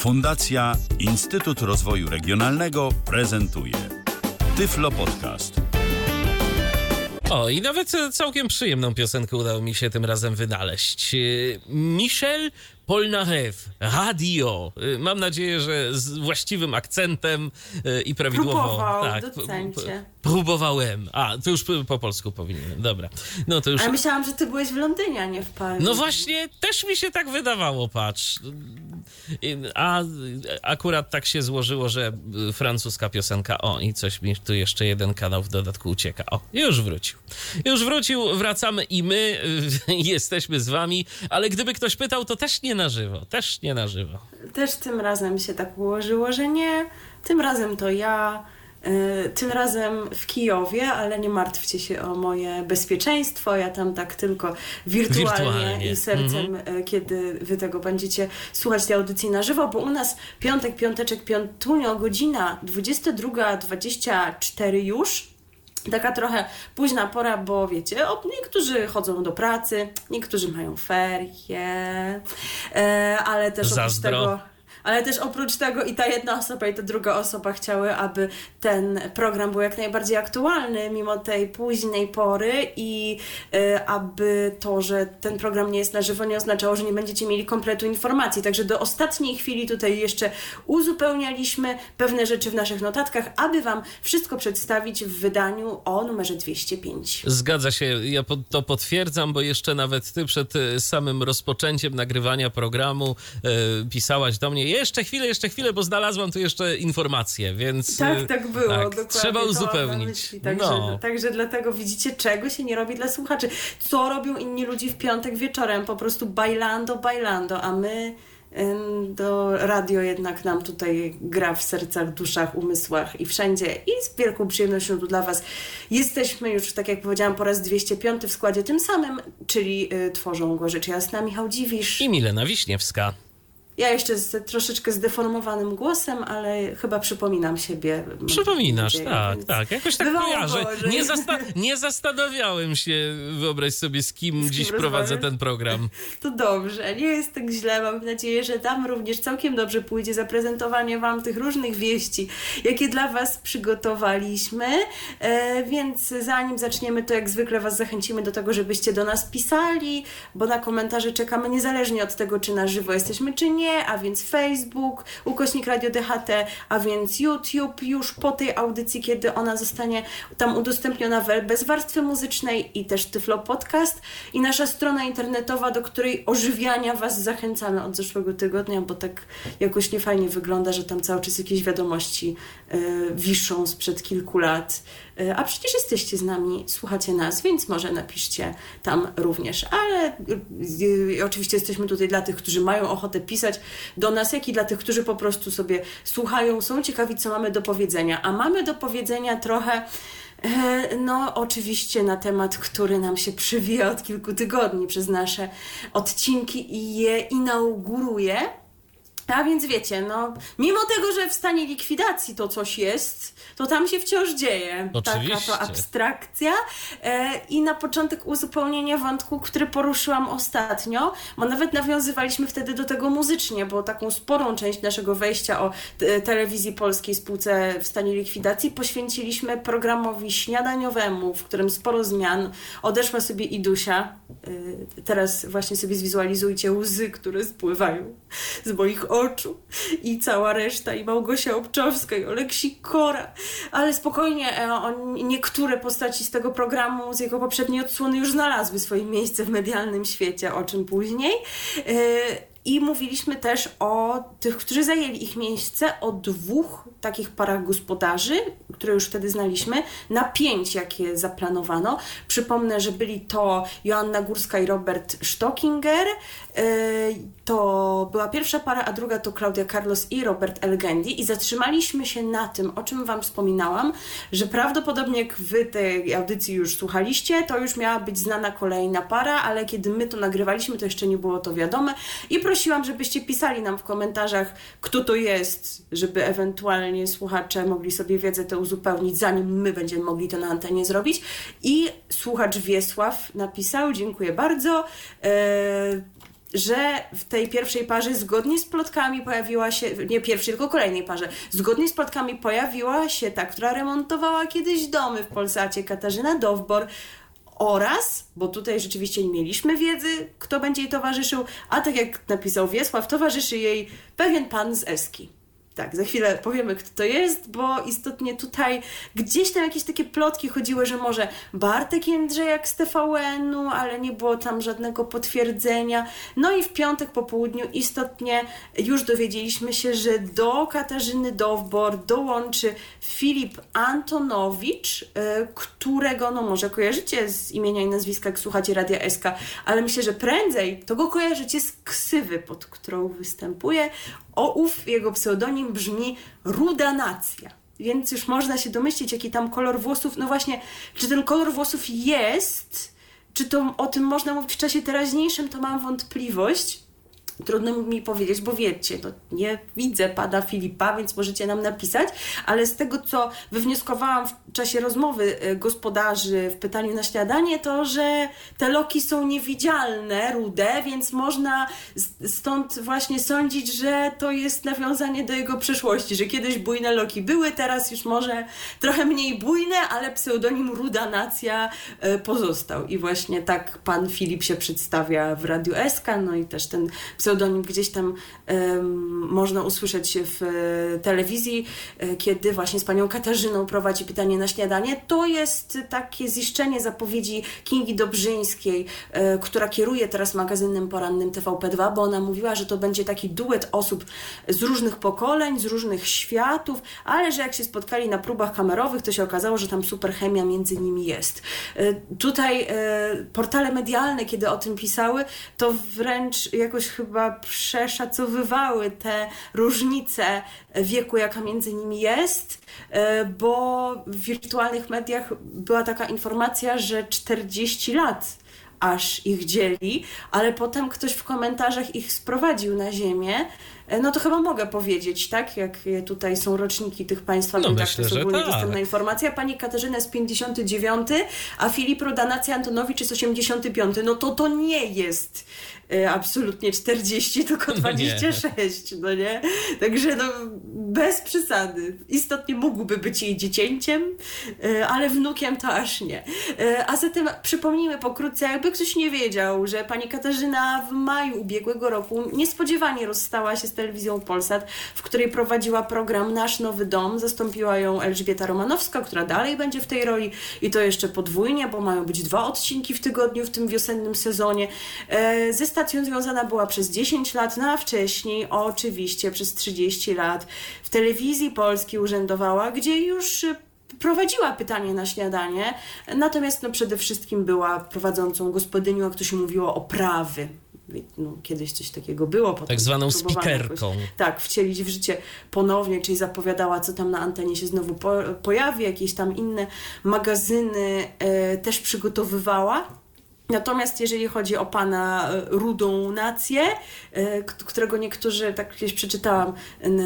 Fundacja Instytut Rozwoju Regionalnego prezentuje Tyflo Podcast. O, i nawet całkiem przyjemną piosenkę udało mi się tym razem wynaleźć. Michel Polnareff, radio. Mam nadzieję, że z właściwym akcentem i prawidłowo. Próbował, tak, docencie. Próbowałem. A, to już po polsku powinienem. Dobra. No to już. Ale myślałam, że ty byłeś w Londynie, a nie w Paryżu. No właśnie, też mi się tak wydawało, patrz. A akurat tak się złożyło, że francuska piosenka. O, i coś mi tu jeszcze jeden kanał w dodatku ucieka. O, już wrócił. Już wrócił, wracamy i my jesteśmy z wami, ale gdyby ktoś pytał, to też nie na żywo. Też nie na żywo. Też tym razem się tak ułożyło, że nie. Tym razem to ja. Tym razem w Kijowie, ale nie martwcie się o moje bezpieczeństwo. Ja tam tak tylko wirtualnie, wirtualnie. i sercem, mhm. kiedy wy tego będziecie słuchać tej audycji na żywo, bo u nas piątek, piąteczek, piątunio, godzina 22.24 już. Taka trochę późna pora, bo wiecie, niektórzy chodzą do pracy, niektórzy mają ferie, ale też Zazdro. oprócz tego ale też oprócz tego i ta jedna osoba, i ta druga osoba chciały, aby ten program był jak najbardziej aktualny, mimo tej późnej pory, i y, aby to, że ten program nie jest na żywo, nie oznaczało, że nie będziecie mieli kompletu informacji. Także do ostatniej chwili tutaj jeszcze uzupełnialiśmy pewne rzeczy w naszych notatkach, aby Wam wszystko przedstawić w wydaniu o numerze 205. Zgadza się, ja to potwierdzam, bo jeszcze nawet Ty przed y, samym rozpoczęciem nagrywania programu y, pisałaś do mnie jeszcze chwilę, jeszcze chwilę, bo znalazłam tu jeszcze informacje, więc... Tak, tak było, tak, dokładnie. Trzeba uzupełnić. Także, no. także dlatego widzicie, czego się nie robi dla słuchaczy. Co robią inni ludzie w piątek wieczorem? Po prostu bailando, bailando, a my do radio jednak nam tutaj gra w sercach, duszach, umysłach i wszędzie i z wielką przyjemnością tu dla Was jesteśmy już, tak jak powiedziałam, po raz 205 w składzie tym samym, czyli y, tworzą go rzecz jasna Michał Dziwisz i Milena Wiśniewska. Ja jeszcze z troszeczkę zdeformowanym głosem, ale chyba przypominam siebie. Przypominasz, nadzieję, tak, tak. Jakoś tak kojarzę. Nie, zasta nie zastanawiałem się, wyobraź sobie, z kim, z kim dziś prowadzę ten program. To dobrze, nie jest tak źle. Mam nadzieję, że tam również całkiem dobrze pójdzie zaprezentowanie Wam tych różnych wieści, jakie dla Was przygotowaliśmy. E, więc zanim zaczniemy, to jak zwykle Was zachęcimy do tego, żebyście do nas pisali, bo na komentarze czekamy niezależnie od tego, czy na żywo jesteśmy, czy nie a więc Facebook, ukośnik Radio DHT, a więc YouTube już po tej audycji, kiedy ona zostanie tam udostępniona bez warstwy muzycznej i też Tyflo Podcast i nasza strona internetowa, do której ożywiania Was zachęcamy od zeszłego tygodnia, bo tak jakoś niefajnie wygląda, że tam cały czas jakieś wiadomości y, wiszą sprzed kilku lat. Y, a przecież jesteście z nami, słuchacie nas, więc może napiszcie tam również. Ale y, oczywiście jesteśmy tutaj dla tych, którzy mają ochotę pisać do nas, jak i dla tych, którzy po prostu sobie słuchają, są ciekawi, co mamy do powiedzenia. A mamy do powiedzenia trochę. E, no, oczywiście na temat, który nam się przywija od kilku tygodni przez nasze odcinki i je inauguruje. A więc wiecie, no, mimo tego, że w stanie likwidacji to coś jest, to tam się wciąż dzieje. Oczywiście. Taka to abstrakcja. E, I na początek uzupełnienie wątku, który poruszyłam ostatnio, bo nawet nawiązywaliśmy wtedy do tego muzycznie, bo taką sporą część naszego wejścia o telewizji polskiej spółce w stanie likwidacji poświęciliśmy programowi śniadaniowemu, w którym sporo zmian. Odeszła sobie Idusia. E, teraz właśnie sobie zwizualizujcie łzy, które spływają z moich oczu. I cała reszta, i Małgosia Obczowska, i Oleksik Kora ale spokojnie, e, on, niektóre postaci z tego programu, z jego poprzedniej odsłony już znalazły swoje miejsce w medialnym świecie, o czym później. E, i mówiliśmy też o tych, którzy zajęli ich miejsce, o dwóch takich parach gospodarzy, które już wtedy znaliśmy, na pięć, jakie zaplanowano. Przypomnę, że byli to Joanna Górska i Robert Stockinger. Yy, to była pierwsza para, a druga to Claudia Carlos i Robert Elgendi. I zatrzymaliśmy się na tym, o czym Wam wspominałam, że prawdopodobnie jak Wy tej audycji już słuchaliście, to już miała być znana kolejna para, ale kiedy my to nagrywaliśmy, to jeszcze nie było to wiadome. I prosiłam, żebyście pisali nam w komentarzach, kto to jest, żeby ewentualnie słuchacze mogli sobie wiedzę tę uzupełnić, zanim my będziemy mogli to na antenie zrobić. I słuchacz Wiesław napisał, dziękuję bardzo. Eee, że w tej pierwszej parze zgodnie z plotkami pojawiła się, nie pierwszej, tylko kolejnej parze, zgodnie z plotkami pojawiła się ta, która remontowała kiedyś domy w Polsacie, Katarzyna Dowbor, oraz, bo tutaj rzeczywiście nie mieliśmy wiedzy, kto będzie jej towarzyszył, a tak jak napisał Wiesław, towarzyszy jej pewien pan z Eski. Tak, za chwilę powiemy, kto to jest, bo istotnie tutaj gdzieś tam jakieś takie plotki chodziły, że może Bartek Jędrzejak z TVN-u, ale nie było tam żadnego potwierdzenia. No i w piątek po południu istotnie już dowiedzieliśmy się, że do Katarzyny Dowbor dołączy Filip Antonowicz, e, którego no może kojarzycie z imienia i nazwiska, jak słuchacie Radia SK, ale myślę, że prędzej to go kojarzycie z ksywy, pod którą występuje. O ów jego pseudonim brzmi Ruda Nacja. Więc już można się domyślić, jaki tam kolor włosów. No właśnie, czy ten kolor włosów jest, czy to o tym można mówić w czasie teraźniejszym, to mam wątpliwość. Trudno mi powiedzieć, bo wiecie, no nie widzę pada Filipa, więc możecie nam napisać, ale z tego, co wywnioskowałam w czasie rozmowy e, gospodarzy w pytaniu na śniadanie, to, że te loki są niewidzialne, rude, więc można stąd właśnie sądzić, że to jest nawiązanie do jego przeszłości, że kiedyś bujne loki były, teraz już może trochę mniej bujne, ale pseudonim Ruda Nacja e, pozostał. I właśnie tak pan Filip się przedstawia w Radiu SK, no i też ten pseudonim pseudonim gdzieś tam można usłyszeć w e, telewizji, e, kiedy właśnie z panią Katarzyną prowadzi pytanie na śniadanie. To jest takie ziszczenie zapowiedzi Kingi Dobrzyńskiej, e, która kieruje teraz magazynem porannym TVP2, bo ona mówiła, że to będzie taki duet osób z różnych pokoleń, z różnych światów, ale że jak się spotkali na próbach kamerowych, to się okazało, że tam super chemia między nimi jest. Tutaj portale medialne, kiedy o tym pisały, to wręcz jakoś chyba chyba przeszacowywały te różnice wieku, jaka między nimi jest, e, bo w wirtualnych mediach była taka informacja, że 40 lat aż ich dzieli, ale potem ktoś w komentarzach ich sprowadził na ziemię, e, no to chyba mogę powiedzieć, tak? Jak tutaj są roczniki tych państwa, no tak, to jest ogólnie tak. dostępna informacja. Pani Katarzyna jest 59, a Filip Rodanacja Antonowicz jest 85. No to to nie jest absolutnie 40, tylko 26, no nie? No nie? Także no, bez przesady. Istotnie mógłby być jej dziecięciem, y, ale wnukiem to aż nie. Y, a zatem przypomnijmy pokrótce, jakby ktoś nie wiedział, że pani Katarzyna w maju ubiegłego roku niespodziewanie rozstała się z telewizją Polsat, w której prowadziła program Nasz Nowy Dom. Zastąpiła ją Elżbieta Romanowska, która dalej będzie w tej roli i to jeszcze podwójnie, bo mają być dwa odcinki w tygodniu w tym wiosennym sezonie. Ze stacją związana była przez 10 lat, no a wcześniej oczywiście przez 30 lat w telewizji polskiej urzędowała, gdzie już prowadziła pytanie na śniadanie, natomiast no, przede wszystkim była prowadzącą gospodynią, jak to się mówiło, oprawy. No, kiedyś coś takiego było. tak zwaną spikerką. Jakoś, tak, wcielić w życie ponownie, czyli zapowiadała, co tam na antenie się znowu po, pojawi, jakieś tam inne magazyny e, też przygotowywała. Natomiast jeżeli chodzi o pana e, rudą nację, e, którego niektórzy, tak gdzieś przeczytałam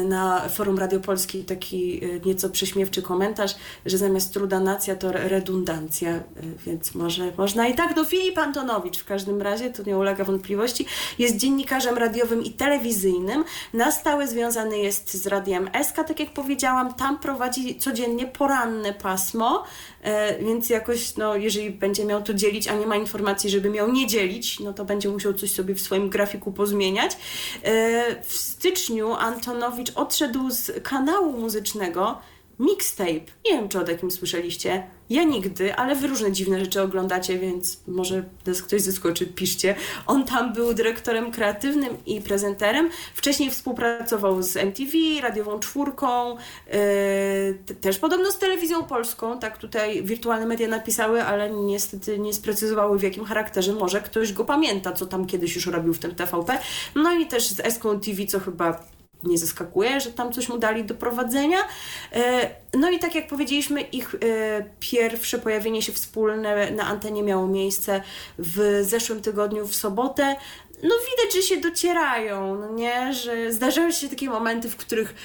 na forum Radio Polski taki e, nieco prześmiewczy komentarz, że zamiast ruda nacja to redundancja, więc może można i tak. No Filip Antonowicz w każdym razie, to nie ulega wątpliwości, jest dziennikarzem radiowym i telewizyjnym, na stałe związany jest z Radiem SK, tak jak powiedziałam, tam prowadzi codziennie poranne pasmo, więc jakoś, no jeżeli będzie miał to dzielić, a nie ma informacji informacji, żeby miał nie dzielić, no to będzie musiał coś sobie w swoim grafiku pozmieniać. E, w styczniu Antonowicz odszedł z kanału muzycznego Mixtape. Nie wiem, czy o takim słyszeliście. Ja nigdy, ale wy różne dziwne rzeczy oglądacie, więc może nas ktoś zaskoczy, piszcie. On tam był dyrektorem kreatywnym i prezenterem. Wcześniej współpracował z MTV, radiową czwórką, yy, też podobno z telewizją polską. Tak tutaj wirtualne media napisały, ale niestety nie sprecyzowały w jakim charakterze. Może ktoś go pamięta, co tam kiedyś już robił w tym TVP. No i też z Eską TV, co chyba nie zaskakuje, że tam coś mu dali do prowadzenia. E, no i tak jak powiedzieliśmy, ich e, pierwsze pojawienie się wspólne na antenie miało miejsce w zeszłym tygodniu w sobotę. No widać, że się docierają, no nie? Że zdarzają się takie momenty, w których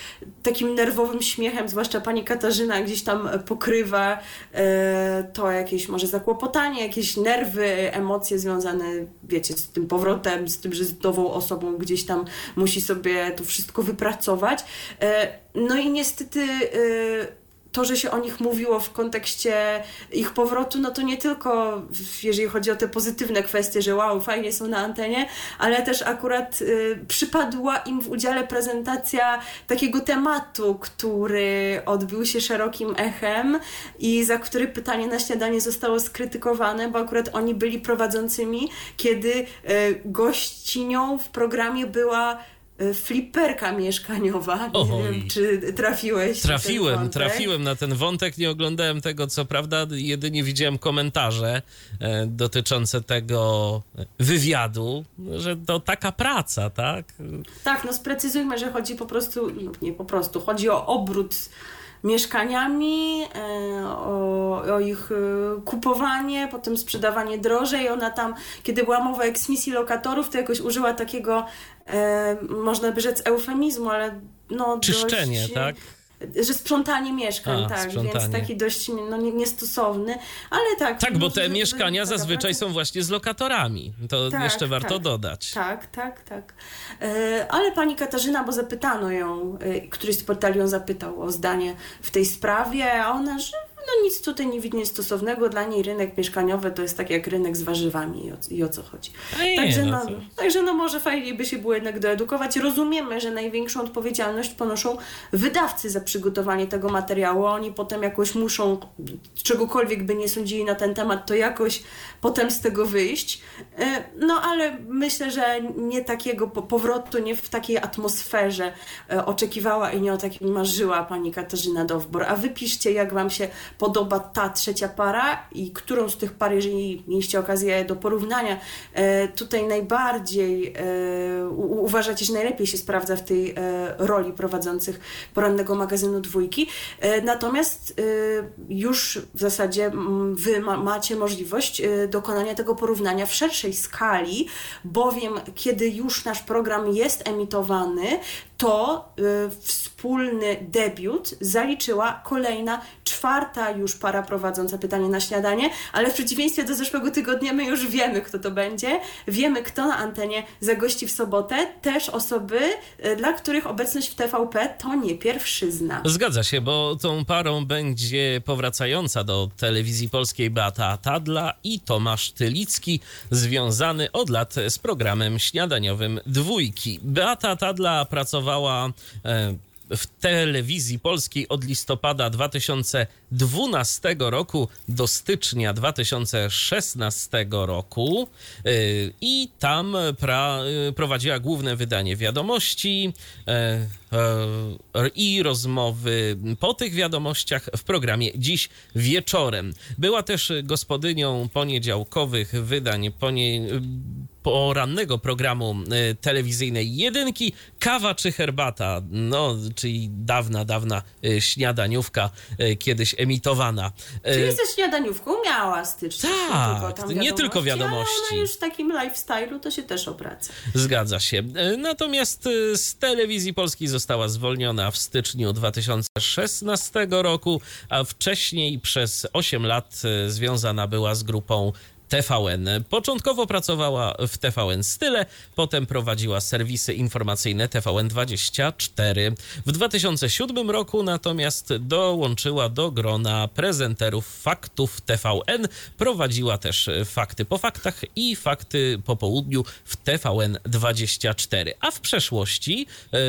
takim nerwowym śmiechem, zwłaszcza pani Katarzyna gdzieś tam pokrywa e, to jakieś może zakłopotanie, jakieś nerwy, emocje związane, wiecie, z tym powrotem, z tym, że z nową osobą gdzieś tam musi sobie to wszystko wypracować. E, no i niestety e, to, że się o nich mówiło w kontekście ich powrotu, no to nie tylko jeżeli chodzi o te pozytywne kwestie, że wow, fajnie są na antenie, ale też akurat y, przypadła im w udziale prezentacja takiego tematu, który odbył się szerokim echem i za który pytanie na śniadanie zostało skrytykowane, bo akurat oni byli prowadzącymi, kiedy y, gościnią w programie była fliperka mieszkaniowa. Nie wiem, czy trafiłeś. Trafiłem, trafiłem na ten wątek. Nie oglądałem tego, co prawda, jedynie widziałem komentarze e, dotyczące tego wywiadu, że to taka praca, tak? Tak, no sprecyzujmy, że chodzi po prostu, nie po prostu, chodzi o obrót mieszkaniami, e, o, o, ich e, kupowanie, potem sprzedawanie drożej. Ona tam, kiedy była mowa o eksmisji lokatorów, to jakoś użyła takiego, e, można by rzec, eufemizmu, ale no Czyszczenie, dość, tak? Że sprzątanie mieszkań, A, tak, sprzątanie. więc taki dość no, niestosowny, ale tak. Tak, bo te mieszkania zazwyczaj są właśnie z lokatorami. To tak, jeszcze warto tak, dodać. Tak, tak, tak. E, ale pani Katarzyna, bo zapytano ją, e, któryś z portali ją zapytał o zdanie w tej sprawie, a ona, że no nic tutaj nie widnie stosownego. Dla niej rynek mieszkaniowy to jest tak jak rynek z warzywami i o, i o co chodzi. Nie, także, no, no, także no może fajniej by się było jednak doedukować. Rozumiemy, że największą odpowiedzialność ponoszą wydawcy za przygotowanie tego materiału. Oni potem jakoś muszą, czegokolwiek by nie sądzili na ten temat, to jakoś potem z tego wyjść. E, no ale myślę, że nie takiego powrotu, nie w takiej atmosferze e, oczekiwała i nie o takim marzyła pani Katarzyna Dowbor. A wypiszcie, jak wam się podoba ta trzecia para i którą z tych par, jeżeli mieliście okazję do porównania, e, tutaj najbardziej uważacie, że najlepiej się sprawdza w tej roli prowadzących porannego magazynu dwójki. Natomiast już w zasadzie wy macie możliwość dokonania tego porównania w szerszej skali, bowiem kiedy już nasz program jest emitowany, to y, wspólny debiut zaliczyła kolejna, czwarta już para prowadząca pytanie na śniadanie, ale w przeciwieństwie do zeszłego tygodnia my już wiemy, kto to będzie. Wiemy, kto na antenie zagości w sobotę. Też osoby, y, dla których obecność w TVP to nie pierwszyzna. Zgadza się, bo tą parą będzie powracająca do telewizji polskiej Beata Tadla i Tomasz Tylicki, związany od lat z programem śniadaniowym Dwójki. Beata Tadla pracowała e, w telewizji polskiej od listopada 2012 roku do stycznia 2016 roku e, i tam pra, e, prowadziła główne wydanie wiadomości i rozmowy po tych wiadomościach w programie Dziś Wieczorem. Była też gospodynią poniedziałkowych wydań ponie, porannego programu e, telewizyjnej jedynki, kawa czy herbata, no, czyli dawna, dawna e, śniadaniówka e, kiedyś emitowana. Czyli ze śniadaniówką miała styczność. Tak, nie, nie tylko wiadomości. Ale już w takim lifestyle'u to się też opraca. Zgadza się. Natomiast z telewizji polskiej została zwolniona w styczniu 2016 roku, a wcześniej przez 8 lat związana była z grupą TVN. Początkowo pracowała w TVN Style, potem prowadziła serwisy informacyjne TVN24. W 2007 roku natomiast dołączyła do grona prezenterów faktów TVN. Prowadziła też fakty po faktach i fakty po południu w TVN24. A w przeszłości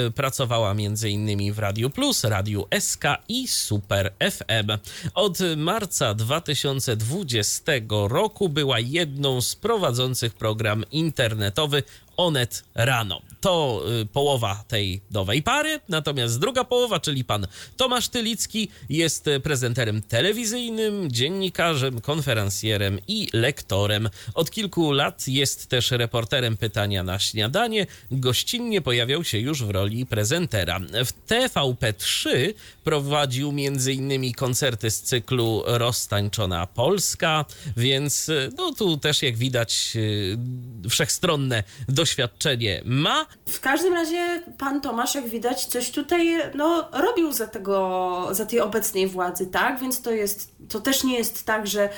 y, pracowała m.in. w Radiu Plus, Radiu SK i Super FM. Od marca 2020 roku była była jedną z prowadzących program internetowy Onet Rano. To y, połowa tej nowej pary, natomiast druga połowa, czyli pan Tomasz Tylicki, jest prezenterem telewizyjnym, dziennikarzem, konferencjerem i lektorem. Od kilku lat jest też reporterem pytania na śniadanie. Gościnnie pojawiał się już w roli prezentera. W TVP3 prowadził m.in. koncerty z cyklu Roztańczona Polska, więc y, no tu też jak widać y, wszechstronne do doświadczenie ma. W każdym razie pan Tomasz, jak widać, coś tutaj no, robił za, tego, za tej obecnej władzy, tak? Więc to jest, to też nie jest tak, że e,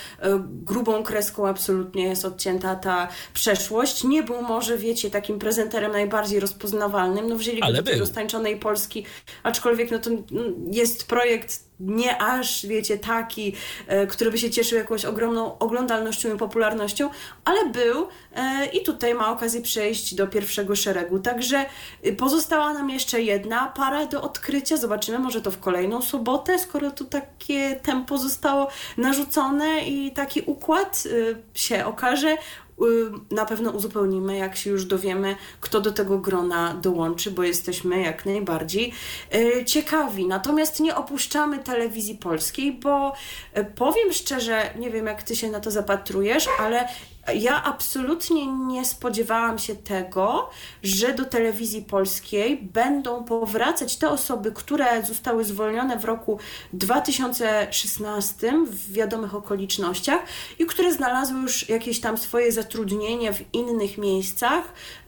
grubą kreską absolutnie jest odcięta ta przeszłość. Nie był może, wiecie, takim prezenterem najbardziej rozpoznawalnym. No wzięli go do roztańczonej Polski, aczkolwiek no to mm, jest projekt nie aż, wiecie, taki, e, który by się cieszył jakąś ogromną oglądalnością i popularnością, ale był e, i tutaj ma okazję przejść do pierwszego szeregu. Także y, pozostała nam jeszcze jedna para do odkrycia. Zobaczymy, może to w kolejną sobotę, skoro tu takie tempo zostało narzucone i taki układ y, się okaże. Y, Na pewno uzupełnimy, jak się już dowiemy, kto do tego grona dołączy, bo jesteśmy jak najbardziej y, ciekawi. Natomiast nie opuszczamy telewizji polskiej, bo y, powiem szczerze, nie wiem jak ty się na to zapatrujesz, ale ja absolutnie nie spodziewałam się tego, że do telewizji polskiej będą powracać te osoby, które zostały zwolnione w roku 2016 w wiadomych okolicznościach i które znalazły już jakieś tam swoje zatrudnienie w innych miejscach.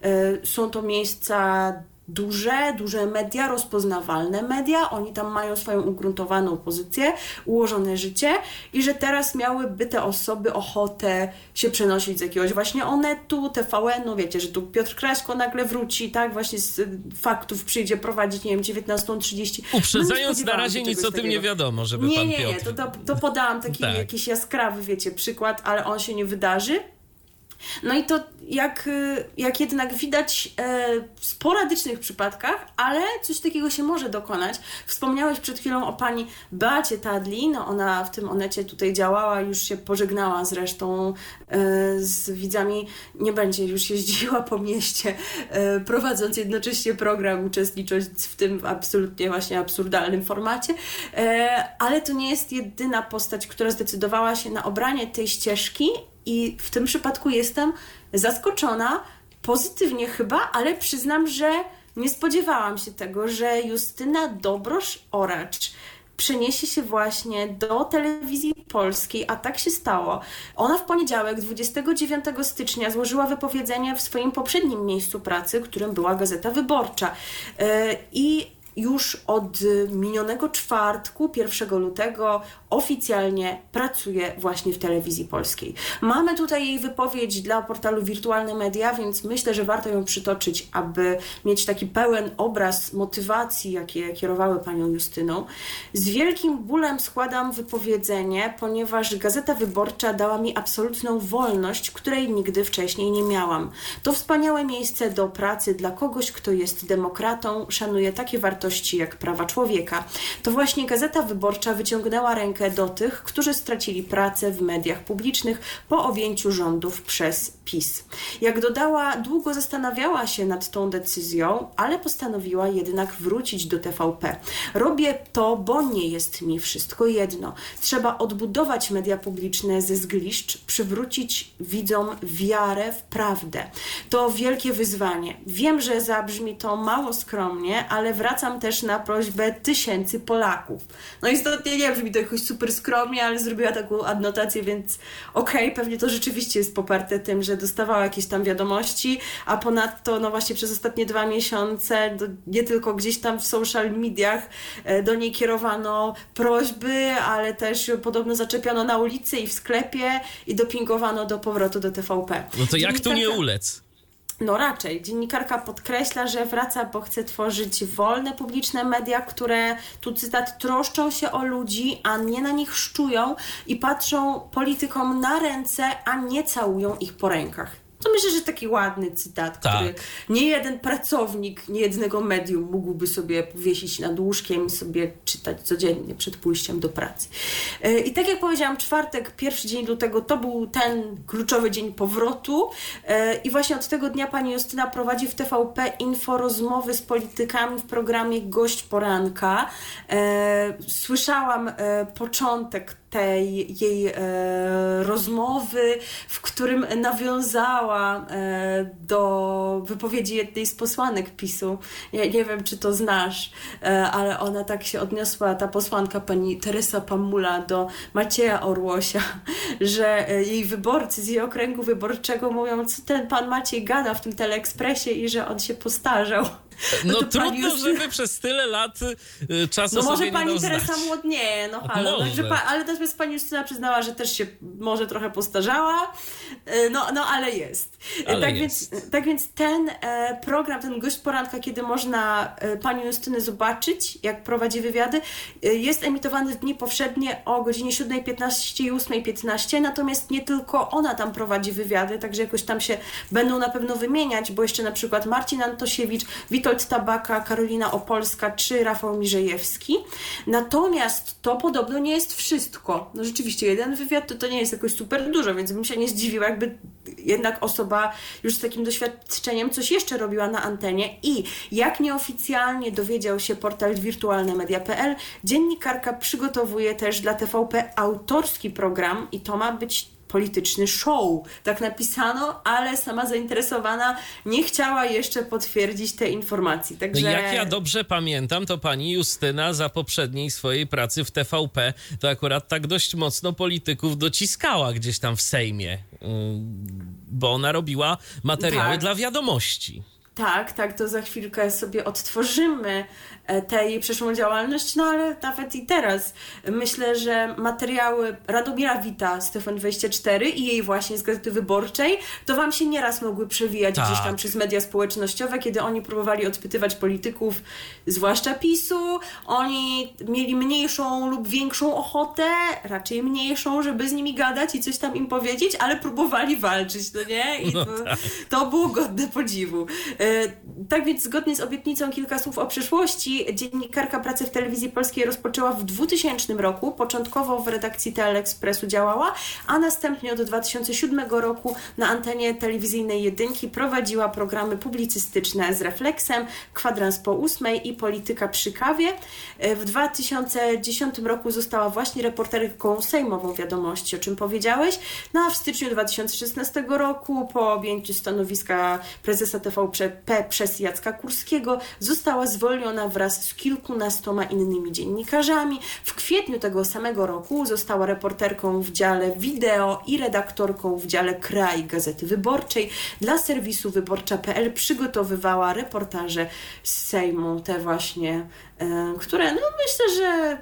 Y, Są to miejsca duże, duże media, rozpoznawalne media, oni tam mają swoją ugruntowaną pozycję, ułożone życie i że teraz miałyby te osoby ochotę się przenosić z jakiegoś właśnie Onetu, TVN-u, wiecie, że tu Piotr Kraśko nagle wróci, tak, właśnie z y, faktów przyjdzie prowadzić, nie wiem, 19.30. No, nie Uprzedzając, na spodziewałam razie nic o tym nie takiego. wiadomo, żeby Nie, pan nie, nie, Piotr... to, to, to podałam taki Tak. jakiś jaskrawy, wiecie, przykład, ale on się nie wydarzy. No i to jak, y, jak jednak widać e, w sporadycznych przypadkach, ale coś takiego się może dokonać. Wspomniałeś przed chwilą o pani Beacie Tadli, no ona w tym Onecie tutaj działała, już się pożegnała zresztą e, z widzami, nie będzie już jeździła po mieście, e, prowadząc jednocześnie program, uczestnicząc w tym absolutnie właśnie absurdalnym formacie, ale to nie jest jedyna postać, która zdecydowała się na obranie tej ścieżki i w tym przypadku jestem zaskoczona, pozytywnie chyba, ale przyznam, że nie spodziewałam się tego, że Justyna Dobrosz-Oracz przeniesie się właśnie do telewizji polskiej, a tak się stało. Ona w poniedziałek, 29 stycznia, złożyła wypowiedzenie w swoim poprzednim miejscu pracy, którym była Gazeta Wyborcza. Yy, I już od minionego czwartku, 1 lutego, oficjalnie pracuje właśnie w telewizji polskiej. Mamy tutaj jej wypowiedź dla portalu Wirtualne Media, więc myślę, że warto ją przytoczyć, aby mieć taki pełen obraz motywacji, jakie kierowały panią Justyną. Z wielkim bólem składam wypowiedzenie, ponieważ Gazeta Wyborcza dała mi absolutną wolność, której nigdy wcześniej nie miałam. To wspaniałe miejsce do pracy dla kogoś, kto jest demokratą, szanuje takie wartości jak prawa człowieka. To właśnie Gazeta Wyborcza wyciągnęła rękę do tych, którzy stracili pracę w mediach publicznych po objęciu rządów przez PiS. Jak dodała, długo zastanawiała się nad tą decyzją, ale postanowiła jednak wrócić do TVP. Robię to, bo nie jest mi wszystko jedno. Trzeba odbudować media publiczne ze zgliszcz, przywrócić widzom wiarę w prawdę. To wielkie wyzwanie. Wiem, że zabrzmi to mało skromnie, ale wracam też na prośbę tysięcy Polaków. No istotnie nie brzmi to jakoś super skromnie, ale zrobiła taką adnotację, więc okej, pewnie to rzeczywiście jest poparte tym, że dostawała jakieś tam wiadomości, a ponadto no właśnie przez ostatnie dwa miesiące do, nie tylko gdzieś tam w social mediach e, do niej kierowano prośby, ale też podobno zaczepiano na ulicy i w sklepie i dopingowano do powrotu do TVP. No to jak tu nie ulec? No raczej. Dziennikarka podkreśla, że wraca, bo chce tworzyć wolne, publiczne media, które, tu cytat, troszczą się o ludzi, a nie na nich szczują i patrzą politykom na ręce, a nie całują ich po rękach. To myślę, że taki ładny cytat, Tak. który nie jeden pracownik niejednego medium mógłby sobie powiesić nad łóżkiem i sobie czytać codziennie przed pójściem do pracy. E, I tak jak powiedziałam, czwartek, pierwszy dzień lutego to był ten kluczowy dzień powrotu E, i właśnie od tego dnia pani Justyna prowadzi w TVP info rozmowy z politykami w programie Gość Poranka. E, Słyszałam początek tej jej e, rozmowy, w którym nawiązała e, do wypowiedzi jednej z posłanek PiSu. Ja nie wiem, czy to znasz, e, ale ona tak się odniosła, ta posłanka pani Teresa Pamula do Macieja Orłosia, że jej wyborcy z jej okręgu wyborczego mówią, co ten pan Maciej gada w tym teleekspresie i że on się postarzał. No, no trudno, już... żeby przez tyle lat y, czasu No może pani Teresa młodnieje, no halo. Także pa, ale natomiast pani Justyna przyznała, że też się może trochę postarzała, y, no, no ale jest. Ale tak, jest. Więc, tak więc ten e, program, ten gość poranka, kiedy można e, pani Justynę zobaczyć, jak prowadzi wywiady, jest emitowany w dni powszednie o godzinie 7.15 i 8.15, natomiast nie tylko ona tam prowadzi wywiady, także jakoś tam się będą na pewno wymieniać, bo jeszcze na przykład Marcin Antosiewicz, Witold Tabaka, Karolina Opolska czy Rafał Mirzejewski. Natomiast to podobno nie jest wszystko. No rzeczywiście, jeden wywiad to, to nie jest jakoś super dużo, więc bym się nie zdziwiła, jakby jednak osoba już z takim doświadczeniem coś jeszcze robiła na antenie i jak nieoficjalnie dowiedział się portal wirtualnemedia.pl, dziennikarka przygotowuje też dla TVP autorski program i to ma być polityczny show. Tak napisano, ale sama zainteresowana nie chciała jeszcze potwierdzić tej informacji. Także... Jak ja dobrze pamiętam, to pani Justyna za poprzedniej swojej pracy w TVP to akurat tak dość mocno polityków dociskała gdzieś tam w Sejmie, bo ona robiła materiały tak. dla wiadomości. Tak, tak, to za chwilkę sobie odtworzymy E, tej przeszłą działalność, no ale nawet i teraz myślę, że materiały Radomira Wita z TVN24 i jej właśnie z Gazety Wyborczej, to Wam się nieraz mogły przewijać tak. gdzieś tam przez media społecznościowe, kiedy oni próbowali odpytywać polityków, zwłaszcza PiSu, oni mieli mniejszą lub większą ochotę, raczej mniejszą, żeby z nimi gadać i coś tam im powiedzieć, ale próbowali walczyć, no nie? I no to, tak. to było godne podziwu. E, tak więc zgodnie z obietnicą kilka słów o przyszłości dziennikarka pracy w telewizji polskiej rozpoczęła w 2000 roku. Początkowo w redakcji Teleekspresu działała, a następnie od 2007 roku na antenie telewizyjnej Jedynki prowadziła programy publicystyczne z Refleksem, Kwadrans po ósmej i Polityka przy kawie. W 2010 roku została właśnie reporterką sejmową wiadomości, o czym powiedziałeś. No a w styczniu 2016 roku po objęciu stanowiska prezesa TVP przez Jacka Kurskiego została zwolniona wraz wraz z kilkunastoma innymi dziennikarzami. W kwietniu tego samego roku została reporterką w dziale wideo i redaktorką w dziale Kraj Gazety Wyborczej. Dla serwisu wyborcza.pl przygotowywała reportaże z Sejmu, te właśnie, e, które no myślę, że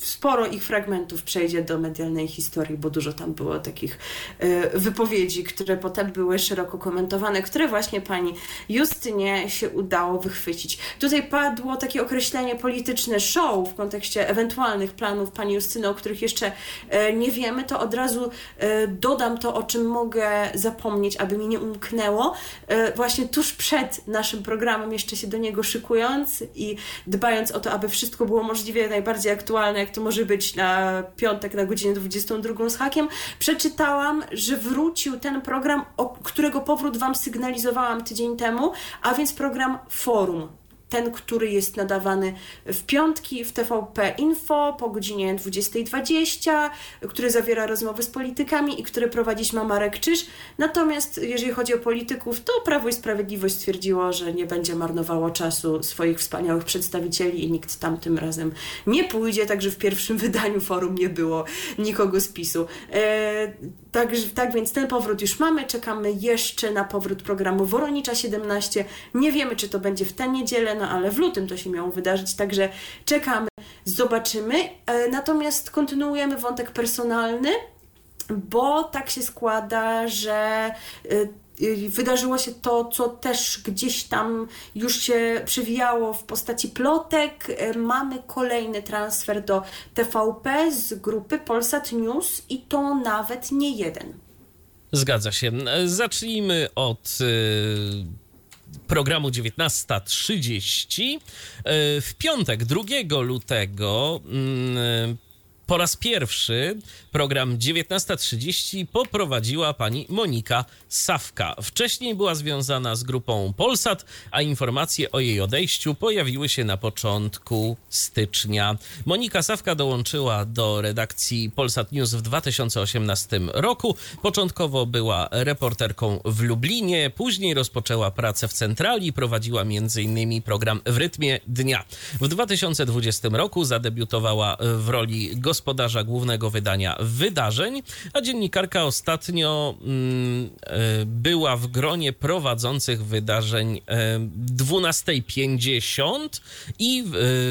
sporo ich fragmentów przejdzie do medialnej historii, bo dużo tam było takich e, wypowiedzi, które potem były szeroko komentowane, które właśnie pani Justynie się udało wychwycić. Tutaj padło takie określenie polityczne show w kontekście ewentualnych planów pani Justyny, o których jeszcze e, nie wiemy, to od razu e, dodam to, o czym mogę zapomnieć, aby mi nie umknęło. Właśnie tuż przed naszym programem, jeszcze się do niego szykując i dbając o to, aby wszystko było możliwie najbardziej aktualne, jak to może być na piątek na godzinę 22 z hakiem, przeczytałam, że wrócił ten program, o którego powrót Wam sygnalizowałam tydzień temu, a więc program Forum ten, który jest nadawany w piątki w TVP Info po godzinie 20.20, który zawiera rozmowy z politykami i który prowadzić Marek Czyż. Natomiast jeżeli chodzi o polityków, to Prawo i Sprawiedliwość stwierdziło, że nie będzie marnowało czasu swoich wspaniałych przedstawicieli i nikt tam tym razem nie pójdzie, także w pierwszym wydaniu forum nie było nikogo z PiSu. Tak, tak więc ten powrót już mamy, czekamy jeszcze na powrót programu Woronicza 17. Nie wiemy, czy to będzie w tę niedzielę, no ale w lutym to się miało wydarzyć, także czekamy, zobaczymy. E, natomiast kontynuujemy wątek personalny, bo tak się składa, że e, wydarzyło się to, co też gdzieś tam już się przewijało w postaci plotek. E, mamy kolejny transfer do TVP z grupy Polsat News i to nawet nie jeden. Zgadza się. Zacznijmy od programu 19.30. E, w piątek 2 lutego mm, po raz pierwszy program 19.30 poprowadziła pani Monika Sawka. Wcześniej była związana z grupą Polsat, a informacje o jej odejściu pojawiły się na początku stycznia. Monika Sawka dołączyła do redakcji Polsat News w 2018 roku. Początkowo była reporterką w Lublinie, później rozpoczęła pracę w centrali, prowadziła m.in. program w rytmie dnia. W 2020 roku zadebiutowała w roli gospodarza gospodarza głównego wydania wydarzeń, a dziennikarka ostatnio mm, e, była w gronie prowadzących wydarzeń 12.50 e, i e,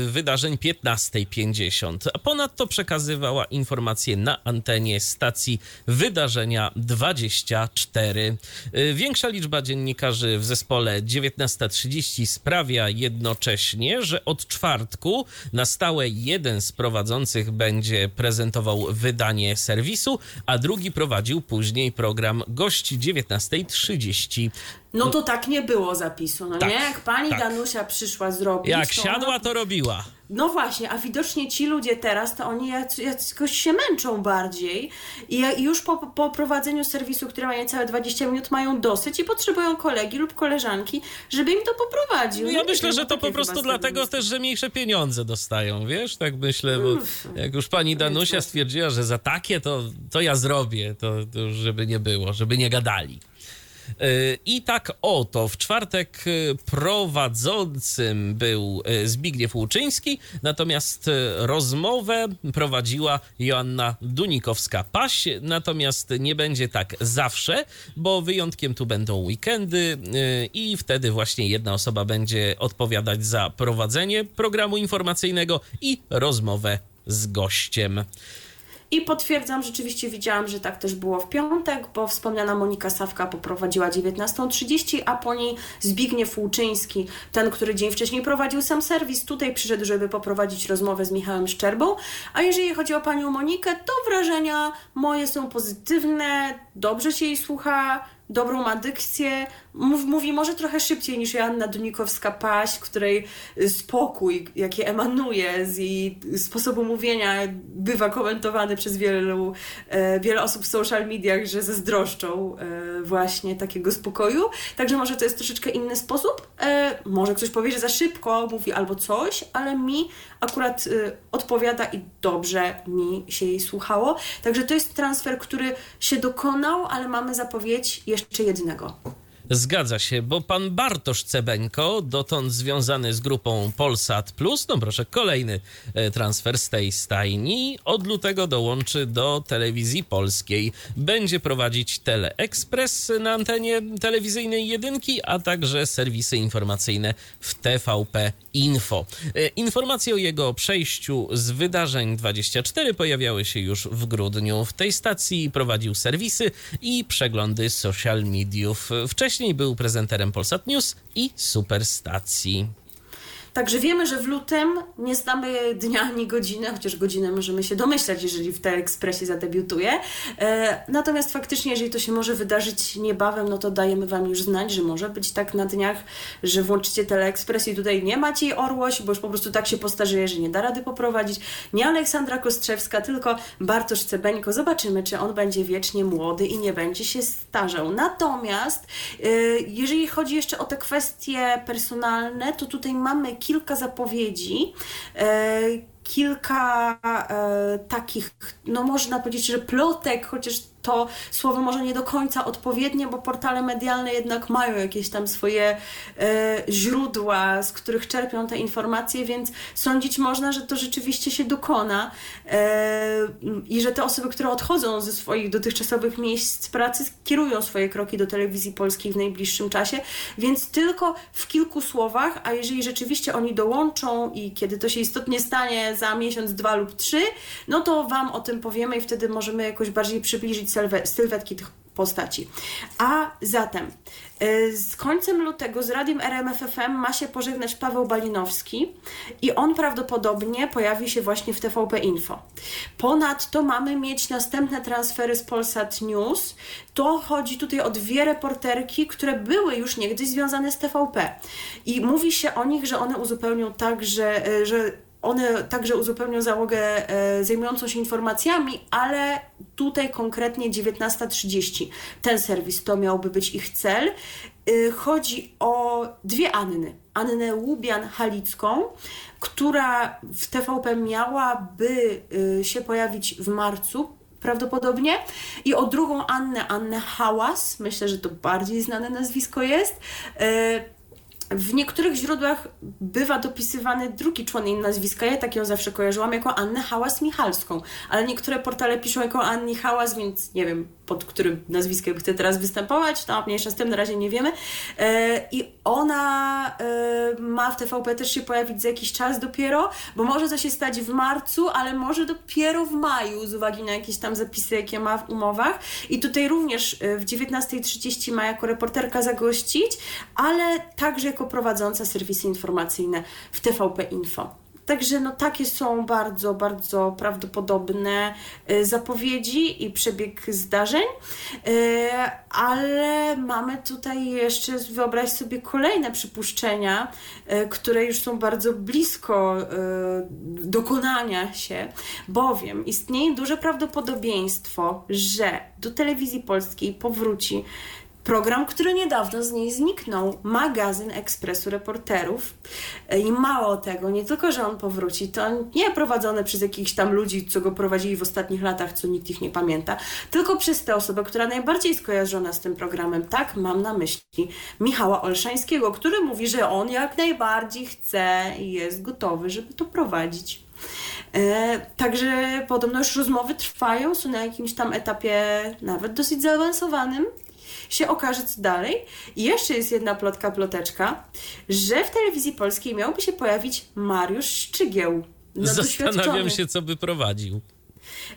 wydarzeń 15.50. A ponadto przekazywała informacje na antenie stacji wydarzenia 24. Większa liczba dziennikarzy w zespole 19.30 sprawia jednocześnie, że od czwartku na stałe jeden z prowadzących będzie prezentował wydanie serwisu, a drugi prowadził później program Gości 19.30. No to tak nie było zapisu, no tak, nie? Jak pani tak. Danusia przyszła zrobić. Jak to siadła, ona... to robiła. No właśnie, a widocznie ci ludzie teraz, to oni jakoś się męczą bardziej i już po, po prowadzeniu serwisu, który ma niecałe 20 minut, mają dosyć i potrzebują kolegi lub koleżanki, żeby im to poprowadził. No ja no myślę, że to po prostu dlatego też, że mniejsze pieniądze dostają, wiesz? Tak myślę, bo jak już pani Danusia stwierdziła, że za takie to, to ja zrobię, to, to żeby nie było, żeby nie gadali. I tak oto w czwartek prowadzącym był Zbigniew Łuczyński, natomiast rozmowę prowadziła Joanna Dunikowska-Paś, natomiast nie będzie tak zawsze, bo wyjątkiem tu będą weekendy i wtedy właśnie jedna osoba będzie odpowiadać za prowadzenie programu informacyjnego i rozmowę z gościem. I potwierdzam, rzeczywiście widziałam, że tak też było w piątek, bo wspomniana Monika Sawka poprowadziła 19.30, a po niej Zbigniew Łuczyński, ten, który dzień wcześniej prowadził sam serwis, tutaj przyszedł, żeby poprowadzić rozmowę z Michałem Szczerbą. A jeżeli chodzi o panią Monikę, to wrażenia moje są pozytywne, dobrze się jej słucha, dobrą ma dykcję, mówi może trochę szybciej niż Joanna Dunikowska-Paś, której spokój, jaki emanuje z jej sposobu mówienia, bywa komentowany przez wielu, e, wiele osób w social mediach, że zazdroszczą e, właśnie takiego spokoju. Także może to jest troszeczkę inny sposób. E, może ktoś powie, że za szybko mówi albo coś, ale mi akurat odpowiada i dobrze mi się jej słuchało. Także to jest transfer, który się dokonał, ale mamy zapowiedź jeszcze jednego. Zgadza się, bo pan Bartosz Cebeńko, dotąd związany z grupą Polsat Plus, no proszę, kolejny e, transfer z tej stajni, od lutego dołączy do telewizji polskiej. Będzie prowadzić Teleexpress na antenie telewizyjnej jedynki, a także serwisy informacyjne w TVP Info. E, informacje o jego przejściu z wydarzeń 24 pojawiały się już w grudniu. W tej stacji prowadził serwisy i przeglądy social mediów. Wcześniej Wcześniej był prezenterem Polsat News i Superstacji. Także wiemy, że w lutym nie znamy dnia ani godziny, chociaż godzinę możemy się domyślać, jeżeli w Teleekspresie zadebiutuje. E, natomiast faktycznie, jeżeli to się może wydarzyć niebawem, no to dajemy Wam już znać, że może być tak na dniach, że włączycie Teleekspres i tutaj nie Maciej Orłoś, bo już po prostu tak się postarzeje, że nie da rady poprowadzić. Nie Aleksandra Kostrzewska, tylko Bartosz Cebeńko. Zobaczymy, czy on będzie wiecznie młody i nie będzie się starzał. Natomiast e, jeżeli chodzi jeszcze o te kwestie personalne, to tutaj mamy kilka zapowiedzi, e, kilka e, takich, no można powiedzieć, że plotek, chociaż to słowo może nie do końca odpowiednie, bo portale medialne jednak mają jakieś tam swoje e, źródła, z których czerpią te informacje, więc sądzić można, że to rzeczywiście się dokona e, i że te osoby, które odchodzą ze swoich dotychczasowych miejsc pracy, kierują swoje kroki do telewizji polskiej w najbliższym czasie, więc tylko w kilku słowach, a jeżeli rzeczywiście oni dołączą i kiedy to się istotnie stanie za miesiąc, dwa lub trzy, no to Wam o tym powiemy i wtedy możemy jakoś bardziej przybliżyć sylwetki tych postaci. A zatem y, z końcem lutego z radiem RMFFM ma się pożegnać Paweł Balinowski i on prawdopodobnie pojawi się właśnie w TVP Info. Ponadto mamy mieć następne transfery z Polsat News. To chodzi tutaj o dwie reporterki, które były już niegdyś związane z TVP. I mówi się o nich, że one uzupełnią tak, że, y, że one także uzupełnią załogę e, zajmującą się informacjami, ale tutaj konkretnie 19.30 ten serwis to miałby być ich cel. Y, chodzi o dwie Anny. Annę Łubian-Halicką, która w TVP miałaby y, się pojawić w marcu prawdopodobnie. I o drugą Annę, Annę Hałas, myślę, że to bardziej znane nazwisko jest. W niektórych źródłach bywa dopisywany drugi człon jej nazwiska. Ja tak ją zawsze kojarzyłam jako Annę Hałas-Michalską, ale niektóre portale piszą jako Anni Hałas, więc nie wiem, pod którym nazwiskiem chce teraz występować, no mniejsza z tym, na razie nie wiemy. E, I ona e, ma w TVP też się pojawić za jakiś czas dopiero, bo może to się stać w marcu, ale może dopiero w maju, z uwagi na jakieś tam zapisy, jakie ma w umowach. I tutaj również e, w 19.30 ma jako reporterka zagościć, ale także jako prowadząca serwisy informacyjne w TVP Info. Także no takie są bardzo, bardzo prawdopodobne y, zapowiedzi i przebieg zdarzeń, y, ale mamy tutaj jeszcze, wyobraź sobie, kolejne przypuszczenia, y, które już są bardzo blisko dokonania się, bowiem istnieje duże prawdopodobieństwo, że do telewizji polskiej powróci Program, który niedawno z niej zniknął, magazyn Ekspresu Reporterów. I mało tego, nie tylko, że on powróci, to nie prowadzony przez jakichś tam ludzi, co go prowadzili w ostatnich latach, co nikt ich nie pamięta, tylko przez tę osobę, która najbardziej skojarzona z tym programem. Tak, mam na myśli Michała Olszańskiego, który mówi, że on jak najbardziej chce i jest gotowy, żeby to prowadzić. E, także podobno już rozmowy trwają, są na jakimś tam etapie nawet dosyć zaawansowanym się okaże co dalej. I jeszcze jest jedna plotka, ploteczka, że w telewizji polskiej miałby się pojawić Mariusz Szczygieł. No Zastanawiam się, co by prowadził.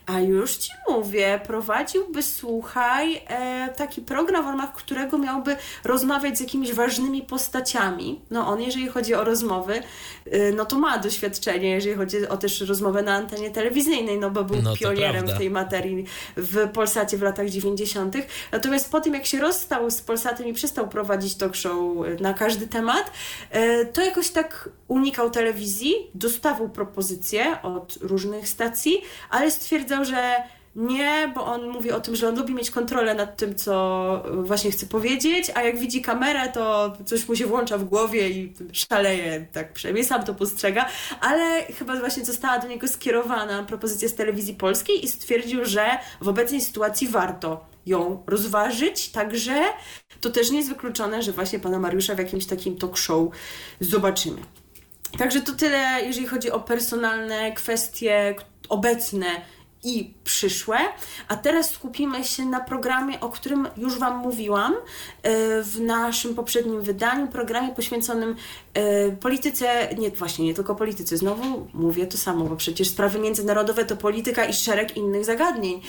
A już ci mówię, prowadziłby, słuchaj, e, taki program, w ramach którego miałby rozmawiać z jakimiś ważnymi postaciami. No on, jeżeli chodzi o rozmowy, e, no to ma doświadczenie, jeżeli chodzi o też rozmowę na antenie telewizyjnej, no bo był no pionierem w tej materii w Polsacie w latach 90. Natomiast po tym, jak się rozstał z Polsatem i przestał prowadzić talk show na każdy temat, e, to jakoś tak unikał telewizji, dostawał propozycje od różnych stacji, ale stwierdzał, że nie, bo on mówi o tym, że on lubi mieć kontrolę nad tym, co właśnie chce powiedzieć, a jak widzi kamerę, to coś mu się włącza w głowie i szaleje, tak przynajmniej sam to postrzega, ale chyba właśnie została do niego skierowana propozycja z telewizji polskiej i stwierdził, że w obecnej sytuacji warto ją rozważyć, także to też nie jest wykluczone, że właśnie pana Mariusza w jakimś takim talk show zobaczymy. Także to tyle, jeżeli chodzi o personalne kwestie obecne i przyszłe. A teraz skupimy się na programie, o którym już Wam mówiłam e, w naszym poprzednim wydaniu, programie poświęconym e, polityce, nie właśnie nie tylko polityce, znowu mówię to samo, bo przecież sprawy międzynarodowe to polityka i szereg innych zagadnień.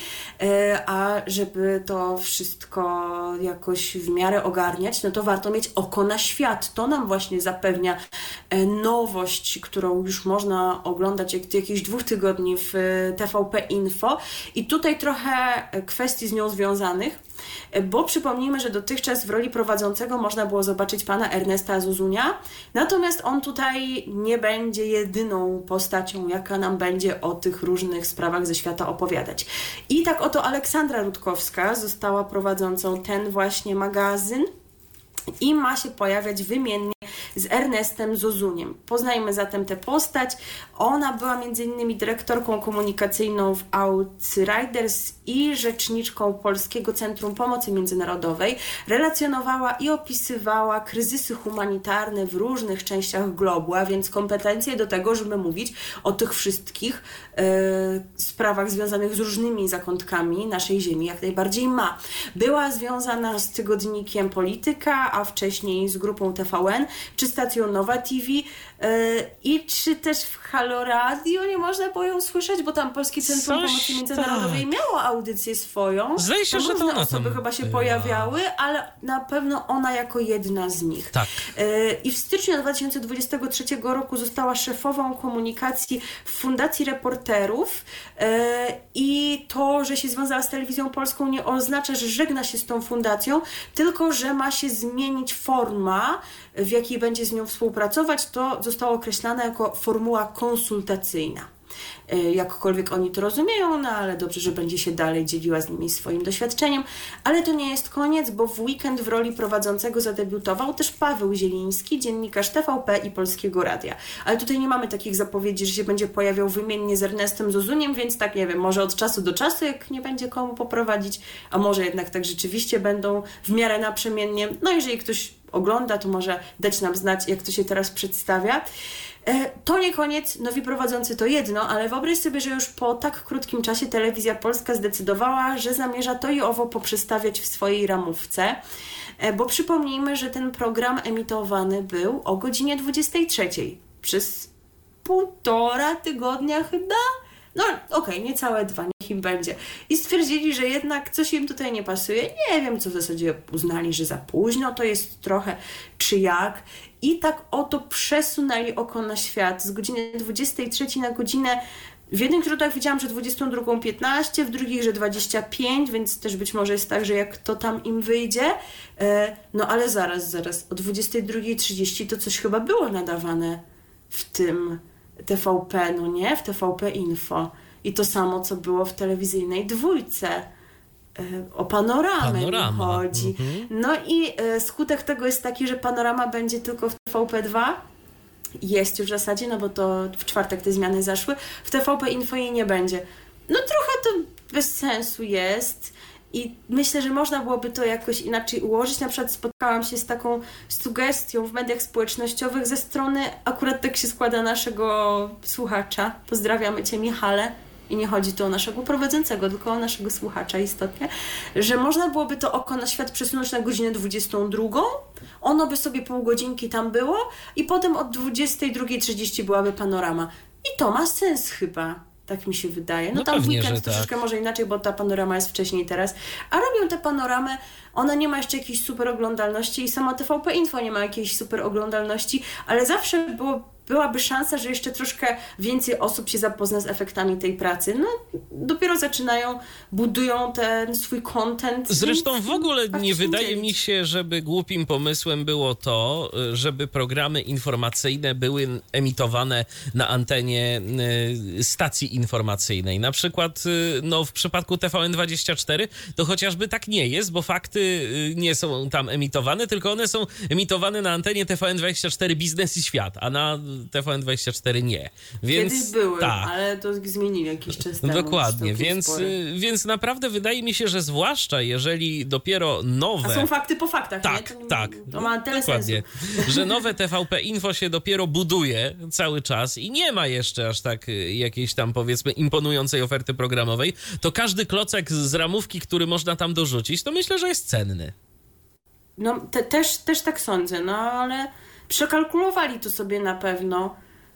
E, a żeby to wszystko jakoś w miarę ogarniać, no to warto mieć oko na świat. To nam właśnie zapewnia nowość, którą już można oglądać od jakichś dwóch tygodni w TVP Info i tutaj trochę kwestii z nią związanych, bo przypomnijmy, że dotychczas w roli prowadzącego można było zobaczyć pana Ernesta Zuzunia, natomiast on tutaj nie będzie jedyną postacią, jaka nam będzie o tych różnych sprawach ze świata opowiadać. I tak oto Aleksandra Rutkowska została prowadzącą ten właśnie magazyn i ma się pojawiać wymiennie z Ernestem Zozuniem. Poznajmy zatem tę postać. Ona była m.in. dyrektorką komunikacyjną w Outriders i rzeczniczką Polskiego Centrum Pomocy Międzynarodowej. Relacjonowała i opisywała kryzysy humanitarne w różnych częściach globu, a więc kompetencje do tego, żeby mówić o tych wszystkich e, sprawach związanych z różnymi zakątkami naszej ziemi, jak najbardziej ma. Była związana z tygodnikiem Polityka, a wcześniej z grupą TVN, czy stacją Nowa TV i czy też w Halo Radio nie można było ją słyszeć, bo tam Polskie Centrum Coś Pomocy Międzynarodowej tak. miało audycję swoją. Zdaje się, że to ona osoby chyba się była. pojawiały, ale na pewno ona jako jedna z nich. Tak. E, I w styczniu 2023 roku została szefową komunikacji w Fundacji Reporterów e, i to, że się związała z telewizją polską nie oznacza, że żegna się z tą fundacją, tylko że ma się zmienić forma, w jakiej będzie z nią współpracować, to zostało określane jako formuła konsultacyjna. E, jakkolwiek oni to rozumieją, no ale dobrze, że będzie się dalej dzieliła z nimi swoim doświadczeniem. Ale to nie jest koniec, bo w weekend w roli prowadzącego zadebiutował też Paweł Zieliński, dziennikarz TVP i Polskiego Radia. Ale tutaj nie mamy takich zapowiedzi, że się będzie pojawiał wymiennie z Ernestem Zozuniem, więc tak nie wiem, może od czasu do czasu, jak nie będzie komu poprowadzić, a może jednak tak rzeczywiście będą w miarę naprzemiennie. No jeżeli ktoś ogląda, to może dać nam znać, jak to się teraz przedstawia. E, to nie koniec, nowi prowadzący to jedno, ale wyobraź sobie, że już po tak krótkim czasie telewizja polska zdecydowała, że zamierza to i owo poprzestawiać w swojej ramówce, e, bo przypomnijmy, że ten program emitowany był o godzinie 23 przez półtora tygodnia chyba. No okej, okay, niecałe dwa, niech im będzie. I stwierdzili, że jednak coś im tutaj nie pasuje. Nie wiem, co w zasadzie uznali, że za późno to jest trochę, czy jak. I tak oto przesunęli oko na świat z godziny 23 na godzinę w jednych źródłach widziałam, że 22.15, w drugich, że 25, więc też być może jest tak, że jak to tam im wyjdzie. E, no ale zaraz, zaraz, o 22.30 to coś chyba było nadawane w tym TVP, no nie? W TVP Info. I to samo, co było w telewizyjnej dwójce. E, o panoramę Panorama. chodzi. Mhm. No i e, skutek tego jest taki, że panorama będzie tylko w TVP2. Jest już w zasadzie, no bo to w czwartek te zmiany zaszły. W TVP Info jej nie będzie. No trochę to bez sensu jest. I myślę, że można byłoby to jakoś inaczej ułożyć. Na przykład spotkałam się z taką sugestią w mediach społecznościowych ze strony, akurat tak się składa naszego słuchacza. Pozdrawiamy Cię, Michale i nie chodzi tu o naszego prowadzącego, tylko o naszego słuchacza istotnie, że można byłoby to oko na świat przesunąć na godzinę 22, ono by sobie pół godzinki tam było i potem od 22.30 byłaby panorama. I to ma sens chyba. Tak mi się wydaje. No, no tam pewnie, weekend troszeczkę tak. może inaczej, bo ta panorama jest wcześniej teraz. A robią te panoramy, ona nie ma jeszcze jakiejś super oglądalności i sama TVP Info nie ma jakiejś super oglądalności, ale zawsze było byłaby szansa, że jeszcze troszkę więcej osób się zapozna z efektami tej pracy. No, dopiero zaczynają, budują ten swój content. Zresztą w ogóle nie wydaje dzielić. mi się, żeby głupim pomysłem było to, żeby programy informacyjne były emitowane na antenie y, stacji informacyjnej. Na przykład y, no, w przypadku TVN24 to chociażby tak nie jest, bo fakty y, nie są tam emitowane, tylko one są emitowane na antenie TVN24 Biznes i Świat, a na TVN24 nie. Więc, Kiedyś były, tak. ale to zmienili jakiś czas temu. Dokładnie, więc, więc naprawdę wydaje mi się, że zwłaszcza jeżeli dopiero nowe... A są fakty po faktach, tak, nie? To, tak, to ma tyle dokładnie. Sensu. Że nowe TVP Info się dopiero buduje cały czas i nie ma jeszcze aż tak y, jakiejś tam powiedzmy imponującej oferty programowej, to każdy klocek z ramówki, który można tam dorzucić, to myślę, że jest cenny. No, te, też, też tak sądzę, no ale przekalkulowali to sobie na pewno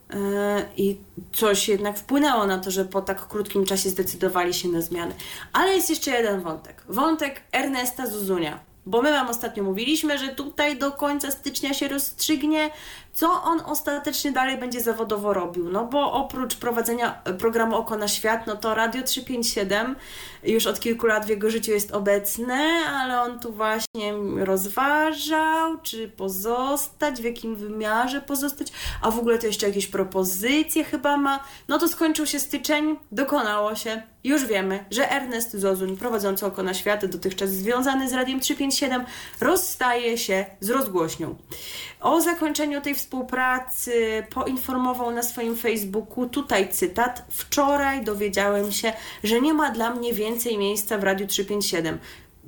e, i coś jednak wpłynęło na to, że po tak krótkim czasie zdecydowali się na zmiany. Ale jest jeszcze jeden wątek. Wątek Ernesta Zuzunia. Bo my Wam ostatnio mówiliśmy, że tutaj do końca stycznia się rozstrzygnie, co on ostatecznie dalej będzie zawodowo robił. No bo oprócz prowadzenia programu Oko na Świat, no to Radio 357 już od kilku lat w jego życiu jest obecne, ale on tu właśnie rozważał, czy pozostać, w jakim wymiarze pozostać, a w ogóle to jeszcze jakieś propozycje chyba ma. No to skończył się styczeń, dokonało się. Już wiemy, że Ernest Zozuń, prowadzący Oko na Świat, dotychczas związany z Radiem 357, rozstaje się z rozgłośnią. O zakończeniu tej współpracy poinformował na swoim Facebooku, tutaj cytat, wczoraj dowiedziałem się, że nie ma dla mnie więcej miejsca w Radiu 357.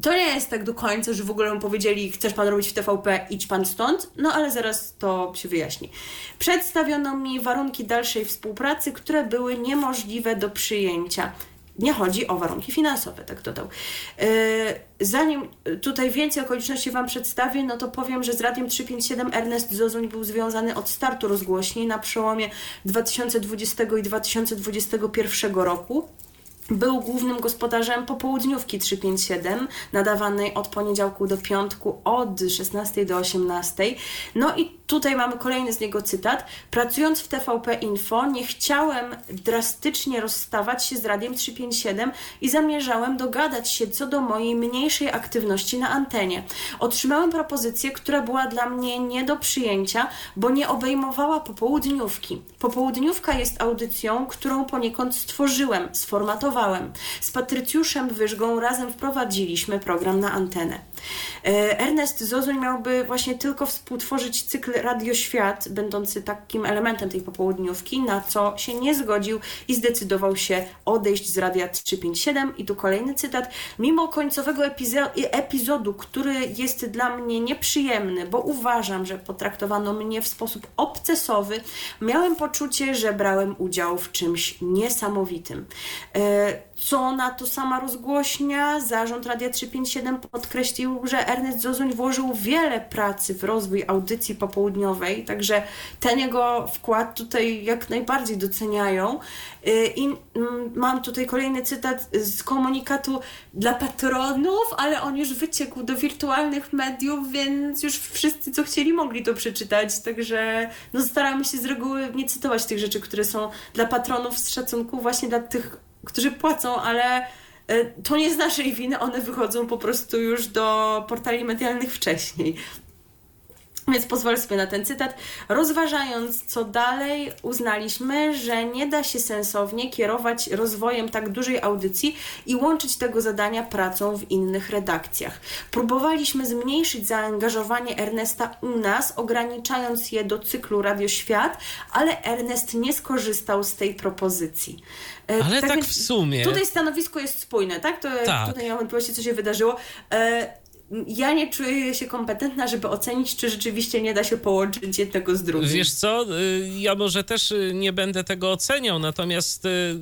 To nie jest tak do końca, że w ogóle mu powiedzieli, chcesz pan robić w TVP, idź pan stąd, no ale zaraz to się wyjaśni. Przedstawiono mi warunki dalszej współpracy, które były niemożliwe do przyjęcia. Nie chodzi o warunki finansowe, tak dodał. E, zanim tutaj więcej okoliczności Wam przedstawię, no to powiem, że z Radiem 357 Ernest Zozuń był związany od startu rozgłośni na przełomie 2020 i 2021 roku. Był głównym gospodarzem popołudniówki 357, nadawanej od poniedziałku do piątku od 16 do 18. No i tutaj mamy kolejny z niego cytat. Pracując w TVP Info, nie chciałem drastycznie rozstawać się z Radiem 357 i zamierzałem dogadać się co do mojej mniejszej aktywności na antenie. Otrzymałem propozycję, która była dla mnie nie do przyjęcia, bo nie obejmowała popołudniówki. Popołudniówka jest audycją, którą poniekąd stworzyłem, sformatowałem. Z Patrycjuszem Wyżgą razem wprowadziliśmy program na antenę. E, Ernest Zozuń miałby właśnie tylko współtworzyć cykl Radioświat, będący takim elementem tej popołudniówki, na co się nie zgodził i zdecydował się odejść z Radia 357. I tu kolejny cytat. Mimo końcowego epizodu, który jest dla mnie nieprzyjemny, bo uważam, że potraktowano mnie w sposób obcesowy, miałem poczucie, że brałem udział w czymś niesamowitym. E, co na to sama rozgłośnia? Zarząd Radia 357 podkreślił, że Ernest Zozuń włożył wiele pracy w rozwój audycji popołudniowej, także ten jego wkład tutaj jak najbardziej doceniają. Y, I mm, mam tutaj kolejny cytat z komunikatu dla patronów, ale on już wyciekł do wirtualnych mediów, więc już wszyscy, co chcieli, mogli to przeczytać. Także no, staramy się z reguły nie cytować tych rzeczy, które są dla patronów z szacunku właśnie dla tych którzy płacą, ale e, to nie z naszej winy, one wychodzą po prostu już do portali medialnych wcześniej. Więc pozwolę sobie na ten cytat. Rozważając, co dalej, uznaliśmy, że nie da się sensownie kierować rozwojem tak dużej audycji i łączyć tego zadania pracą w innych redakcjach. Próbowaliśmy zmniejszyć zaangażowanie Ernesta u nas, ograniczając je do cyklu Radio Świat, ale Ernest nie skorzystał z tej propozycji. E, ale tak, tak w sumie. Tutaj stanowisko jest spójne, tak? To, tak. Tutaj nie mam wątpliwości, co się wydarzyło. E, ja nie czuję się kompetentna, żeby ocenić, czy rzeczywiście nie da się połączyć jednego z drugim. Wiesz co, y, ja może też y, nie będę tego oceniał, natomiast y,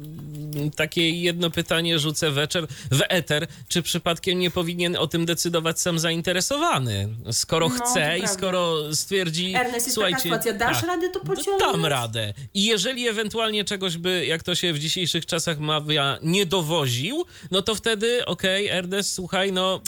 takie jedno pytanie rzucę wieczór w eter, czy przypadkiem nie powinien o tym decydować sam zainteresowany, skoro no, chce i skoro stwierdzi, Ernest, słuchajcie, sytuacja, dasz tak, radę to pociągnąć? Dam radę. I jeżeli ewentualnie czegoś by, jak to się w dzisiejszych czasach mawia, nie dowoził, no to wtedy, okej, okay, Ernest, słuchaj, no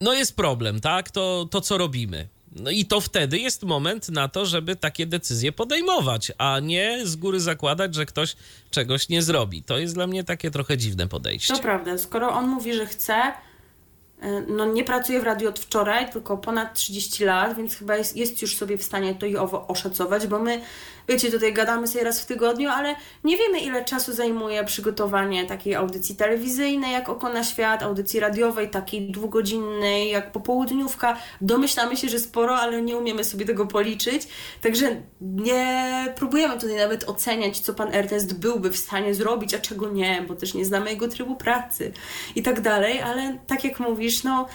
no jest problem, tak? To, to co robimy? No i to wtedy jest moment na to, żeby takie decyzje podejmować, a nie z góry zakładać, że ktoś czegoś nie zrobi. To jest dla mnie takie trochę dziwne podejście. To prawda. Skoro on mówi, że chce, e, no nie pracuje w radiu od wczoraj, tylko ponad 30 lat, więc chyba jest, jest już sobie w stanie to i owo oszacować, bo my wiecie, tutaj gadamy sobie raz w tygodniu, ale nie wiemy, ile czasu zajmuje przygotowanie takiej audycji telewizyjnej, jak Oko na Świat, audycji radiowej, takiej dwugodzinnej, jak popołudniówka. Domyślamy się, że sporo, ale nie umiemy sobie tego policzyć. Także nie próbujemy tutaj nawet oceniać, co pan Ernest byłby w stanie zrobić, a czego nie, bo też nie znamy jego trybu pracy i tak dalej, ale tak jak mówisz, no,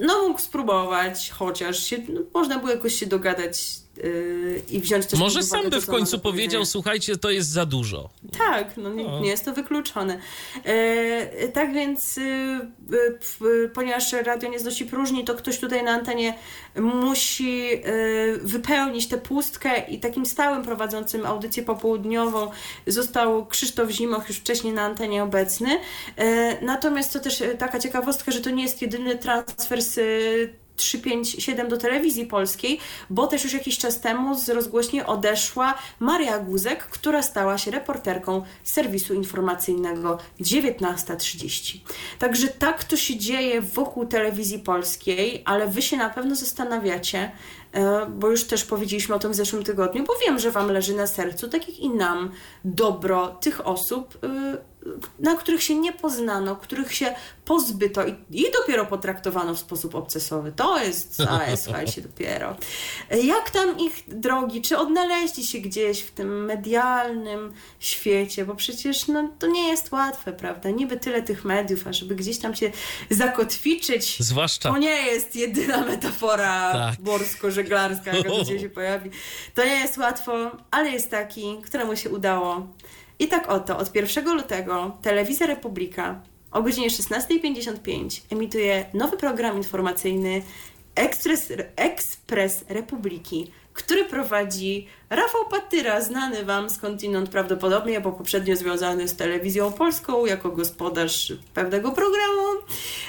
no mógł spróbować, chociaż się, no, można było jakoś się dogadać i wziąć też Może sam by w końcu powiedział, słuchajcie, to jest za dużo. Tak, no nie, nie jest to wykluczone. E, tak więc, e, ponieważ radio nie znosi próżni, to ktoś tutaj na antenie musi e, wypełnić tę pustkę i takim stałym prowadzącym audycję popołudniową został Krzysztof Zimoch, już wcześniej na antenie obecny. Natomiast to też taka ciekawostka, że to nie jest jedyny transfer z 357 do telewizji polskiej, bo też już jakiś czas temu z rozgłośni odeszła Maria Guzek, która stała się reporterką serwisu informacyjnego 19.30. Także tak to się dzieje wokół telewizji polskiej, ale wy się na pewno zastanawiacie, e, bo już też powiedzieliśmy o tym w zeszłym tygodniu, bo wiem, że Wam leży na sercu, tak jak i nam, dobro tych osób, e, na których się nie poznano, których się pozbyto i, i dopiero potraktowano w sposób obcesowy. To jest ASH się dopiero. Jak tam ich drogi? Czy odnaleźli się gdzieś w tym medialnym świecie? Bo przecież no, to nie jest łatwe, prawda? Niby tyle tych mediów, a żeby gdzieś tam się zakotwiczyć, Zwłaszcza... to nie jest jedyna metafora tak. morsko-żeglarska, jaka gdzieś się pojawi. To nie jest łatwo, ale jest taki, któremu się udało. I tak oto, od 1 lutego Telewizja Republika o godzinie 16.55 emituje nowy program informacyjny Ekspres, Ekspres Republiki, który prowadzi Rafał Patyra, znany Wam skądinąd prawdopodobnie, bo poprzednio związany z telewizją polską jako gospodarz pewnego programu.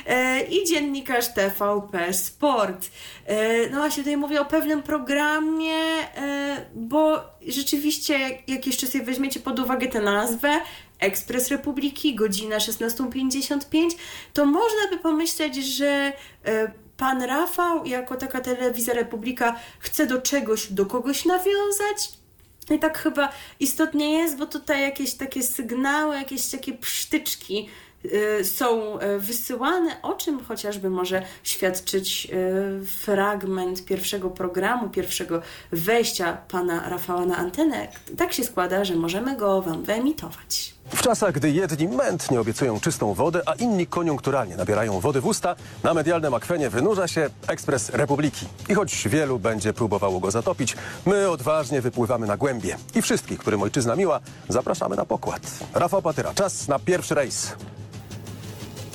e, i dziennikarz TVP Sport. E, no właśnie tutaj mówię o pewnym programie, e, bo rzeczywiście jak jeszcze sobie weźmiecie pod uwagę tę nazwę, Ekspres Republiki, godzina 16.55, to można by pomyśleć, że e, pan Rafał, jako taka telewizja Republika, chce do czegoś, do kogoś nawiązać. I tak chyba istotnie jest, bo tutaj jakieś takie sygnały, jakieś takie psztyczki y, są y, wysyłane, o czym chociażby może świadczyć y, fragment pierwszego programu, pierwszego wejścia pana Rafała na antenę. Tak się składa, że możemy go wam wyemitować. W czasach, gdy jedni mętnie obiecują czystą wodę, a inni koniunkturalnie nabierają wody w usta, na medialnym akwenie wynurza się Ekspres Republiki. I choć wielu będzie próbowało go zatopić, my odważnie wypływamy na głębie. I wszystkich, którym ojczyzna miła, zapraszamy na pokład. Rafał Patyra, czas na pierwszy rejs.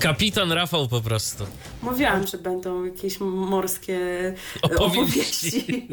Kapitan Rafał po prostu. Mówiłam, że będą jakieś morskie e, Opowieści. opowieści.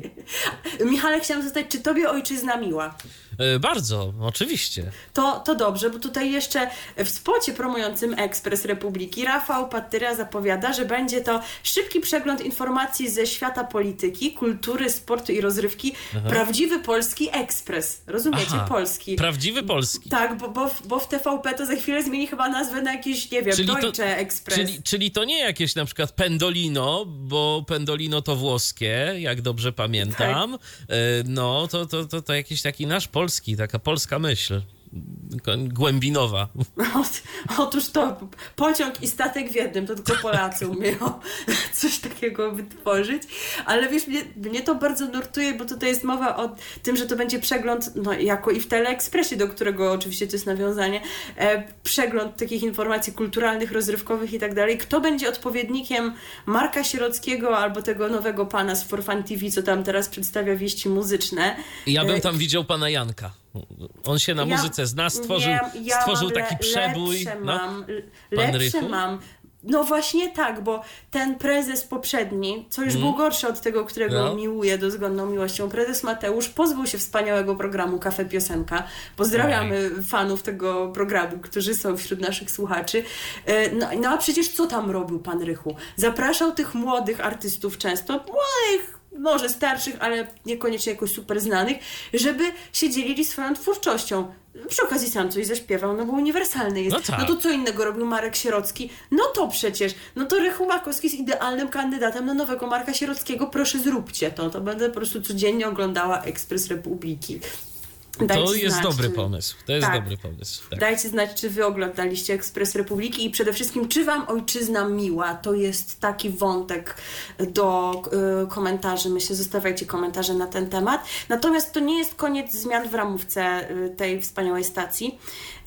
Michale, chciałam zapytać, czy tobie ojczyzna miła? E, Bardzo, oczywiście. To, to dobrze, bo tutaj jeszcze w spocie promującym Ekspres Republiki Rafał Patyra zapowiada, że będzie to szybki przegląd informacji ze świata polityki, kultury, sportu i rozrywki. Prawdziwy polski ekspres. Rozumiecie? Aha, polski. Prawdziwy polski. Tak, bo, bo, w- bo w TVP to za chwilę zmieni chyba nazwę na jakiś, nie wiem, Deutsche Express. czyli, czyli to nie jakieś na przykład Pendolino, bo Pendolino to włoskie, jak dobrze pamiętam. Tak. E, No, to, to, to, to jakiś taki nasz polski, taka polska myśl. Głębinowa. Ot- Otóż to pociąg i statek w jednym, to tylko Polacy umieją coś takiego wytworzyć. Ale wiesz, mnie, mnie to bardzo nurtuje, bo tutaj jest mowa o tym, że to będzie przegląd, no jako i w Teleekspresie, do którego oczywiście to jest nawiązanie, e, przegląd takich informacji kulturalnych, rozrywkowych i tak dalej. Kto będzie odpowiednikiem Marka Sierockiego albo tego nowego pana z For Fun TV, co tam teraz przedstawia wieści muzyczne. Ja bym E, tam widział pana Janka. On się na ja- muzyce zna, stworzył, nie, ja stworzył taki le- przebój. Lepsze No. mam, lepsze Rychu? mam. No właśnie tak, bo ten prezes poprzedni, co już był gorszy od tego, którego. No. miłuję dozgodną miłością, prezes Mateusz pozbył się wspaniałego programu Kafe Piosenka. Pozdrawiamy fanów tego programu, którzy są wśród naszych słuchaczy. E, No, no a przecież co tam robił pan Rychu? Zapraszał tych młodych artystów często, młodych może starszych, ale niekoniecznie jakoś super znanych, żeby się dzielili swoją twórczością. Przy okazji sam coś zaśpiewał, no bo uniwersalny jest. No tak. no to co innego robił Marek Sierocki? No to przecież, no to Rychu Makowski jest idealnym kandydatem na nowego Marka Sierockiego. Proszę zróbcie to. To będę po prostu codziennie oglądała Ekspres Republiki. To Dajcie jest znać, dobry czy- pomysł. To jest Tak. dobry pomysł. Tak. Dajcie znać, czy wy oglądaliście Ekspres Republiki i przede wszystkim, czy wam ojczyzna miła. To jest taki wątek do y, komentarzy. Myślę, zostawiajcie komentarze na ten temat. Natomiast to nie jest koniec zmian w ramówce y, tej wspaniałej stacji,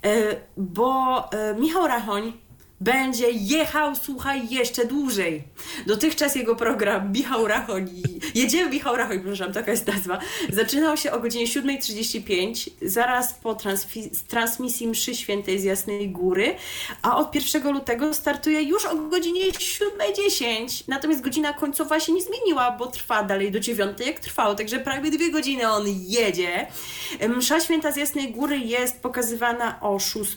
y, bo y, Michał Rachoń będzie jechał, słuchaj, jeszcze dłużej. Dotychczas jego program Michał Rachoń, jedziemy Michał Rachoń, przepraszam, taka jest nazwa, zaczynał się o godzinie 7.35, zaraz po transmisji mszy świętej z Jasnej Góry, a od 1 lutego startuje już o godzinie 7.10. Natomiast godzina końcowa się nie zmieniła, bo trwa dalej do 9, jak trwało, także prawie dwie godziny on jedzie. Msza święta z Jasnej Góry jest pokazywana o 6.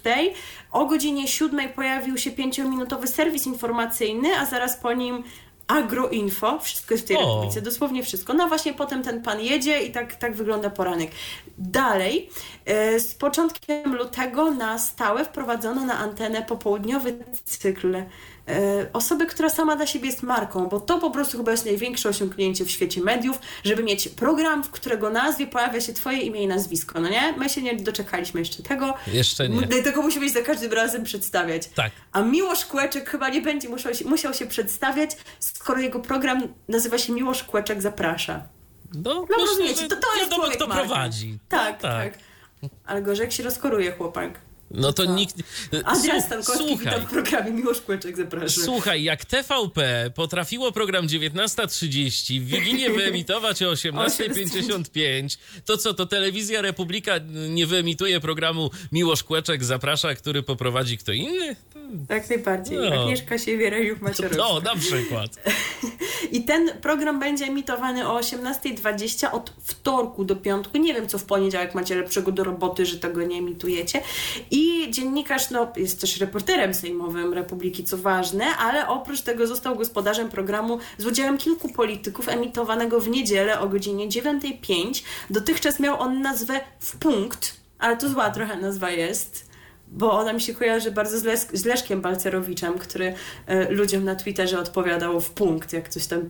O godzinie 7 pojawił się 5-minutowy serwis informacyjny, a zaraz po nim agroinfo. Wszystko jest w tej O. republice, dosłownie wszystko. No właśnie potem ten pan jedzie i tak, tak wygląda poranek. Dalej, e, z początkiem lutego na stałe wprowadzono na antenę popołudniowy cykl osoby, która sama dla siebie jest marką, bo to po prostu chyba jest największe osiągnięcie w świecie mediów, żeby mieć program, w którego nazwie pojawia się twoje imię i nazwisko, no nie? My się nie doczekaliśmy jeszcze tego. Jeszcze nie. M- Tego musimy się za każdym razem przedstawiać. Tak. A Miłosz Kłeczek chyba nie będzie musiał się, musiał się przedstawiać, skoro jego program nazywa się Miłosz Kłeczek Zaprasza. No, No myślę, rozumiecie, to, to jest wiadomo, człowiek kto marka. prowadzi. Tak, No, tak, Ale gorzej jak się rozkoruje chłopak. No to Co? nikt... Słuch- Stankowski Słuchaj, witam w programie Miłosz Kłeczek Zaprasza. Słuchaj, jak TVP potrafiło program 19.30 w Wigilię wyemitować o 18.55, to co, to Telewizja Republika nie wyemituje programu Miłosz Kłeczek zaprasza, który poprowadzi kto inny? Jak najbardziej. No. Agnieszka Siewiereniuk Macierowska. No, na przykład. I ten program będzie emitowany o 18.20 od wtorku do piątku. Nie wiem, co w poniedziałek macie lepszego do roboty, że tego nie emitujecie. I I dziennikarz no, jest też reporterem sejmowym Republiki, co ważne, ale oprócz tego został gospodarzem programu z udziałem kilku polityków emitowanego w niedzielę o godzinie 9.05. Dotychczas miał on nazwę W punkt, ale to zła trochę nazwa jest bo ona mi się kojarzy bardzo z, Les z Leszkiem Balcerowiczem, który e, ludziom na Twitterze odpowiadał w punkt. Jak coś tam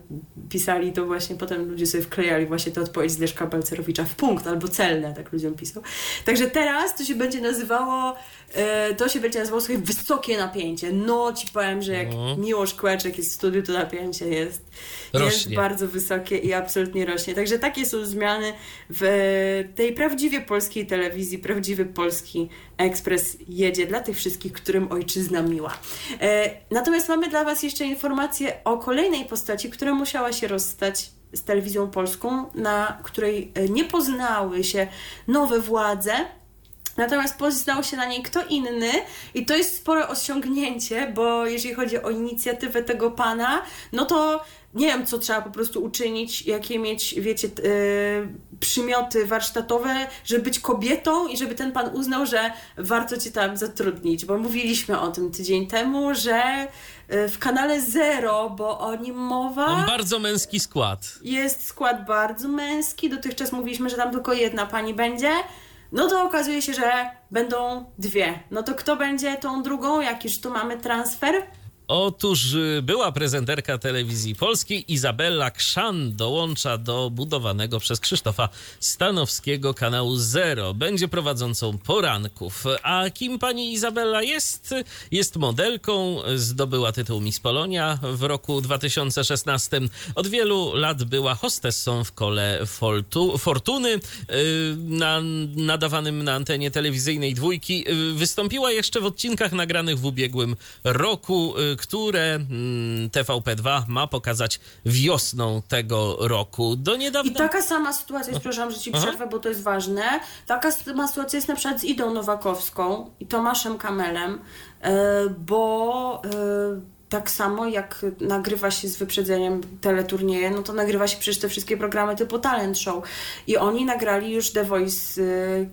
pisali, to właśnie potem ludzie sobie wklejali właśnie tę odpowiedź z Leszka Balcerowicza w punkt albo celne, tak ludziom pisał. Także teraz to się będzie nazywało e, to się będzie nazywało sobie wysokie napięcie. No ci powiem, że jak no. Miłosz Kłeczek jest w studiu, to napięcie jest, jest bardzo wysokie i absolutnie rośnie. Także takie są zmiany w tej prawdziwie polskiej telewizji, prawdziwy polski ekspres jedzie dla tych wszystkich, którym ojczyzna miła. E, natomiast mamy dla Was jeszcze informację o kolejnej postaci, która musiała się rozstać z telewizją polską, na której e, nie poznały się nowe władze, Natomiast poznał się na niej kto inny i to jest spore osiągnięcie, bo jeżeli chodzi o inicjatywę tego pana, no to nie wiem, co trzeba po prostu uczynić, jakie mieć, wiecie, yy, przymioty warsztatowe, żeby być kobietą i żeby ten pan uznał, że warto cię tam zatrudnić, bo mówiliśmy o tym tydzień temu, że yy, w kanale Zero, bo o nim mowa. Mam bardzo męski skład. Jest skład bardzo męski. Dotychczas mówiliśmy, że tam tylko jedna pani będzie. No to okazuje się, że będą dwie. No to kto będzie tą drugą? Jakiż tu mamy transfer? Otóż y, była prezenterka telewizji polskiej Izabela Krzan dołącza do budowanego przez Krzysztofa Stanowskiego kanału Zero. Będzie prowadzącą poranków. A kim pani Izabela jest? Jest modelką, zdobyła tytuł Miss Polonia w roku 2016. Od wielu lat była hostessą w kole Fortuny y, na, nadawanym na antenie telewizyjnej dwójki. Y, wystąpiła jeszcze w odcinkach nagranych w ubiegłym roku które mm, TVP2 ma pokazać wiosną tego roku. Do niedawna... I taka sama sytuacja jest, przepraszam, że ci przerwę, bo to jest ważne. Taka sama sytuacja jest na przykład z Idą Nowakowską i Tomaszem Kamelem, e, bo e, tak samo jak nagrywa się z wyprzedzeniem teleturnieje, no to nagrywa się przecież te wszystkie programy typu talent show. I oni nagrali już The Voice e,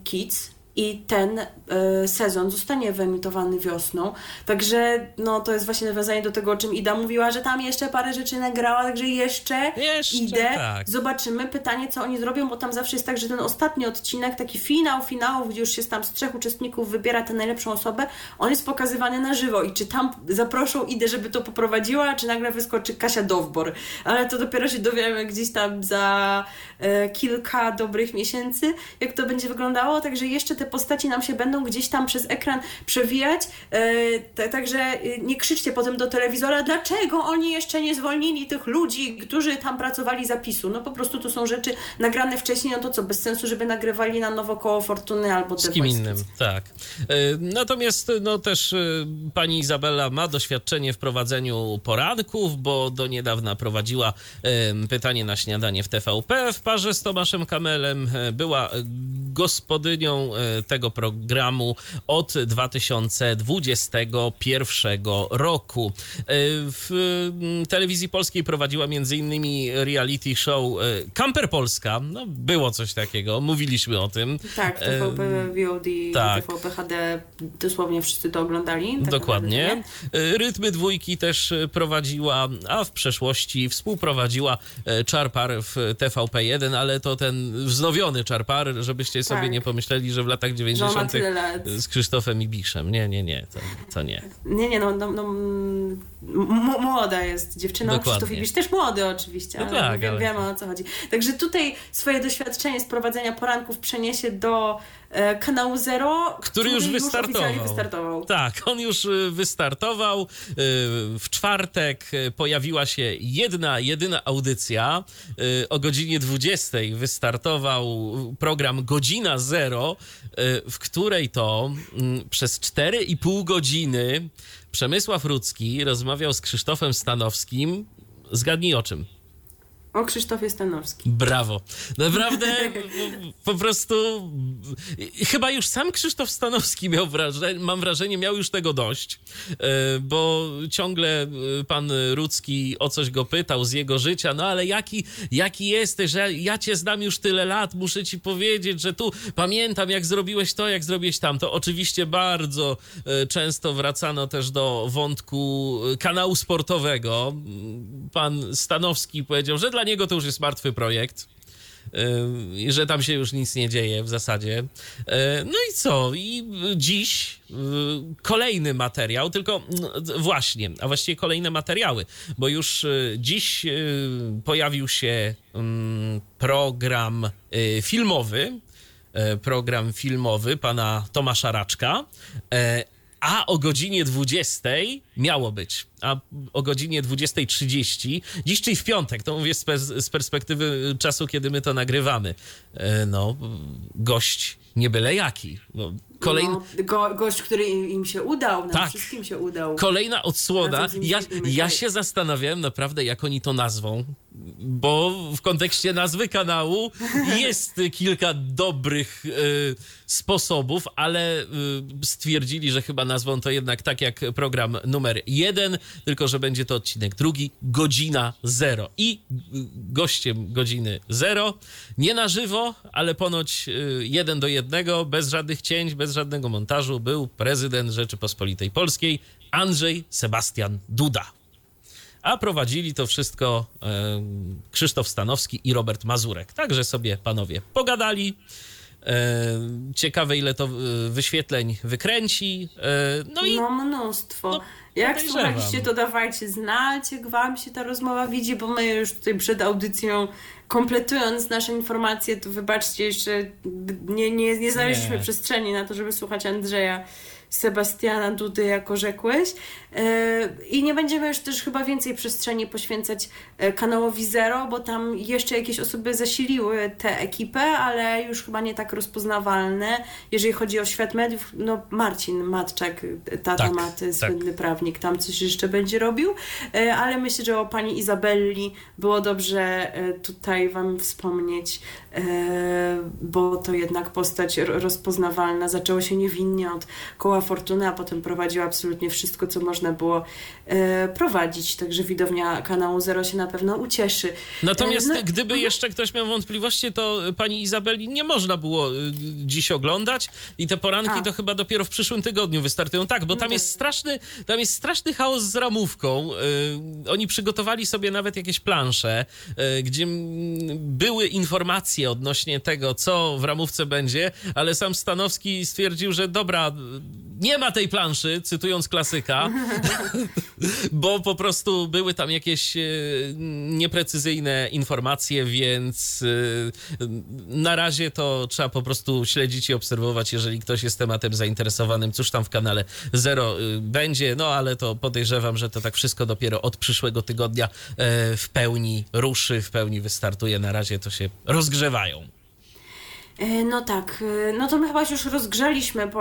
Kids i ten y, sezon zostanie wyemitowany wiosną. Także no, to jest właśnie nawiązanie do tego, o czym Ida mówiła, że tam jeszcze parę rzeczy nagrała, także jeszcze, jeszcze idę. Tak. Zobaczymy. Pytanie, co oni zrobią, bo tam zawsze jest tak, że ten ostatni odcinek, taki finał finałów, gdzie już się tam z trzech uczestników wybiera tę najlepszą osobę, on jest pokazywany na żywo i czy tam zaproszą Idę, żeby to poprowadziła, czy nagle wyskoczy Kasia Dowbor. Ale to dopiero się dowiemy gdzieś tam za kilka dobrych miesięcy, jak to będzie wyglądało. Także jeszcze te postaci nam się będą gdzieś tam przez ekran przewijać. E, także e, nie krzyczcie potem do telewizora, dlaczego oni jeszcze nie zwolnili tych ludzi, którzy tam pracowali zapisu. No po prostu to są rzeczy nagrane wcześniej, no to co, bez sensu, żeby nagrywali na nowo koło Fortuny albo Z kim innym, tak. E, natomiast no też pani Izabela ma doświadczenie w prowadzeniu poranków, bo do niedawna prowadziła pytanie na śniadanie w TVP w parze z Tomaszem Kamelem. Była gospodynią tego programu od 2021 roku. E, w mm, telewizji polskiej prowadziła m.in. reality show e, Camper Polska. No, było coś takiego, mówiliśmy o tym. Tak, TVP VOD, tak. TVP HD, dosłownie wszyscy to oglądali. Tak Dokładnie. E, Rytmy dwójki też prowadziła, a w przeszłości współprowadziła Czarpar w TVP1, ale to ten wznowiony Czarpar, żebyście sobie tak. nie pomyśleli, że w latach 90. z Krzysztofem Ibiszem. Nie, nie, nie, to, to nie. Nie, nie, no, no, no młoda jest dziewczyna. Dokładnie. Krzysztof Ibisz też młody oczywiście, no ale tak, ale... wiemy o co chodzi. Także tutaj swoje doświadczenie z prowadzenia poranków przeniesie do kanału Zero, który, który już, wystartował. już wystartował. Tak, on już e, wystartował. E, w czwartek pojawiła się jedna, jedyna audycja. O godzinie 20 wystartował program Godzina Zero, w której to mm, przez 4,5 godziny Przemysław Rudzki rozmawiał z Krzysztofem Stanowskim. Zgadnij o czym? O Krzysztofie Stanowskim. Brawo. Naprawdę po, prostu chyba już sam Krzysztof Stanowski miał wrażenie, mam wrażenie, miał już tego dość, e, bo ciągle e, pan Rudzki o coś go pytał z jego życia, no ale jaki, jaki jesteś, że ja cię znam już tyle lat, muszę ci powiedzieć, że tu pamiętam jak zrobiłeś to, jak zrobiłeś tamto. Oczywiście bardzo e, często wracano też do wątku kanału sportowego. Pan Stanowski powiedział, że dla niego to już jest martwy projekt i że tam się już nic nie dzieje w zasadzie. No i co? I dziś kolejny materiał, tylko no, właśnie, a właściwie kolejne materiały, bo już dziś pojawił się program filmowy, program filmowy pana Tomasza Raczka, a o godzinie 20 miało być, a o godzinie 20.30, dziś czyli w piątek, to mówię z, perspektywy czasu, kiedy my to nagrywamy, no, gość nie byle jaki. No, kolejny... No, go, gość, który im się udał, nam tak. wszystkim się udał. Kolejna odsłona. Ja, ja się zastanawiałem naprawdę, jak oni to nazwą, bo w kontekście nazwy kanału jest kilka dobrych y, sposobów, ale y, stwierdzili, że chyba nazwą to jednak tak jak program numer jeden, tylko że będzie to odcinek drugi, godzina zero. I y, gościem godziny zero, nie na żywo, ale ponoć jeden do jednego, bez żadnych cięć, bez żadnego montażu, był prezydent Rzeczypospolitej Polskiej Andrzej Sebastian Duda a prowadzili to wszystko e, Krzysztof Stanowski i Robert Mazurek. Także sobie panowie pogadali. E, ciekawe, ile to e, wyświetleń wykręci. No i. No, mnóstwo. No, Jak słuchaliście, to dawajcie znać, jak wam się ta rozmowa widzi, bo my już tutaj przed audycją, kompletując nasze informacje, to wybaczcie, jeszcze nie, nie, nie znaleźliśmy nie. przestrzeni na to, żeby słuchać Andrzeja Sebastiana Dudy, jako rzekłeś. E, I nie będziemy już też chyba więcej przestrzeni poświęcać e, kanałowi Zero, bo tam jeszcze jakieś osoby zasiliły tę ekipę, ale już chyba nie tak rozpoznawalne. Jeżeli chodzi o świat mediów, no Marcin Matczak, tata tak, Maty, tak. słynny tak. prawnik, tam coś jeszcze będzie robił, e, ale myślę, że o pani Izabelli było dobrze tutaj Wam wspomnieć, bo to jednak postać rozpoznawalna. Zaczęło się niewinnie od koła fortuny, a potem prowadziła absolutnie wszystko, co można było e, prowadzić. Także widownia kanału Zero się na pewno ucieszy. Natomiast e, no, gdyby no, jeszcze ktoś miał wątpliwości, to pani Izabeli nie można było e, dziś oglądać i te poranki a. to chyba dopiero w przyszłym tygodniu wystartują. Tak, bo tam no jest tak. straszny, tam jest straszny chaos z ramówką. Oni przygotowali sobie nawet jakieś plansze, gdzie były informacje odnośnie tego, co w ramówce będzie, ale sam Stanowski stwierdził, że dobra, nie ma tej planszy, cytując klasyka, bo po prostu były tam jakieś e, nieprecyzyjne informacje, więc e, na razie to trzeba po prostu śledzić i obserwować, jeżeli ktoś jest tematem zainteresowanym, cóż tam w kanale Zero e, będzie, no ale to podejrzewam, że to tak wszystko dopiero od przyszłego tygodnia w pełni ruszy, w pełni wystartuje. Na razie to się rozgrzewają. No tak, no to my chyba już rozgrzaliśmy po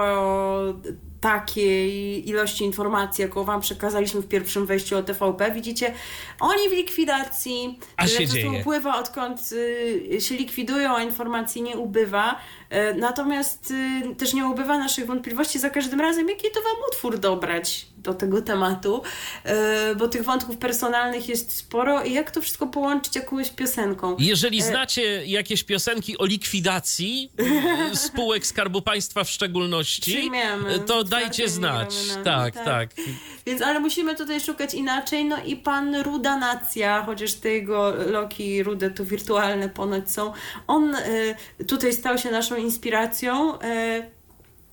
takiej ilości informacji, jaką Wam przekazaliśmy w pierwszym wejściu o TVP. Widzicie, oni w likwidacji. A się dzieje. upływa, odkąd y, się likwidują, a informacji nie ubywa. Y, natomiast y, też nie ubywa naszych wątpliwości za każdym razem, jaki to Wam utwór dobrać do tego tematu, bo tych wątków personalnych jest sporo i jak to wszystko połączyć jakąś piosenką. Jeżeli znacie jakieś piosenki o likwidacji spółek Skarbu Państwa w szczególności, Przyjmiemy. to dajcie znać. Tak, tak, tak, Więc, ale musimy tutaj szukać inaczej. No i pan Ruda Nacja, chociaż te jego Loki Rude to wirtualne ponoć są, on y, tutaj stał się naszą inspiracją. Y,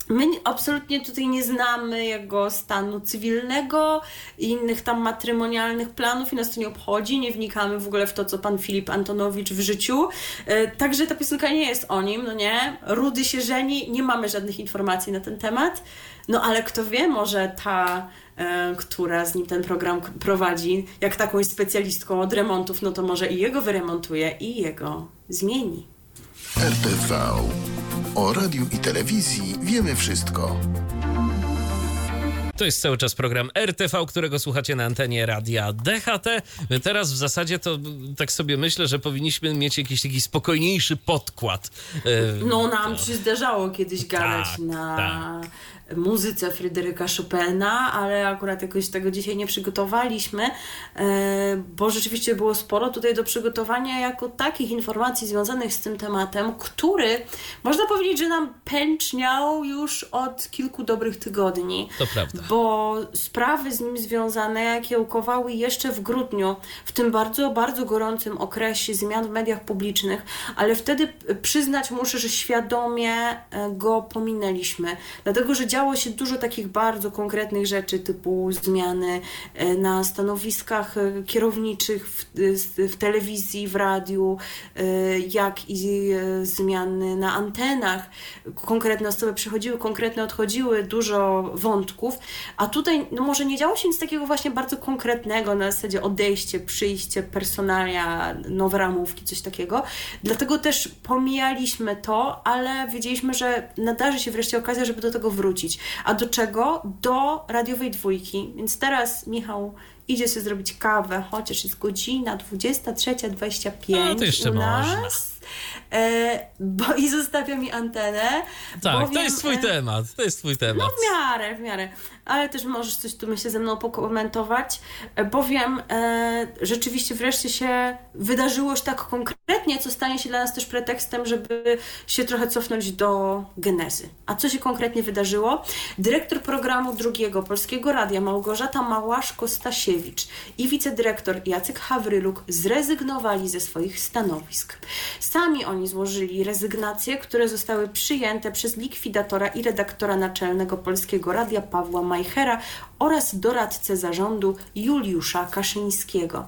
My absolutnie tutaj nie znamy jego stanu cywilnego i innych tam matrymonialnych planów i nas to nie obchodzi, nie wnikamy w ogóle w to, co pan Filip Antonowicz w życiu. E, także ta piosenka nie jest o nim, no nie? Rudy się żeni, nie mamy żadnych informacji na ten temat. No ale kto wie, może ta, e, która z nim ten program prowadzi, jak taką specjalistką od remontów, no to może i jego wyremontuje i jego zmieni. RTV. O radiu i telewizji wiemy wszystko. To jest cały czas program RTV, którego słuchacie na antenie radia DHT. Teraz w zasadzie to tak sobie myślę, że powinniśmy mieć jakiś taki spokojniejszy podkład. E, no nam się zdarzało kiedyś gadać tak, na tak muzyce Fryderyka Chopina, ale akurat jakoś tego dzisiaj nie przygotowaliśmy, e, bo rzeczywiście było sporo tutaj do przygotowania jako takich informacji związanych z tym tematem, który można powiedzieć, że nam pęczniał już od kilku dobrych tygodni. To prawda. Bo sprawy z nim związane kiełkowały jeszcze w grudniu, w tym bardzo, bardzo gorącym okresie zmian w mediach publicznych, ale wtedy przyznać muszę, że świadomie e, go pominęliśmy, dlatego że działo się dużo takich bardzo konkretnych rzeczy, typu zmiany e, na stanowiskach e, kierowniczych w, w telewizji, w radiu, e, jak i zmiany na antenach. Konkretne osoby przychodziły, konkretne odchodziły, dużo wątków, a tutaj no może nie działo się nic takiego właśnie bardzo konkretnego na zasadzie odejście, przyjście, personalia, nowe ramówki, coś takiego. Dlatego też pomijaliśmy to, ale wiedzieliśmy, że nadarzy się wreszcie okazja, żeby do tego wrócić. A do czego? Do radiowej dwójki. Więc teraz Michał idzie sobie zrobić kawę, chociaż jest godzina 23.25 no, to jeszcze u nas. Można. E, bo i zostawia mi antenę. Tak, bowiem, to jest twój e, temat, to jest twój temat. No w miarę, w miarę. Ale też możesz coś tu myślę ze mną pokomentować, e, bowiem e, rzeczywiście wreszcie się wydarzyło już tak konkretnie, co stanie się dla nas też pretekstem, żeby się trochę cofnąć do genezy. A co się konkretnie wydarzyło? Dyrektor programu drugiego Polskiego Radia Małgorzata Małaszko-Stasiewicz i wicedyrektor Jacek Hawryluk zrezygnowali ze swoich stanowisk. Sami oni złożyli rezygnacje, które zostały przyjęte przez likwidatora i redaktora naczelnego Polskiego Radia Pawła Majchera oraz doradcę zarządu Juliusza Kaszyńskiego.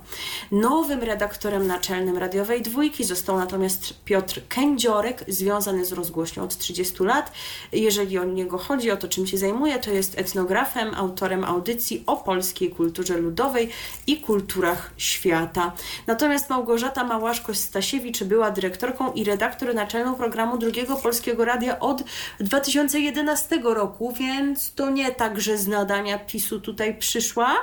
Nowym redaktorem naczelnym radiowej dwójki został natomiast Piotr Kędziorek, związany z rozgłośnią od 30 lat. Jeżeli o niego chodzi, o to czym się zajmuje, to jest etnografem, autorem audycji o polskiej kulturze ludowej i kulturach świata. Natomiast Małgorzata Małaszko-Stasiewicz była dyrektorką i redaktor naczelną programu Drugiego Polskiego Radia od 2011 roku, więc to nie tak, że z nadania PiSu tutaj przyszła.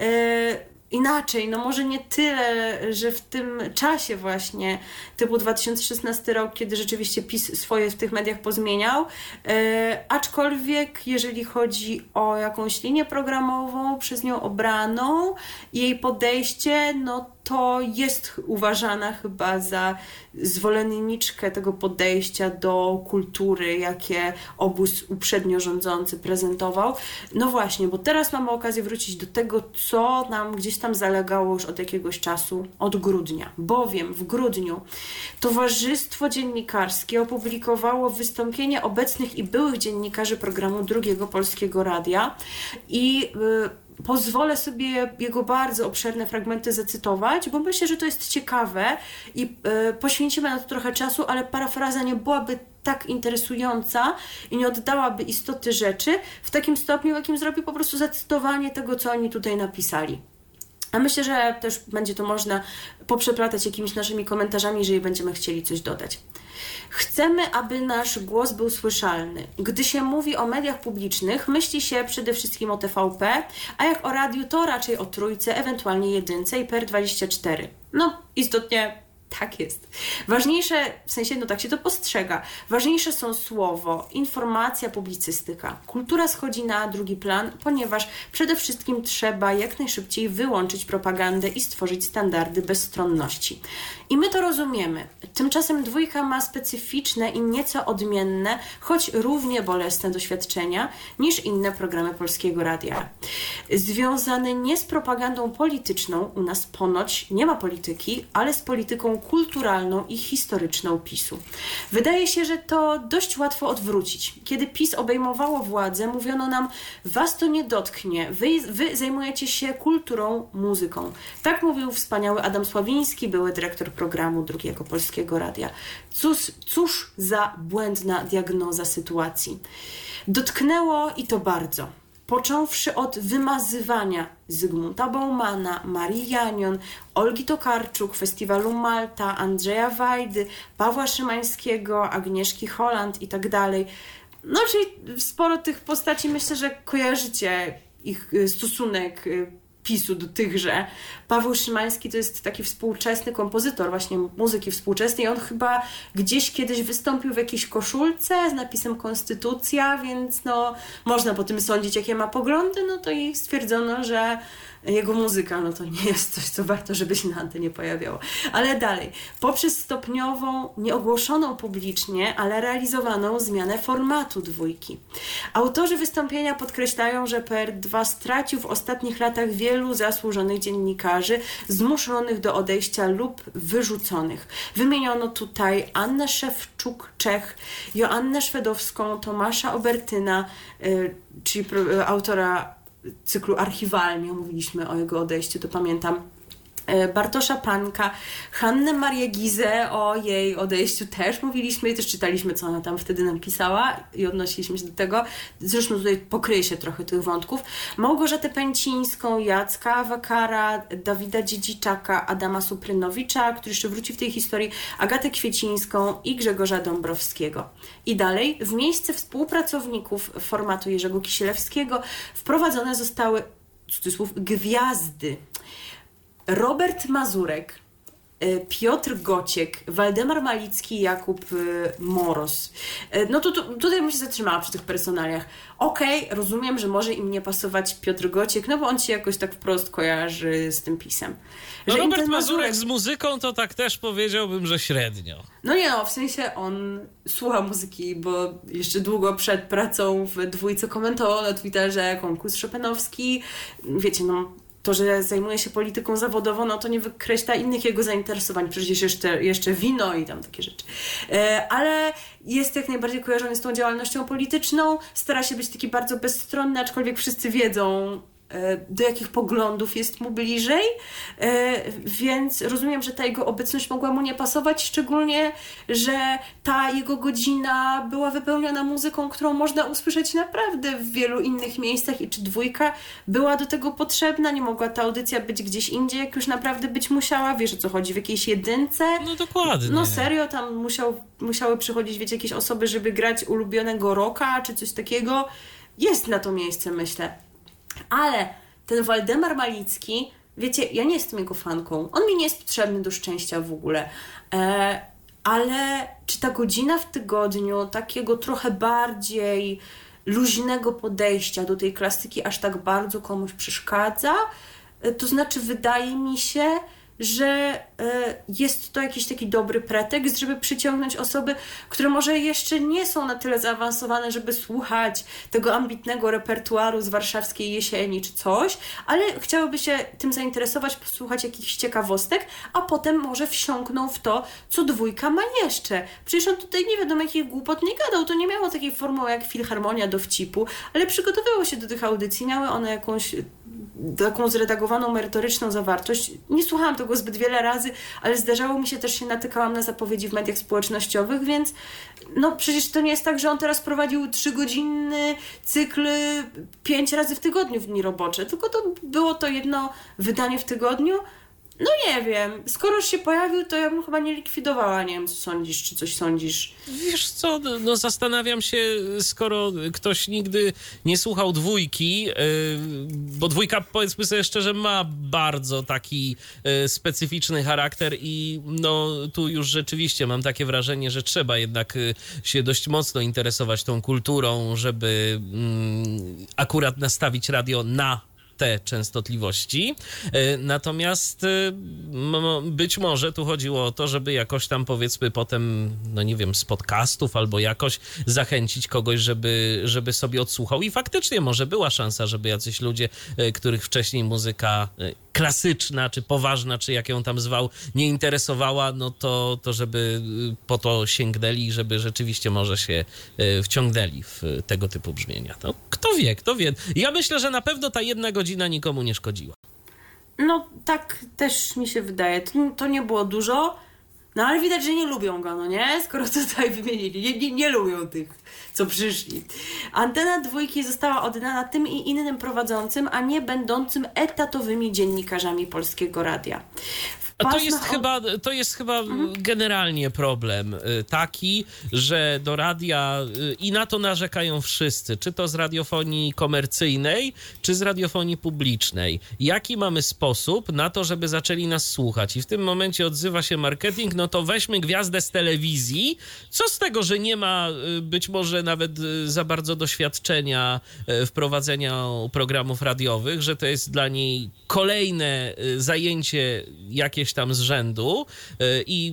E, inaczej, no może nie tyle, że w tym czasie właśnie, typu 2016 rok, kiedy rzeczywiście PiS swoje w tych mediach pozmieniał, e, aczkolwiek jeżeli chodzi o jakąś linię programową przez nią obraną, jej podejście, no to jest uważana chyba za zwolenniczkę tego podejścia do kultury, jakie obóz uprzednio rządzący prezentował. No właśnie, bo teraz mamy okazję wrócić do tego, co nam gdzieś tam zalegało już od jakiegoś czasu, od grudnia. Bowiem w grudniu Towarzystwo Dziennikarskie opublikowało wystąpienie obecnych i byłych dziennikarzy programu Drugiego Polskiego Radia i yy, pozwolę sobie jego bardzo obszerne fragmenty zacytować, bo myślę, że to jest ciekawe i y, poświęcimy na to trochę czasu, ale parafraza nie byłaby tak interesująca i nie oddałaby istoty rzeczy w takim stopniu, jakim zrobi po prostu zacytowanie tego, co oni tutaj napisali. A myślę, że też będzie to można poprzeplatać jakimiś naszymi komentarzami, jeżeli będziemy chcieli coś dodać. Chcemy, aby nasz głos był słyszalny. Gdy się mówi o mediach publicznych, myśli się przede wszystkim o TVP, a jak o radiu, to raczej o trójce, ewentualnie jedynce i PER24. No, istotnie tak jest. Ważniejsze, w sensie, no tak się to postrzega, ważniejsze są słowo, informacja, publicystyka. Kultura schodzi na drugi plan, ponieważ przede wszystkim trzeba jak najszybciej wyłączyć propagandę i stworzyć standardy bezstronności. I my to rozumiemy. Tymczasem dwójka ma specyficzne i nieco odmienne, choć równie bolesne doświadczenia niż inne programy polskiego radia. Związane nie z propagandą polityczną, u nas ponoć nie ma polityki, ale z polityką kulturalną i historyczną PiSu. Wydaje się, że to dość łatwo odwrócić. Kiedy PiS obejmowało władzę, mówiono nam, was to nie dotknie, wy, wy zajmujecie się kulturą, muzyką. Tak mówił wspaniały Adam Sławiński, były dyrektor programu Drugiego Polskiego Radia. Cóż, cóż za błędna diagnoza sytuacji. Dotknęło i to bardzo począwszy od wymazywania Zygmunta Baumana, Marii Janion, Olgi Tokarczuk, Festiwalu Malta, Andrzeja Wajdy, Pawła Szymańskiego, Agnieszki Holland itd., tak No, czyli sporo tych postaci myślę, że kojarzycie ich y, stosunek y, PiSu do tychże. Paweł Szymański to jest taki współczesny kompozytor właśnie muzyki współczesnej. On chyba gdzieś kiedyś wystąpił w jakiejś koszulce z napisem Konstytucja, więc no można po tym sądzić, jakie ma poglądy, no to i stwierdzono, że jego muzyka, no to nie jest coś, co warto, żeby się na antenie pojawiało. Ale dalej, poprzez stopniową, nieogłoszoną publicznie, ale realizowaną zmianę formatu dwójki. Autorzy wystąpienia podkreślają, że PR2 stracił w ostatnich latach wielu zasłużonych dziennikarzy, zmuszonych do odejścia lub wyrzuconych. Wymieniono tutaj Annę Szewczuk-Czech, Joannę Szwedowską, Tomasza Obertyna, y, czyli autora cyklu archiwalnie, mówiliśmy o jego odejściu, to pamiętam Bartosza Panka, Hannę Marię Gizę, o jej odejściu też mówiliśmy i też czytaliśmy, co ona tam wtedy napisała i odnosiliśmy się do tego. Zresztą tutaj pokryje się trochę tych wątków. Małgorzatę Pęcińską, Jacka Wakara, Dawida Dziedziczaka, Adama Suprynowicza, który jeszcze wróci w tej historii, Agatę Kwiecińską i Grzegorza Dąbrowskiego. I dalej, w miejsce współpracowników formatu Jerzego Kisielewskiego wprowadzone zostały, cudzysłów, gwiazdy. Robert Mazurek, e, Piotr Gociek, Waldemar Malicki, Jakub e, Moros. E, no to, to tutaj bym się zatrzymała przy tych personaliach. Okej, okay, rozumiem, że może im nie pasować Piotr Gociek, no bo on się jakoś tak wprost kojarzy z tym pisem. No Robert Mazurek z muzyką to tak też powiedziałbym, że średnio. No nie no, w sensie on słucha muzyki, bo jeszcze długo przed pracą w dwójce komentował na Twitterze konkurs Chopinowski. Wiecie, no to, że zajmuje się polityką zawodową, no to nie wykreśla innych jego zainteresowań, przecież jeszcze, jeszcze wino i tam takie rzeczy. E, ale jest jak najbardziej kojarzony z tą działalnością polityczną, stara się być taki bardzo bezstronny, aczkolwiek wszyscy wiedzą, do jakich poglądów jest mu bliżej, e, więc rozumiem, że ta jego obecność mogła mu nie pasować, szczególnie, że ta jego godzina była wypełniona muzyką, którą można usłyszeć naprawdę w wielu innych miejscach i czy dwójka była do tego potrzebna, nie mogła ta audycja być gdzieś indziej, jak już naprawdę być musiała, wiesz o co chodzi, w jakiejś jedynce. No dokładnie. No serio, tam musiał, musiały przychodzić, wiecie, jakieś osoby, żeby grać ulubionego rocka, czy coś takiego. Jest na to miejsce, myślę. Ale ten Waldemar Malicki, wiecie, ja nie jestem jego fanką. On mi nie jest potrzebny do szczęścia w ogóle. E, ale czy ta godzina w tygodniu takiego trochę bardziej luźnego podejścia do tej klasyki aż tak bardzo komuś przeszkadza? E, to znaczy, wydaje mi się, że e, jest to jakiś taki dobry pretekst, żeby przyciągnąć osoby, które może jeszcze nie są na tyle zaawansowane, żeby słuchać tego ambitnego repertuaru z warszawskiej jesieni czy coś, ale chciałyby się tym zainteresować, posłuchać jakichś ciekawostek, a potem może wsiąkną w to, co dwójka ma jeszcze. Przecież on tutaj nie wiadomo jakich głupot nie gadał, to nie miało takiej formuły jak Filharmonia dowcipu, ale przygotowywało się do tych audycji, miały one jakąś taką zredagowaną, merytoryczną zawartość. Nie słuchałam tego zbyt wiele razy, ale zdarzało mi się też się natykałam na zapowiedzi w mediach społecznościowych, więc no przecież to nie jest tak, że on teraz prowadził trzygodzinny cykl pięć razy w tygodniu w dni robocze, tylko to było to jedno wydanie w tygodniu, no nie wiem. Skoro się pojawił, to ja bym chyba nie likwidowała. Nie wiem, co sądzisz, czy coś sądzisz. Wiesz co, no zastanawiam się, skoro ktoś nigdy nie słuchał dwójki, yy, bo dwójka, powiedzmy sobie szczerze, ma bardzo taki yy, specyficzny charakter i no tu już rzeczywiście mam takie wrażenie, że trzeba jednak yy, się dość mocno interesować tą kulturą, żeby mm, akurat nastawić radio na te częstotliwości. E, natomiast e, być może tu chodziło o to, żeby jakoś tam powiedzmy potem, no nie wiem, z podcastów albo jakoś zachęcić kogoś, żeby, żeby sobie odsłuchał. I faktycznie może była szansa, żeby jacyś ludzie, e, których wcześniej muzyka klasyczna, czy poważna, czy jak ją tam zwał, nie interesowała, no to, to żeby po to sięgnęli, żeby rzeczywiście może się wciągnęli w tego typu brzmienia. No, kto wie, kto wie. Ja myślę, że na pewno ta jedna godzina godzina nikomu nie szkodziła. No tak też mi się wydaje. To, to nie było dużo, no ale widać, że nie lubią go, no nie? Skoro tutaj wymienili. Nie, nie, nie lubią tych, co przyszli. Antena dwójki została oddana tym i innym prowadzącym, a nie będącym etatowymi dziennikarzami Polskiego Radia. A to jest, chyba, to jest chyba mhm. generalnie problem y, taki, że do radia y, i na to narzekają wszyscy, czy to z radiofonii komercyjnej, czy z radiofonii publicznej. Jaki mamy sposób na to, żeby zaczęli nas słuchać? I w tym momencie odzywa się marketing, no to weźmy gwiazdę z telewizji. Co z tego, że nie ma y, być może nawet za bardzo doświadczenia w prowadzeniu programów radiowych, że to jest dla niej kolejne zajęcie jakieś gdzieś tam z rzędu y, i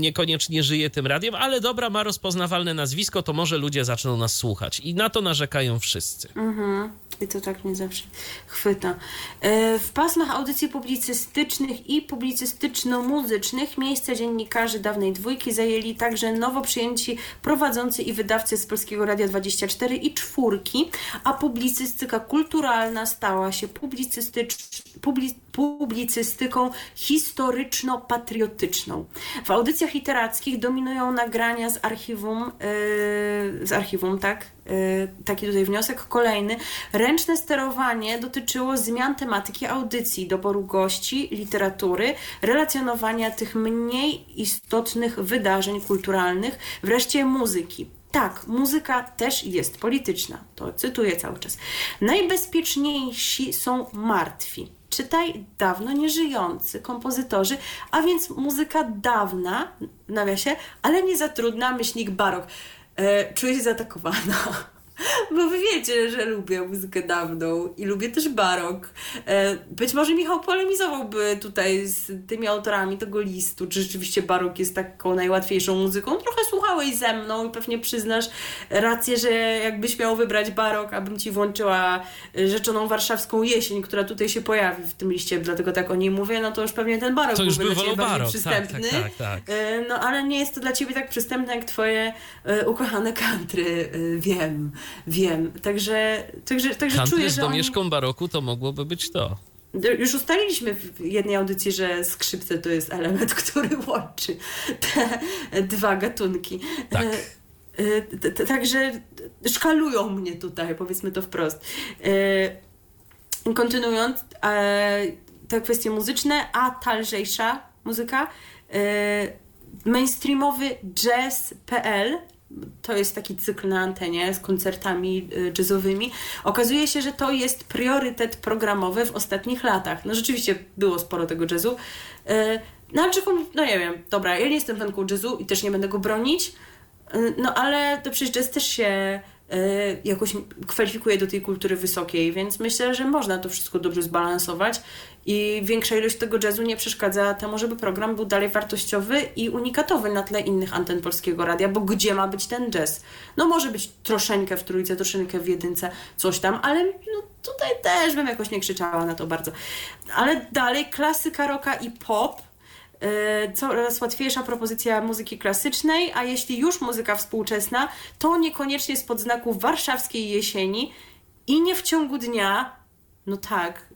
niekoniecznie żyje tym radiem, ale dobra, ma rozpoznawalne nazwisko, to może ludzie zaczną nas słuchać. I na to narzekają wszyscy. Mhm. I to tak nie zawsze chwyta. E, w pasmach audycji publicystycznych i publicystyczno-muzycznych miejsce dziennikarzy dawnej dwójki zajęli także nowo przyjęci prowadzący i wydawcy z Polskiego Radia 24 i czwórki, a publicystyka kulturalna stała się publicystycz, publi, publicystyką historyczno-patriotyczną. W audycjach literackich dominują nagrania z archiwum, yy, z archiwum, tak? Yy, taki tutaj wniosek. Kolejny. Ręczne sterowanie dotyczyło zmian tematyki audycji, doboru gości, literatury, relacjonowania tych mniej istotnych wydarzeń kulturalnych, wreszcie muzyki. Tak, muzyka też jest polityczna. To cytuję cały czas. Najbezpieczniejsi są martwi czytaj dawno nieżyjący kompozytorzy, a więc muzyka dawna, w nawiasie, ale nie za trudna, myślnik barok. E, czuję się zaatakowana. Bo wy wiecie, że lubię muzykę dawną i lubię też barok. E, być może Michał polemizowałby tutaj z tymi autorami tego listu, czy rzeczywiście barok jest taką najłatwiejszą muzyką. Trochę słuchałeś ze mną i pewnie przyznasz rację, że jakbyś miał wybrać barok, abym ci włączyła rzeczoną warszawską jesień, która tutaj się pojawi w tym liście, dlatego tak o niej mówię, no to już pewnie ten barok to byłby by dla ciebie bardziej barok. przystępny. Tak, tak, tak, tak. No ale nie jest to dla ciebie tak przystępne jak twoje ukochane country, wiem wiem. Także, także, także czuję, z że domieszką oni... baroku to mogłoby być to. Już ustaliliśmy w jednej audycji, że skrzypce to jest element, który łączy te dwa gatunki. Tak. E, e, także szkalują mnie tutaj, powiedzmy to wprost. E, kontynuując, te kwestie muzyczne, a ta lżejsza muzyka, mainstreamowy jazz.pl to jest taki cykl na antenie z koncertami y, jazzowymi. Okazuje się, że to jest priorytet programowy w ostatnich latach. No rzeczywiście było sporo tego jazzu. Y, no ale no nie wiem, dobra, ja nie jestem fanką jazzu i też nie będę go bronić, y, no ale to przecież jazz też się jakoś kwalifikuje do tej kultury wysokiej, więc myślę, że można to wszystko dobrze zbalansować i większa ilość tego jazzu nie przeszkadza temu, żeby program był dalej wartościowy i unikatowy na tle innych anten polskiego radia, bo gdzie ma być ten jazz? No może być troszeczkę w trójce, troszeczkę w jedynce, coś tam, ale no, tutaj też bym jakoś nie krzyczała na to bardzo. Ale dalej klasyka rocka i pop, e, coraz łatwiejsza propozycja muzyki klasycznej, a jeśli już muzyka współczesna, to niekoniecznie spod znaku warszawskiej jesieni i nie w ciągu dnia, no tak,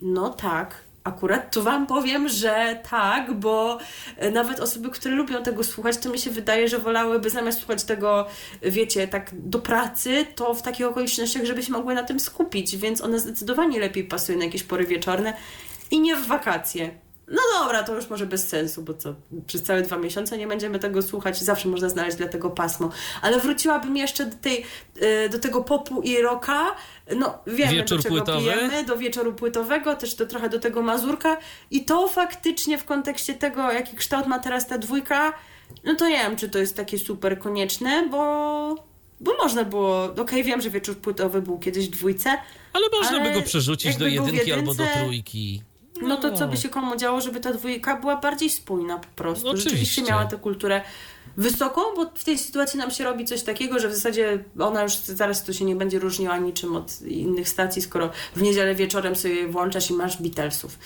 no tak. Akurat tu Wam powiem, że tak, bo e, nawet osoby, które lubią tego słuchać, to mi się wydaje, że wolałyby zamiast słuchać tego, wiecie, tak do pracy, to w takich okolicznościach, żeby się mogły na tym skupić, więc one zdecydowanie lepiej pasują na jakieś pory wieczorne i nie w wakacje. No dobra, to już może bez sensu, bo co, przez całe dwa miesiące nie będziemy tego słuchać, zawsze można znaleźć dla tego pasmo. Ale wróciłabym jeszcze do, tej, e, do tego popu i rocka, no wiemy Wieczór do czego płytowy. pijemy, do wieczoru płytowego, też do, trochę do tego mazurka i to faktycznie w kontekście tego, jaki kształt ma teraz ta dwójka, no to nie wiem, czy to jest takie super konieczne, bo bo można było, okej, okay, wiem, że wieczór płytowy był kiedyś w dwójce. Ale można ale by go przerzucić do jedynki jedynce, albo do trójki. No to co by się komu działo, żeby ta dwójka była bardziej spójna po prostu. No, Rzeczywiście miała tę kulturę wysoką, bo w tej sytuacji nam się robi coś takiego, że w zasadzie ona już zaraz to się nie będzie różniła niczym od innych stacji, skoro w niedzielę wieczorem sobie włączasz i masz Beatlesów.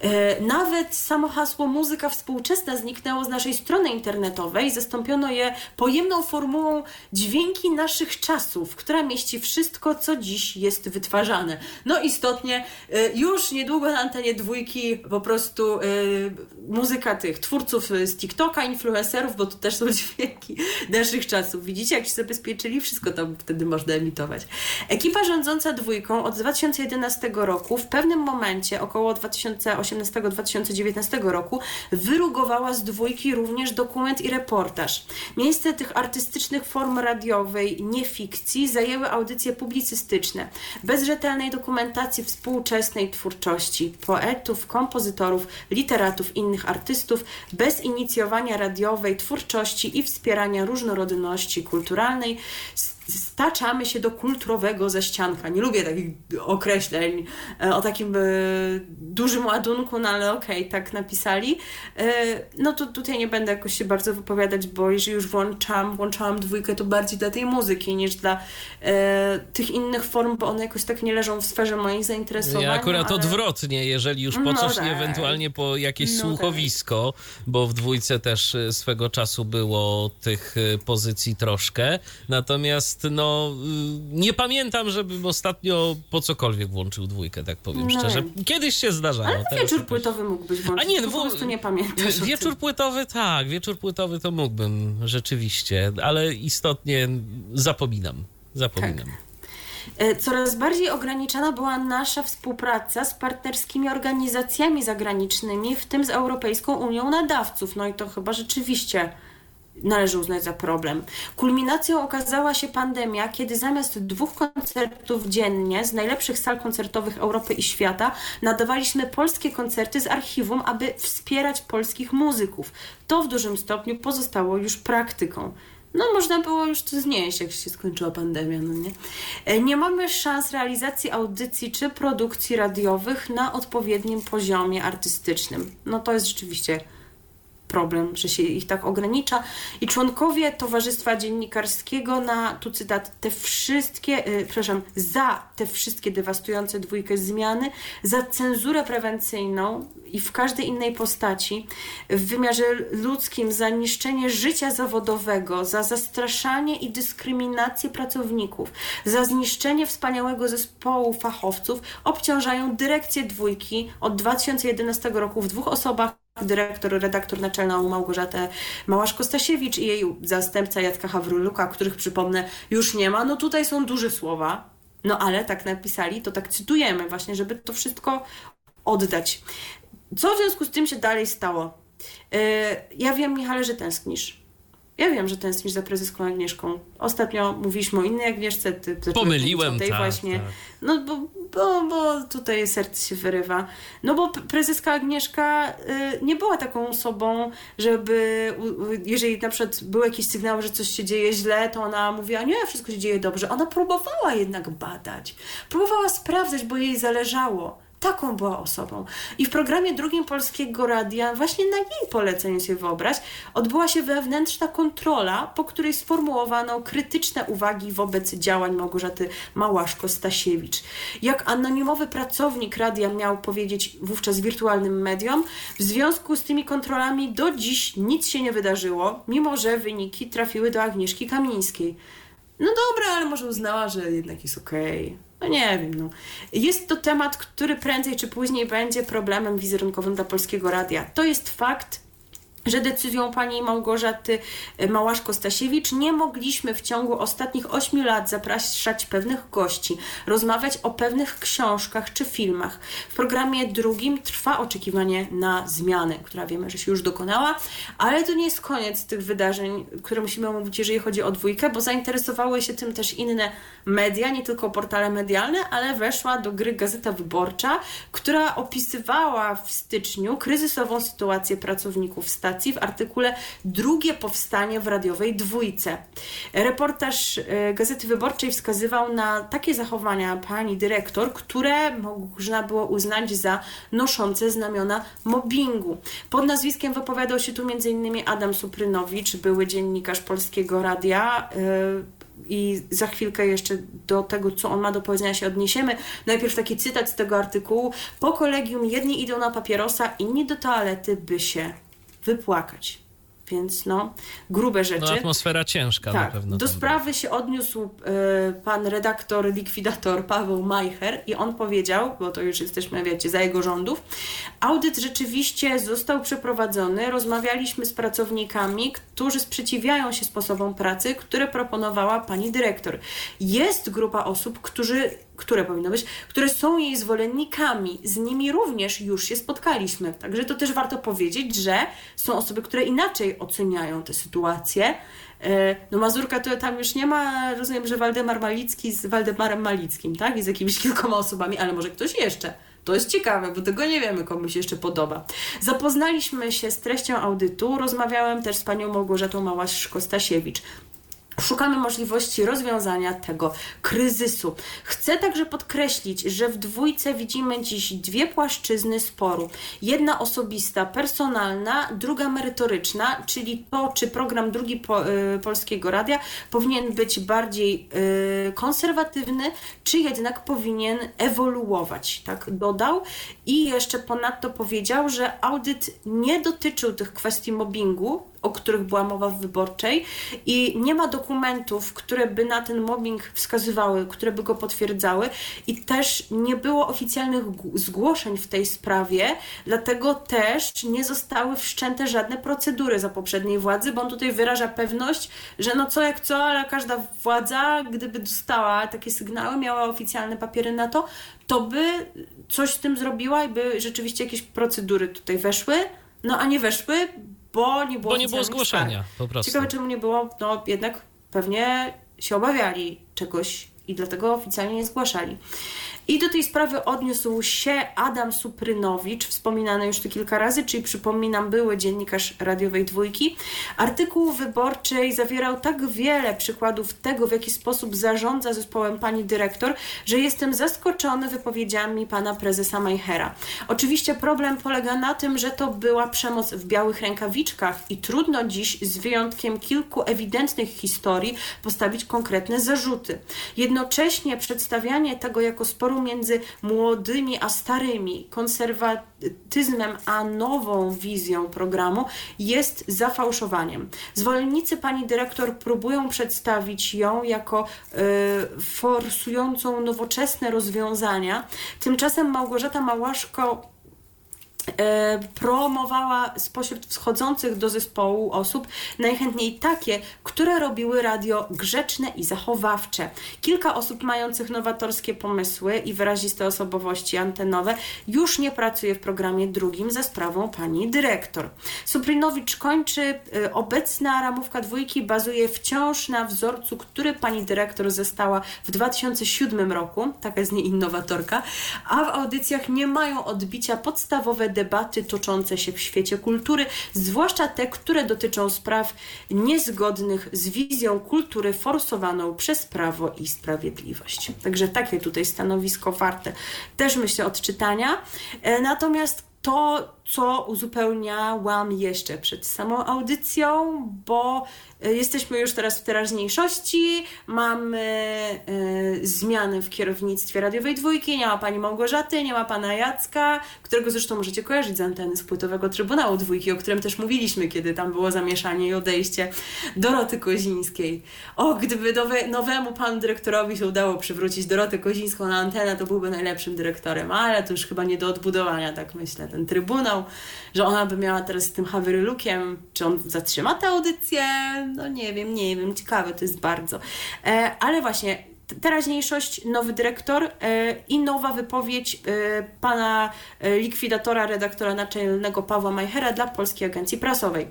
E, nawet samo hasło muzyka współczesna zniknęło z naszej strony internetowej, zastąpiono je pojemną formułą dźwięki naszych czasów, która mieści wszystko, co dziś jest wytwarzane. No istotnie, e, już niedługo na antenie dwójki po prostu e, muzyka tych twórców z TikToka, influencerów, bo to też są dźwięki naszych czasów. Widzicie, jak się zabezpieczyli? Wszystko tam wtedy można emitować. Ekipa rządząca dwójką od 2011 roku w pewnym momencie, około 2018-2019 roku, wyrugowała z dwójki również dokument i reportaż. Miejsce tych artystycznych form radiowej, nie fikcji, zajęły audycje publicystyczne. Bez rzetelnej dokumentacji współczesnej twórczości poetów, kompozytorów, literatów, innych artystów, bez inicjowania radiowej twórczości i wspierania różnorodności kulturalnej, staczamy się do kulturowego ześcianka. Nie lubię takich określeń e, o takim e, dużym ładunku, no ale okej, okay, tak napisali. E, no to tutaj nie będę jakoś się bardzo wypowiadać, bo jeżeli już włączam, włączałam dwójkę, to bardziej dla tej muzyki niż dla tych innych form, bo one jakoś tak nie leżą w sferze moich zainteresowań. Ja akurat ale... odwrotnie, jeżeli już po no coś, tak. ewentualnie po jakieś no słuchowisko, tak. bo w dwójce też swego czasu było tych pozycji troszkę, natomiast no y, nie pamiętam, żebym ostatnio po cokolwiek włączył dwójkę, tak powiem no. szczerze. Kiedyś się zdarzało. Ale wieczór płytowy mógłbyś włączyć, A nie, no, po prostu nie pamiętasz. Wieczór płytowy tak, wieczór płytowy to mógłbym rzeczywiście, ale istotnie zapominam. Zapominam. Tak. E, coraz bardziej ograniczana była nasza współpraca z partnerskimi organizacjami zagranicznymi, w tym z Europejską Unią Nadawców. No i to chyba rzeczywiście należy uznać za problem. Kulminacją okazała się pandemia, kiedy zamiast dwóch koncertów dziennie z najlepszych sal koncertowych Europy i świata nadawaliśmy polskie koncerty z archiwum, aby wspierać polskich muzyków. To w dużym stopniu pozostało już praktyką. No, można było już to znieść, jak się skończyła pandemia, no nie? E, nie mamy szans realizacji audycji czy produkcji radiowych na odpowiednim poziomie artystycznym. No to jest rzeczywiście problem, że się ich tak ogranicza. I członkowie Towarzystwa Dziennikarskiego na, tu cytat, te wszystkie, yy, przepraszam, za te wszystkie dewastujące dwójkę zmiany, za cenzurę prewencyjną i w każdej innej postaci, w wymiarze ludzkim, za niszczenie życia zawodowego, za zastraszanie i dyskryminację pracowników, za zniszczenie wspaniałego zespołu fachowców, obciążają dyrekcję dwójki od 2011 roku w dwóch osobach dyrektor, redaktor naczelną Małgorzatę Małaszko-Stasiewicz i jej zastępca Jacka Hawruluka, których przypomnę już nie ma. No tutaj są duże słowa, no ale tak napisali, to tak cytujemy właśnie, żeby to wszystko oddać. Co w związku z tym się dalej stało? Yy, ja wiem, Michale, że tęsknisz. Ja wiem, że tęsknisz za prezeską Agnieszką. Ostatnio mówiliśmy o innej Agnieszce. Ty, Pomyliłem, tej tak, właśnie. Tak. No bo, bo, bo tutaj serce się wyrywa. No bo prezeska Agnieszka y, nie była taką osobą, żeby jeżeli na przykład były jakieś sygnały, że coś się dzieje źle, to ona mówiła, nie, wszystko się dzieje dobrze. Ona próbowała jednak badać. Próbowała sprawdzać, bo jej zależało. Taką była osobą. I w programie drugim Polskiego Radia, właśnie na jej poleceniu się wyobraź, odbyła się wewnętrzna kontrola, po której sformułowano krytyczne uwagi wobec działań Małgorzaty Małaszko-Stasiewicz. Jak anonimowy pracownik radia miał powiedzieć wówczas wirtualnym mediom, w związku z tymi kontrolami do dziś nic się nie wydarzyło, mimo że wyniki trafiły do Agnieszki Kamińskiej. No dobra, ale może uznała, że jednak jest okej. Okay. No nie wiem, no. Jest to temat, który prędzej czy później będzie problemem wizerunkowym dla polskiego radia. To jest fakt, że decyzją pani Małgorzaty e, Małaszko-Stasiewicz nie mogliśmy w ciągu ostatnich ośmiu lat zapraszać pewnych gości, rozmawiać o pewnych książkach czy filmach. W programie drugim trwa oczekiwanie na zmianę, która wiemy, że się już dokonała, ale to nie jest koniec tych wydarzeń, które musimy omówić, jeżeli chodzi o dwójkę, bo zainteresowały się tym też inne media, nie tylko portale medialne, ale weszła do gry Gazeta Wyborcza, która opisywała w styczniu kryzysową sytuację pracowników stacji stacji w artykule Drugie powstanie w radiowej dwójce. Reportaż e, Gazety Wyborczej wskazywał na takie zachowania pani dyrektor, które można było uznać za noszące znamiona mobbingu. Pod nazwiskiem wypowiadał się tu m.in. Adam Suprynowicz, były dziennikarz Polskiego Radia, e, i za chwilkę jeszcze do tego, co on ma do powiedzenia się odniesiemy. Najpierw taki cytat z tego artykułu. Po kolegium jedni idą na papierosa, inni do toalety, by się wypłakać. więc no, grube rzeczy. No atmosfera ciężka tak, na pewno. Do sprawy się odniósł e, pan redaktor, likwidator Paweł Majcher i on powiedział, bo to już jesteśmy, wiecie, za jego rządów, audyt rzeczywiście został przeprowadzony, rozmawialiśmy z pracownikami, którzy sprzeciwiają się sposobom pracy, które proponowała pani dyrektor. Jest grupa osób, którzy które powinno być, które są jej zwolennikami. Z nimi również już się spotkaliśmy. Także to też warto powiedzieć, że są osoby, które inaczej oceniają tę sytuację. E, No Mazurka to tam już nie ma, rozumiem, że Waldemar Malicki z Waldemarem Malickim, tak? I z jakimiś kilkoma osobami, ale może ktoś jeszcze. To jest ciekawe, bo tego nie wiemy, komu się jeszcze podoba. Zapoznaliśmy się z treścią audytu, rozmawiałem też z panią Małgorzatą Małaszko-Stasiewicz. Szukamy możliwości rozwiązania tego kryzysu. Chcę także podkreślić, że w dwójce widzimy dziś dwie płaszczyzny sporu. Jedna osobista, personalna, druga merytoryczna, czyli to, czy program drugi po, y, Polskiego Radia powinien być bardziej y, konserwatywny, czy jednak powinien ewoluować, tak dodał. I jeszcze ponadto powiedział, że audyt nie dotyczył tych kwestii mobbingu, o których była mowa w wyborczej i nie ma dokumentów, które by na ten mobbing wskazywały, które by go potwierdzały i też nie było oficjalnych zgłoszeń w tej sprawie, dlatego też nie zostały wszczęte żadne procedury za poprzedniej władzy, bo on tutaj wyraża pewność, że no co jak co, ale każda władza, gdyby dostała takie sygnały, miała oficjalne papiery na to, to by coś z tym zrobiła i by rzeczywiście jakieś procedury tutaj weszły, no a nie weszły, bo nie było Bo nie było zgłoszenia, po prostu. Ciekawe, czemu nie było, no jednak pewnie się obawiali czegoś i dlatego oficjalnie nie zgłaszali. I do tej sprawy odniósł się Adam Suprynowicz, wspominany już tu kilka razy, czyli przypominam, były dziennikarz radiowej dwójki. Artykuł wyborczej zawierał tak wiele przykładów tego, w jaki sposób zarządza zespołem pani dyrektor, że jestem zaskoczony wypowiedziami pana prezesa Majchera. Oczywiście problem polega na tym, że to była przemoc w białych rękawiczkach i trudno dziś, z wyjątkiem kilku ewidentnych historii, postawić konkretne zarzuty. Jednocześnie przedstawianie tego jako sporu między młodymi a starymi, konserwatyzmem a nową wizją programu jest zafałszowaniem. Zwolennicy pani dyrektor próbują przedstawić ją jako y, forsującą nowoczesne rozwiązania. Tymczasem Małgorzata Małaszko promowała spośród wschodzących do zespołu osób najchętniej takie, które robiły radio grzeczne i zachowawcze. Kilka osób mających nowatorskie pomysły i wyraziste osobowości antenowe już nie pracuje w programie drugim za sprawą pani dyrektor. Suprinowicz kończy, e, obecna ramówka dwójki bazuje wciąż na wzorcu, który pani dyrektor została w 2007 roku, taka jest nie innowatorka, a w audycjach nie mają odbicia podstawowe debaty toczące się w świecie kultury, zwłaszcza te, które dotyczą spraw niezgodnych z wizją kultury forsowaną przez Prawo i Sprawiedliwość. Także takie tutaj stanowisko warte też myślę odczytania. E, Natomiast to, co uzupełniałam jeszcze przed samą audycją, bo e, jesteśmy już teraz w teraźniejszości, mamy e, zmiany w kierownictwie radiowej dwójki, nie ma pani Małgorzaty, nie ma pana Jacka, którego zresztą możecie kojarzyć z anteny z płytowego Trybunału Dwójki, o którym też mówiliśmy, kiedy tam było zamieszanie i odejście Doroty Kozińskiej. O, gdyby nowe, nowemu panu dyrektorowi się udało przywrócić Dorotę Kozińską na antenę, to byłby najlepszym dyrektorem, ale to już chyba nie do odbudowania, tak myślę, ten Trybunał, że ona by miała teraz z tym Hawerylukiem, czy on zatrzyma tę audycję? No nie wiem, nie wiem, ciekawe to jest bardzo. E, ale właśnie, teraźniejszość, nowy dyrektor e, i nowa wypowiedź e, pana likwidatora, redaktora naczelnego Pawła Majchera dla Polskiej Agencji Prasowej.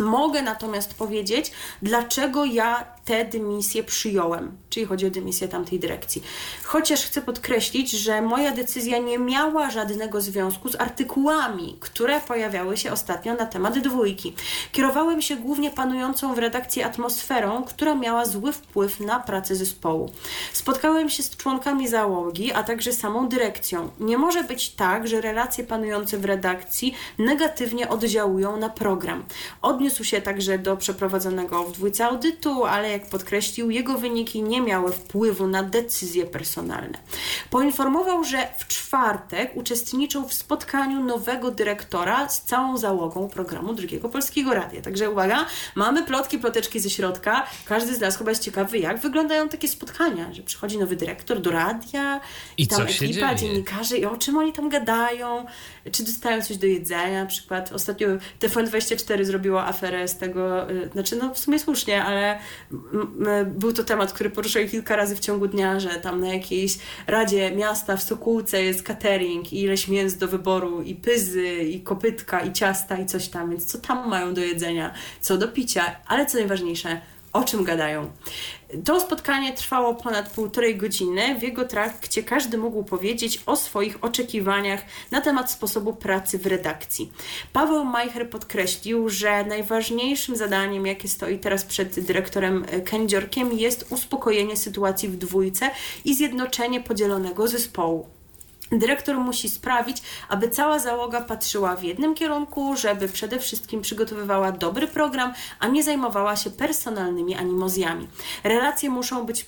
Mogę natomiast powiedzieć, dlaczego ja tę dymisję przyjąłem, czyli chodzi o dymisję tamtej dyrekcji. Chociaż chcę podkreślić, że moja decyzja nie miała żadnego związku z artykułami, które pojawiały się ostatnio na temat dwójki. Kierowałem się głównie panującą w redakcji atmosferą, która miała zły wpływ na pracę zespołu. Spotkałem się z członkami załogi, a także samą dyrekcją. Nie może być tak, że relacje panujące w redakcji negatywnie oddziałują na program. Odniósł się także do przeprowadzonego w dwójce audytu, ale jak podkreślił, jego wyniki nie miały wpływu na decyzje personalne. Poinformował, że w czwartek uczestniczył w spotkaniu nowego dyrektora z całą załogą programu Drugiego Polskiego Radia. Także uwaga, mamy plotki, ploteczki ze środka. Każdy z nas chyba jest ciekawy, jak wyglądają takie spotkania, że przychodzi nowy dyrektor do radia i, I tam ekipa, dzieje? dziennikarze i o czym oni tam gadają, czy dostają coś do jedzenia na przykład. Ostatnio TVN24 zrobiło aferę z tego, y, znaczy no w sumie słusznie, ale był to temat, który poruszali kilka razy w ciągu dnia, że tam na jakiejś Radzie Miasta w Sokółce jest catering i ileś mięs do wyboru i pyzy i kopytka i ciasta i coś tam, więc co tam mają do jedzenia, co do picia, ale co najważniejsze, o czym gadają. To spotkanie trwało ponad półtorej godziny. W jego trakcie każdy mógł powiedzieć o swoich oczekiwaniach na temat sposobu pracy w redakcji. Paweł Majcher podkreślił, że najważniejszym zadaniem, jakie stoi teraz przed dyrektorem Kędziorkiem, jest uspokojenie sytuacji w dwójce i zjednoczenie podzielonego zespołu. Dyrektor musi sprawić, aby cała załoga patrzyła w jednym kierunku, żeby przede wszystkim przygotowywała dobry program, a nie zajmowała się personalnymi animozjami. Relacje muszą być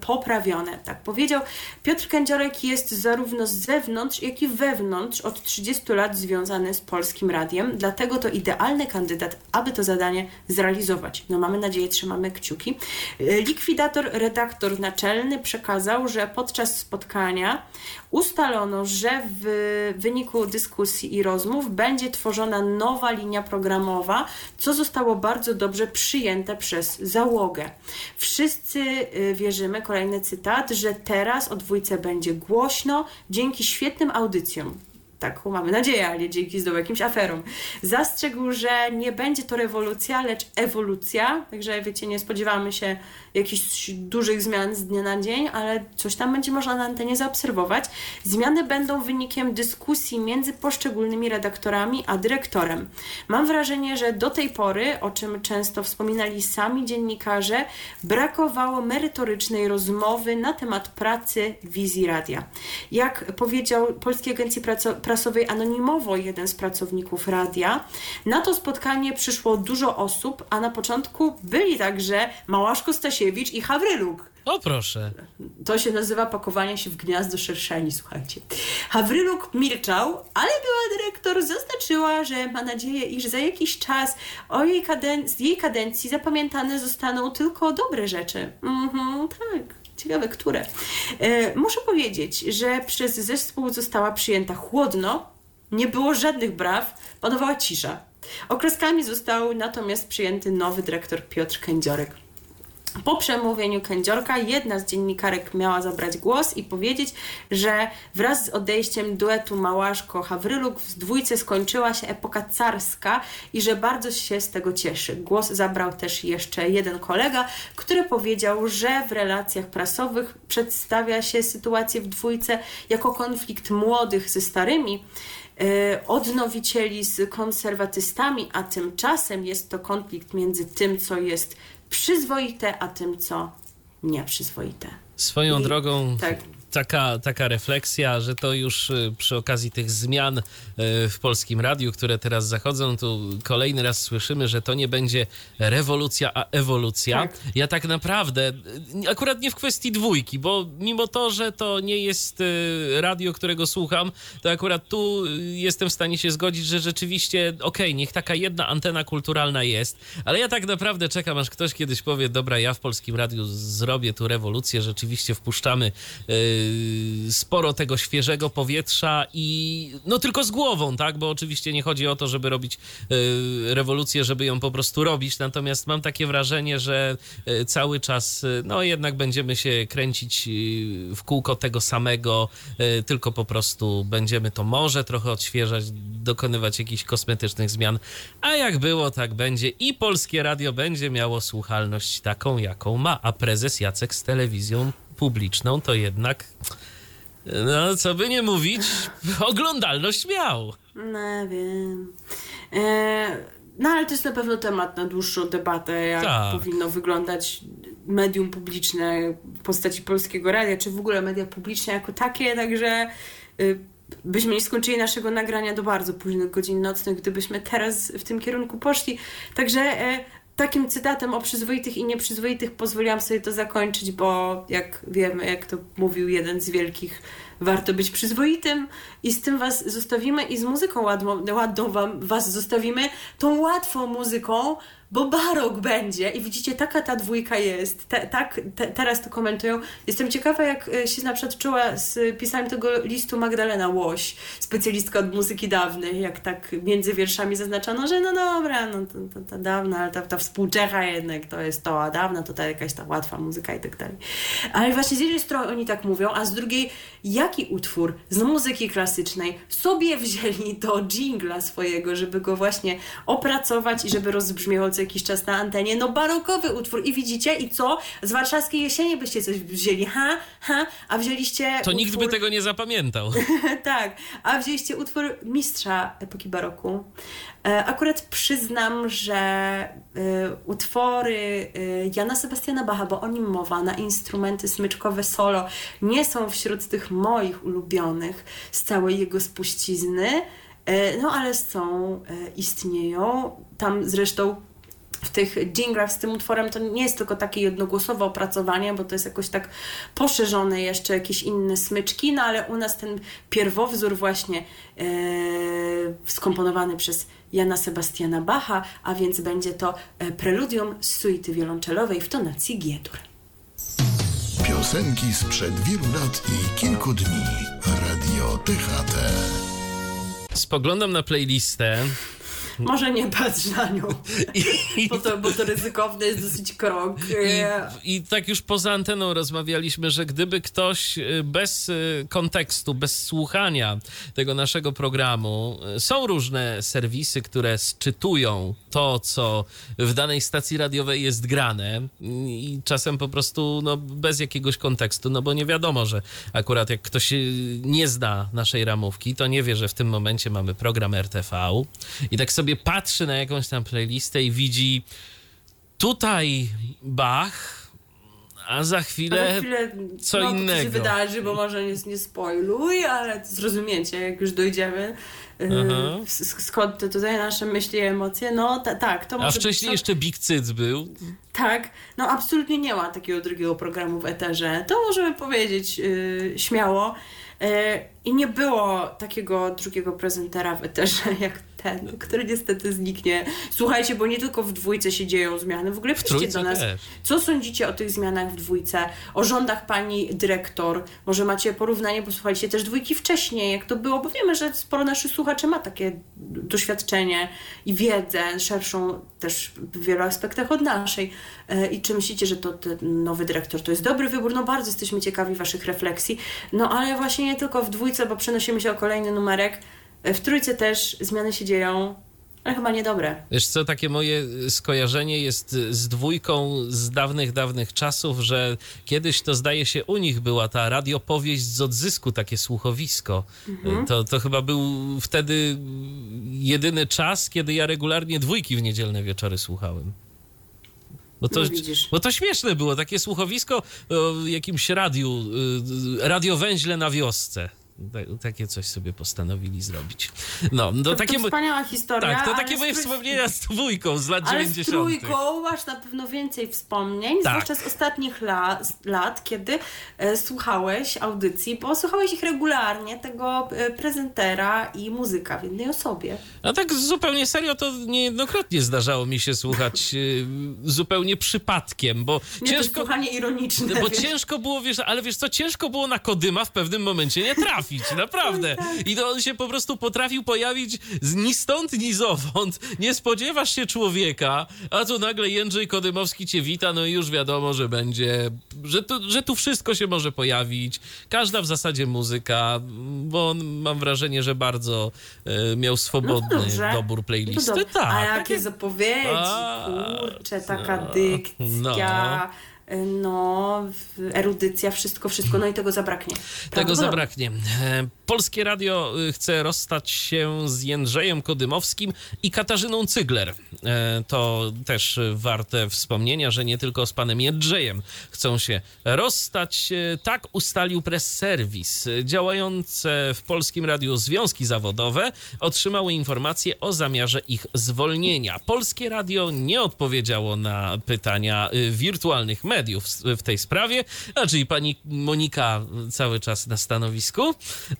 poprawione, tak powiedział. Piotr Kędziorek jest zarówno z zewnątrz, jak i wewnątrz od 30 lat związany z Polskim Radiem, dlatego to idealny kandydat, aby to zadanie zrealizować. No mamy nadzieję, trzymamy kciuki. Y, Likwidator, redaktor naczelny przekazał, że podczas spotkania ustalono, że w wyniku dyskusji i rozmów będzie tworzona nowa linia programowa, co zostało bardzo dobrze przyjęte przez załogę. Wszyscy y, wierzymy, kolejny cytat, że teraz o dwójce będzie głośno dzięki świetnym audycjom. Taką mamy nadzieję, ale dzięki znowu jakimś aferom. Zastrzegł, że nie będzie to rewolucja, lecz ewolucja, także wiecie, nie spodziewamy się jakichś dużych zmian z dnia na dzień, ale coś tam będzie można na antenie zaobserwować. Zmiany będą wynikiem dyskusji między poszczególnymi redaktorami a dyrektorem. Mam wrażenie, że do tej pory, o czym często wspominali sami dziennikarze, brakowało merytorycznej rozmowy na temat pracy wizji radia. Jak powiedział Polskiej Agencji Praco- Prasowej anonimowo jeden z pracowników radia, na to spotkanie przyszło dużo osób, a na początku byli także Małaszko Stasiewicz i Hawryluk. O proszę. To się nazywa pakowanie się w gniazdo szerszeni, słuchajcie. Hawryluk milczał, ale była dyrektor zaznaczyła, że ma nadzieję, iż za jakiś czas o jej kaden- z jej kadencji zapamiętane zostaną tylko dobre rzeczy. Mhm, tak. Ciekawe, które. E, muszę powiedzieć, że przez zespół została przyjęta chłodno, nie było żadnych braw, panowała cisza. Okreskami został natomiast przyjęty nowy dyrektor Piotr Kędziorek. Po przemówieniu Kędziorka jedna z dziennikarek miała zabrać głos i powiedzieć, że wraz z odejściem duetu Małaszko-Hawryluk w dwójce skończyła się epoka carska i że bardzo się z tego cieszy. Głos zabrał też jeszcze jeden kolega, który powiedział, że w relacjach prasowych przedstawia się sytuację w dwójce jako konflikt młodych ze starymi, e, odnowicieli z konserwatystami, a tymczasem jest to konflikt między tym, co jest przyzwoite, a tym, co nieprzyzwoite. Swoją I- drogą tak. Taka, taka refleksja, że to już y, przy okazji tych zmian y, w polskim radiu, które teraz zachodzą, tu kolejny raz słyszymy, że to nie będzie rewolucja, a ewolucja. Tak. Ja tak naprawdę, y, akurat nie w kwestii dwójki, bo mimo to, że to nie jest radio, którego słucham, to akurat tu jestem w stanie się zgodzić, że rzeczywiście, okej, niech taka jedna antena kulturalna jest, ale ja tak naprawdę czekam, aż ktoś kiedyś powie, dobra, ja w polskim radiu zrobię tu rewolucję, rzeczywiście wpuszczamy y, sporo tego świeżego powietrza i no tylko z głową, tak, bo oczywiście nie chodzi o to, żeby robić y, rewolucję, żeby ją po prostu robić, natomiast mam takie wrażenie, że y, cały czas y, no jednak będziemy się kręcić y, w kółko tego samego, y, tylko po prostu będziemy to może trochę odświeżać, dokonywać jakichś kosmetycznych zmian, a jak było, tak będzie. I Polskie Radio będzie miało słuchalność taką, jaką ma, a prezes Jacek z telewizją publiczną to jednak, no co by nie mówić, oglądalność miał. No wiem. E, no ale to jest na pewno temat na dłuższą debatę, jak Tak. powinno wyglądać medium publiczne w postaci polskiego radia, czy w ogóle media publiczne jako takie, także y, byśmy nie skończyli naszego nagrania do bardzo późnych godzin nocnych, gdybyśmy teraz w tym kierunku poszli. Także e, takim cytatem o przyzwoitych i nieprzyzwoitych pozwoliłam sobie to zakończyć, bo jak wiemy, jak to mówił jeden z wielkich, warto być przyzwoitym i z tym was zostawimy i z muzyką ładną, ładną wam, was zostawimy, tą łatwą muzyką, bo barok będzie i widzicie, taka ta dwójka jest, te, tak te, teraz to komentują. Jestem ciekawa, jak e, się na przykład czuła z pisaniem tego listu Magdalena Łoś, specjalistka od muzyki dawnej, jak tak między wierszami zaznaczano, że no dobra, no to, to dawna, ale ta, ta współczecha jednak to jest to, a dawna to ta jakaś ta łatwa muzyka i tak dalej. Ale właśnie z jednej strony oni tak mówią, a z drugiej, jaki utwór z muzyki klasycznej sobie wzięli do jingla swojego, żeby go właśnie opracować i żeby rozbrzmiał co jakiś czas na antenie. No barokowy utwór i widzicie i co? Z warszawskiej jesieni byście coś wzięli, ha, ha, a wzięliście To utwór... nikt by tego nie zapamiętał. tak, a wzięliście utwór mistrza epoki baroku. E, Akurat przyznam, że e, utwory e, Jana Sebastiana Bacha, bo o nim mowa, na instrumenty smyczkowe solo, nie są wśród tych moich ulubionych z całej jego spuścizny, no ale są, istnieją. Tam zresztą w tych jinglach z tym utworem to nie jest tylko takie jednogłosowe opracowanie, bo to jest jakoś tak poszerzone jeszcze jakieś inne smyczki, no ale u nas ten pierwowzór właśnie e, skomponowany przez Jana Sebastiana Bacha, a więc będzie to e, preludium z suity wiolonczelowej w tonacji G-dur. Piosenki sprzed wielu lat i kilku dni. Radio THT. Spoglądam na playlistę Może nie patrz na nią, i, bo to, bo to ryzykowny jest dosyć krok. i, i tak już poza anteną rozmawialiśmy, że gdyby ktoś y, bez y, kontekstu, bez słuchania tego naszego programu, y, są różne serwisy, które sczytują to, co w danej stacji radiowej jest grane i czasem po prostu no, bez jakiegoś kontekstu, no bo nie wiadomo, że akurat jak ktoś nie zna naszej ramówki, to nie wie, że w tym momencie mamy program RTV i tak sobie patrzy na jakąś tam playlistę i widzi tutaj Bach, a za A chwilę, za chwilę co no, To się innego. wydarzy, bo może nie, nie spoiluj, ale zrozumiecie, jak już dojdziemy. yy, Aha. Skąd te tutaj nasze myśli i emocje? No ta, tak, to a wcześniej być, jeszcze Big Cyc był. Tak, no absolutnie nie ma takiego drugiego programu w eterze. To możemy powiedzieć yy, śmiało. Yy, I nie było takiego drugiego prezentera w eterze jak ten, który niestety zniknie. Słuchajcie, bo nie tylko w dwójce się dzieją zmiany. W ogóle piszcie do nas, też. co sądzicie o tych zmianach w dwójce, o rządach pani dyrektor. Może macie porównanie, posłuchajcie też dwójki wcześniej, jak to było, bo wiemy, że sporo naszych słuchaczy ma takie doświadczenie i wiedzę szerszą też w wielu aspektach od naszej. E, I czy myślicie, że to nowy dyrektor to jest dobry wybór? No bardzo jesteśmy ciekawi waszych refleksji. No ale właśnie nie tylko w dwójce, bo przenosimy się o kolejny numerek. W trójce też zmiany się dzieją, ale chyba niedobre. Wiesz co, takie moje skojarzenie jest z dwójką z dawnych, dawnych czasów, że kiedyś to zdaje się u nich była ta radiopowieść z odzysku, takie słuchowisko. To, to chyba był wtedy jedyny czas, kiedy ja regularnie dwójki w niedzielne wieczory słuchałem. Bo to, No bo to śmieszne było, takie słuchowisko o jakimś radiu, y, radiowęźle na wiosce. Ta- Takie coś sobie postanowili zrobić. No, no To, takie... to wspaniała historia. tak, to takie z moje trój- wspomnienia z dwójką z lat Ale z 90. trójką masz na pewno więcej wspomnień, Tak. zwłaszcza z ostatnich la, z lat, kiedy e, słuchałeś audycji, bo słuchałeś ich regularnie, tego e, prezentera i muzyka w jednej osobie. A tak zupełnie serio to niejednokrotnie zdarzało mi się słuchać y, zupełnie przypadkiem, bo Nie to ciężko... słuchanie ironiczne. Bo wiesz. ciężko było, wiesz, ale wiesz co, ciężko było na Kodyma w pewnym momencie nie trafić, naprawdę. I to on się po prostu potrafił pojawić z ni stąd, ni zowąd. Nie spodziewasz się człowieka, a tu nagle Jędrzej Kodymowski cię wita, no i już wiadomo, że będzie, że tu, że tu wszystko się może pojawić. Każda w zasadzie muzyka, bo on, mam wrażenie, że bardzo e, miał swobodny No dobór No playlisty. dobrze. tak. A jakie zapowiedzi, A, kurczę, taka no, dykcja. y, no, erudycja, wszystko, wszystko, no i tego zabraknie. Tego Prawdopodobnie. zabraknie. E, Polskie Radio y, chce rozstać się z Jędrzejem Kodymowskim i Katarzyną Cygler. E, To też warte wspomnienia, że nie tylko z panem Jędrzejem chcą się rozstać. E, Tak ustalił press serwis. Działające w Polskim Radiu związki zawodowe otrzymały informację o zamiarze ich zwolnienia. Polskie Radio nie odpowiedziało na pytania y, wirtualnych mediów w- w tej sprawie, a czyli pani Monika cały czas na stanowisku.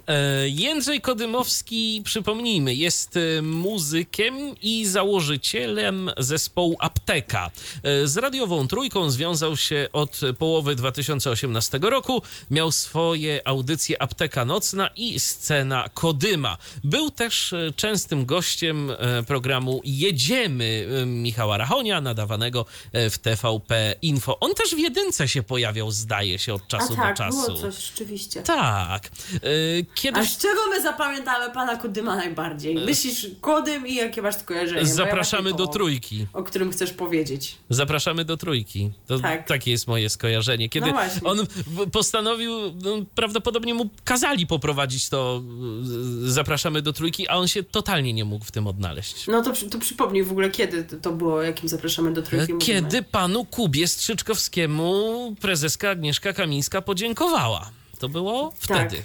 E, Jędrzej Kodymowski, przypomnijmy, jest y, muzykiem i założycielem zespołu Apteka. E, Z radiową trójką związał się od połowy 2018 roku. Miał swoje audycje Apteka Nocna i Scena Kodyma. Był też e, częstym gościem e, programu Jedziemy e, Michała Rachonia, nadawanego e, w TVP Info. On też w jedynce się pojawiał, zdaje się, od A czasu tak, do czasu. było coś rzeczywiście. Tak. A Kiedyś z czego my zapamiętamy pana Kodyma najbardziej? Myślisz Kodym i jakie masz skojarzenie? Ja zapraszamy właśnie do trójki. O którym chcesz powiedzieć. Zapraszamy do trójki. To Tak. takie jest moje skojarzenie. Kiedy No on postanowił, no, prawdopodobnie mu kazali poprowadzić to y, Zapraszamy do trójki, a on się totalnie nie mógł w tym odnaleźć. No to, to przypomnij w ogóle, kiedy to- było, jakim zapraszamy do trójki mówimy. Kiedy panu Kubie Strzyczkowskiemu prezeska Agnieszka Kamińska podziękowała. To było Tak. wtedy.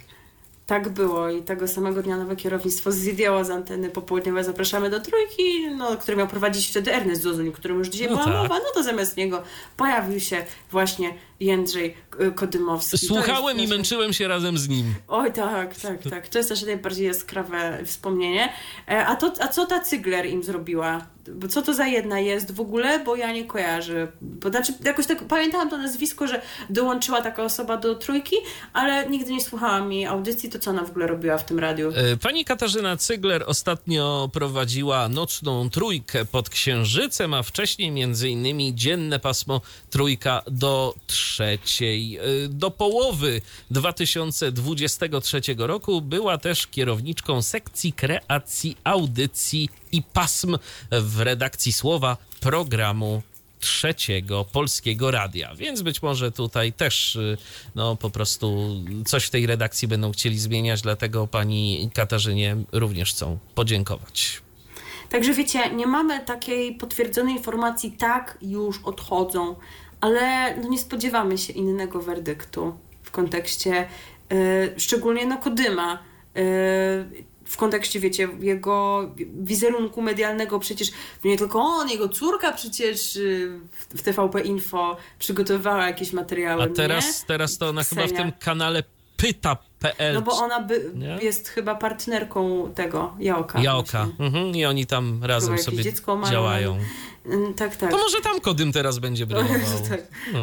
Tak było i tego samego dnia nowe kierownictwo zdjęło z anteny popołudniowe Zapraszamy do Trójki, no, który miał prowadzić wtedy Ernest Zozuń, o którym już dzisiaj No była tak. mowa, no to zamiast niego pojawił się właśnie Jędrzej y, Kodymowski. Słuchałem i jest nasze- męczyłem się razem z nim. Oj, tak, tak, tak. To jest nasze najbardziej jaskrawe wspomnienie. E, A, to, a co ta Cygler im zrobiła? Co to za jedna jest w ogóle? Bo ja nie kojarzę. Bo znaczy, jakoś tak pamiętałam to nazwisko, że dołączyła taka osoba do trójki, ale nigdy nie słuchałam jej audycji. To co ona w ogóle robiła w tym radiu? E, Pani Katarzyna Cygler ostatnio prowadziła nocną trójkę pod Księżycem, a wcześniej między innymi dzienne pasmo trójka do trzeciej. E, Do połowy 2023 roku była też kierowniczką sekcji kreacji, audycji i pasm w redakcji Słowa programu trzeciego polskiego radia. Więc być może tutaj też y, no po prostu coś w tej redakcji będą chcieli zmieniać, dlatego pani Katarzynie również chcą podziękować. Także wiecie, nie mamy takiej potwierdzonej informacji, tak, już odchodzą, ale no nie spodziewamy się innego werdyktu w kontekście y, szczególnie no Kodyma. y, w kontekście, wiecie, jego wizerunku medialnego, przecież nie tylko on, jego córka przecież y, w TVP Info przygotowywała jakieś materiały. A nie? teraz, teraz to ona chyba w Ksenia. tym kanale pyta.pl. No bo ona by, jest chyba partnerką tego Jaoka. Jaoka. Mhm, I oni tam razem sobie działają. Mm, Tak, tak. To może tam Kodym teraz będzie brylował. tak.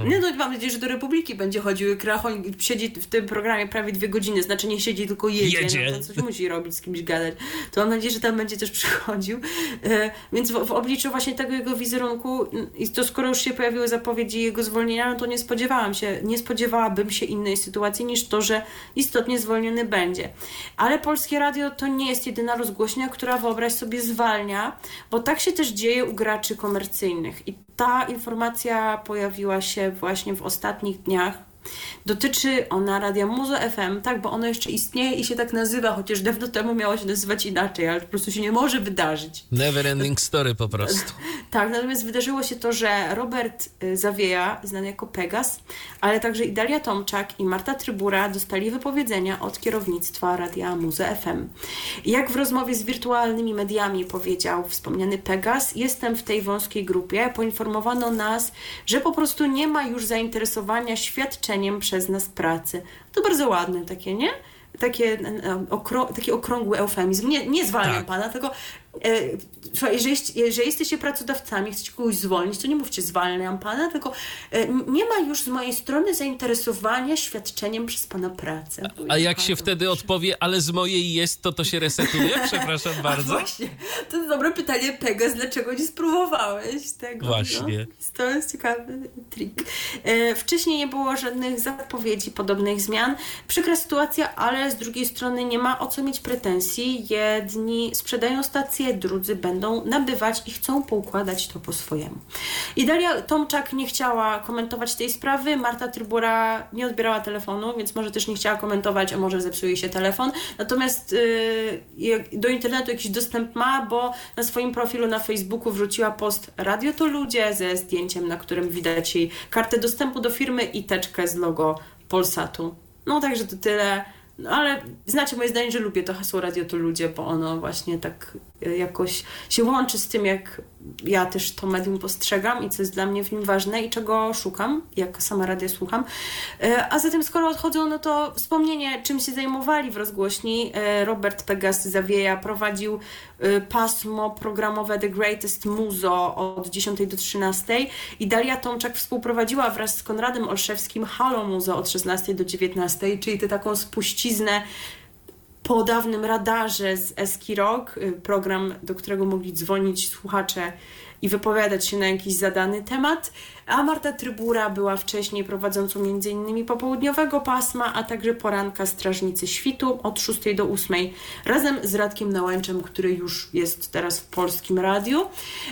Nie, no mam nadzieję, że do Republiki będzie chodził. Krachoń siedzi w tym programie prawie dwie godziny, znaczy nie siedzi, tylko jedzie. Jedzie. No, to coś musi robić, z kimś gadać. To mam nadzieję, że tam będzie też przychodził. E, więc w, w obliczu właśnie tego jego wizerunku i to skoro już się pojawiły zapowiedzi jego zwolnienia, no to nie spodziewałam się, nie spodziewałabym się innej sytuacji niż to, że istotnie zwolniony będzie. Ale Polskie Radio to nie jest jedyna rozgłośnia, która wyobraź sobie zwalnia, bo tak się też dzieje u graczy komercyjnych. I ta informacja pojawiła się właśnie w ostatnich dniach. Dotyczy ona Radia Muzo FM, tak, bo ono jeszcze istnieje i się tak nazywa, chociaż dawno temu miało się nazywać inaczej, ale po prostu się nie może wydarzyć. Never ending story po prostu. Tak, natomiast wydarzyło się to, że Robert y, Zawieja, znany jako Pegas, ale także i Dalia Tomczak i Marta Trybura dostali wypowiedzenia od kierownictwa Radia Muze FM. Jak w rozmowie z wirtualnymi mediami powiedział wspomniany Pegas, jestem w tej wąskiej grupie, poinformowano nas, że po prostu nie ma już zainteresowania świadczeniem przez nas pracy. To bardzo ładne takie, nie? Takie, taki okrągły eufemizm. Nie, nie zwalniam Tak. pana, tylko jeżeli, jeżeli jesteście pracodawcami, chcecie kogoś zwolnić, to nie mówcie zwalniam pana, tylko e, nie ma już z mojej strony zainteresowania świadczeniem przez pana pracę. A jak się wtedy odpowie, ale z mojej jest, to to się resetuje? Przepraszam bardzo. Właśnie, to jest dobre pytanie, Pegas, dlaczego nie spróbowałeś tego? Właśnie. No? To jest ciekawy trik. E, wcześniej nie było żadnych zapowiedzi podobnych zmian. Przykra sytuacja, ale z drugiej strony nie ma o co mieć pretensji. Jedni sprzedają stacje, informacje, drudzy będą nabywać i chcą poukładać to po swojemu. I Daria Tomczak nie chciała komentować tej sprawy, Marta Trybura nie odbierała telefonu, więc może też nie chciała komentować, a może zepsuje się telefon. Natomiast yy, do internetu jakiś dostęp ma, bo na swoim profilu na Facebooku wrzuciła post Radio to ludzie ze zdjęciem, na którym widać jej kartę dostępu do firmy i teczkę z logo Polsatu. No także to tyle. No ale znacie moje zdanie, że lubię to hasło Radio to ludzie, bo ono właśnie tak e, jakoś się łączy z tym, jak ja też to medium postrzegam i co jest dla mnie w nim ważne i czego szukam, jak sama radio słucham. E, a zatem skoro odchodzą, no to wspomnienie, czym się zajmowali w rozgłośni. E, Robert Pegas Zawieja prowadził pasmo programowe The Greatest Muzo od 10 do 13 i Dalia Tomczak współprowadziła wraz z Konradem Olszewskim Halo Muzo od 16 do 19, czyli tę taką spuściznę po dawnym radarze z Eski Rock, y, program, do którego mogli dzwonić słuchacze i wypowiadać się na jakiś zadany temat, a Marta Trybura była wcześniej prowadzącą m.in. popołudniowego pasma, a także poranka Strażnicy Świtu od 6 do 8 razem z Radkiem Nałęczem, który już jest teraz w Polskim Radiu.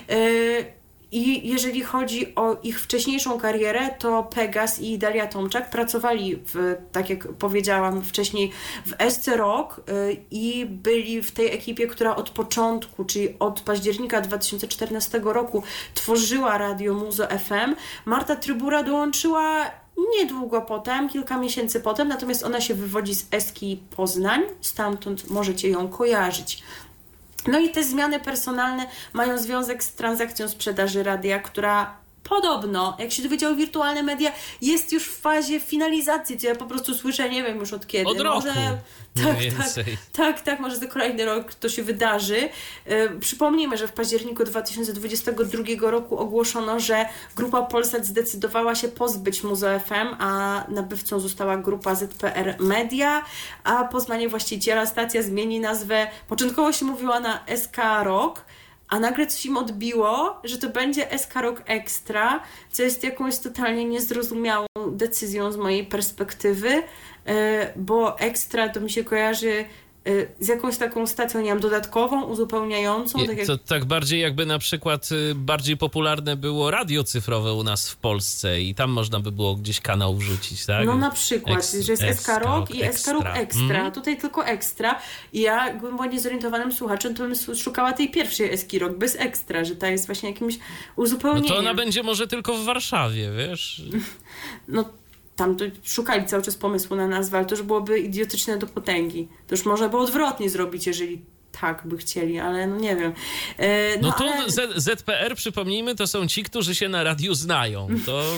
Yy, i jeżeli chodzi o ich wcześniejszą karierę, to Pegas i Daria Tomczak pracowali, w, tak jak powiedziałam wcześniej, w SC Rock y, i byli w tej ekipie, która od początku, czyli od października 2014 roku tworzyła Radio Muzo FM. Marta Trybura dołączyła niedługo potem, kilka miesięcy potem, natomiast ona się wywodzi z Eski Poznań, stamtąd możecie ją kojarzyć. No i te zmiany personalne mają związek z transakcją sprzedaży radia, która podobno, jak się dowiedziały wirtualne media, jest już w fazie finalizacji, co ja po prostu słyszę, nie wiem już od kiedy. Od roku. Może, tak, tak, tak, tak, może za kolejny rok to się wydarzy. E, przypomnijmy, że w październiku 2022 roku ogłoszono, że grupa Polsat zdecydowała się pozbyć Muzo FM, a nabywcą została grupa ZPR Media, a Poznanie właściciela stacja zmieni nazwę, początkowo się mówiła na SK Rock, a nagle coś im odbiło, że to będzie SK Rock Extra, co jest jakąś totalnie niezrozumiałą decyzją z mojej perspektywy, e, bo Extra to mi się kojarzy z jakąś taką stacją, nie wiem, dodatkową, uzupełniającą. Tak, jak... to, tak bardziej jakby na przykład y, bardziej popularne było radio cyfrowe u nas w Polsce i tam można by było gdzieś kanał wrzucić, tak? No na przykład, że jest SK Rock i SK Rock Extra. Mm. Tutaj tylko Extra. I ja byłem niezorientowanym słuchaczem, to bym szukała tej pierwszej Eski Rock bez Extra, że ta jest właśnie jakimś uzupełnieniem. No to ona będzie może tylko w Warszawie, wiesz? No tam to szukali cały czas pomysłu na nazwę, ale to już byłoby idiotyczne do potęgi. To już można było odwrotnie zrobić, jeżeli tak by chcieli, ale no nie wiem. E, no, no to ale... Z, ZPR, przypomnijmy, to są ci, którzy się na radiu znają. To...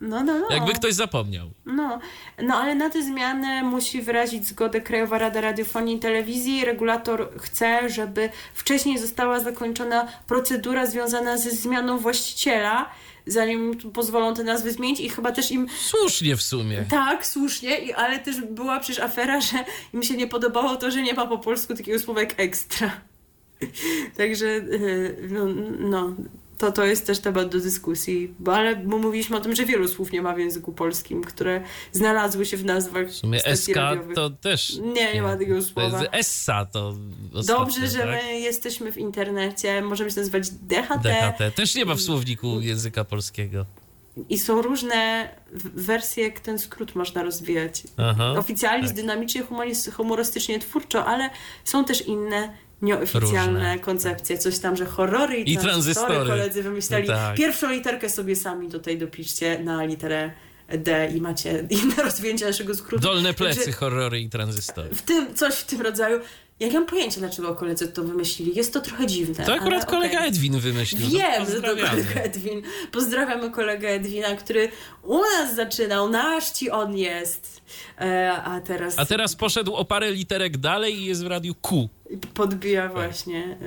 No, no, no. Jakby ktoś zapomniał. No, no ale na te zmiany musi wyrazić zgodę Krajowa Rada Radiofonii i Telewizji. Regulator chce, żeby wcześniej została zakończona procedura związana ze zmianą właściciela zanim pozwolą te nazwy zmienić i chyba też im... Słusznie w sumie. Tak, słusznie, ale też była przecież afera, że im się nie podobało to, że nie ma po polsku takiego słowa jak ekstra. Także e, no, no, to, to jest też temat do dyskusji, bo ale bo mówiliśmy o tym, że wielu słów nie ma w języku polskim, które znalazły się w nazwach W sumie SK radiowych. to też... Nie, nie ma takiego słowa. Essa to Dobrze, że tak? my jesteśmy w internecie, możemy się nazywać DHT. DHT też nie ma w słowniku języka polskiego. I są różne wersje, jak ten skrót można rozwijać. Aha, Oficjalizm, tak. dynamicznie, humorystycznie, twórczo, ale są też inne nieoficjalne Różne. koncepcje, coś tam, że horrory i, I tranzystory koledzy wymyślali. No tak. Pierwszą literkę sobie sami tutaj dopiszcie na literę D i macie inne rozwinięcie naszego skrótu. Dolne plecy, Także horrory i tranzystory. W tym, coś w tym rodzaju. Ja nie mam pojęcia, dlaczego koledzy to wymyślili. Jest to trochę dziwne. To akurat ale, kolega okay. Edwin wymyślił. Wiem, że to kolega Edwin. Pozdrawiamy kolegę Edwina, który u nas zaczynał. Nasz ci on jest. E, a teraz... A teraz poszedł o parę literek dalej i jest w radiu Q. Podbija tak. właśnie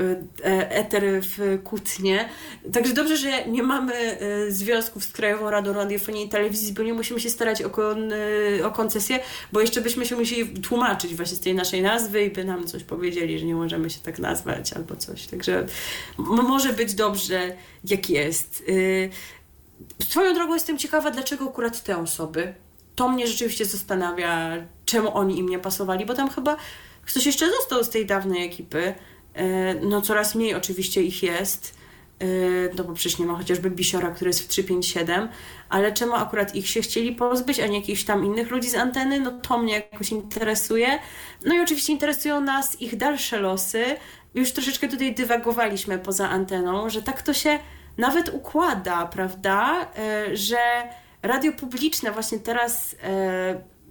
e, e, eter w Kutnie. Także dobrze, że nie mamy e, związków z Krajową Radą Radiofonii i Telewizji, bo nie musimy się starać o, kon, o koncesję, bo jeszcze byśmy się musieli tłumaczyć właśnie z tej naszej nazwy i by nam coś powiedzieli, że nie możemy się tak nazwać albo coś. Także może być dobrze, jak jest. Swoją drogą jestem ciekawa, dlaczego akurat te osoby to mnie rzeczywiście zastanawia, czemu oni im nie pasowali, bo tam chyba ktoś jeszcze został z tej dawnej ekipy. E, no coraz mniej oczywiście ich jest, e, no bo przecież nie ma chociażby Bisiora, który jest w 357, ale czemu akurat ich się chcieli pozbyć, a nie jakichś tam innych ludzi z anteny, no to mnie jakoś interesuje. No i oczywiście interesują nas ich dalsze losy. Już troszeczkę tutaj dywagowaliśmy poza anteną, że tak to się nawet układa, prawda, e, że radio publiczne właśnie teraz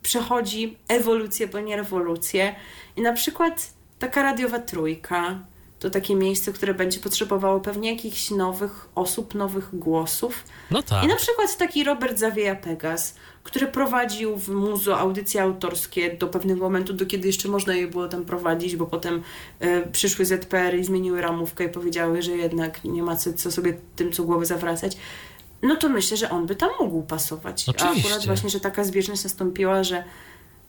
przechodzi ewolucję, bo nie rewolucję. I na przykład taka radiowa trójka to takie miejsce, które będzie potrzebowało pewnie jakichś nowych osób, nowych głosów. No tak. I na przykład taki Robert Zawieja Pegas, który prowadził w muzo audycje autorskie do pewnego momentu, do kiedy jeszcze można je było tam prowadzić, bo potem y, przyszły ZPR i zmieniły ramówkę i powiedziały, że jednak nie ma co, co sobie tym co głowy zawracać no to myślę, że on by tam mógł pasować. Oczywiście. A akurat właśnie, że taka zbieżność nastąpiła, że,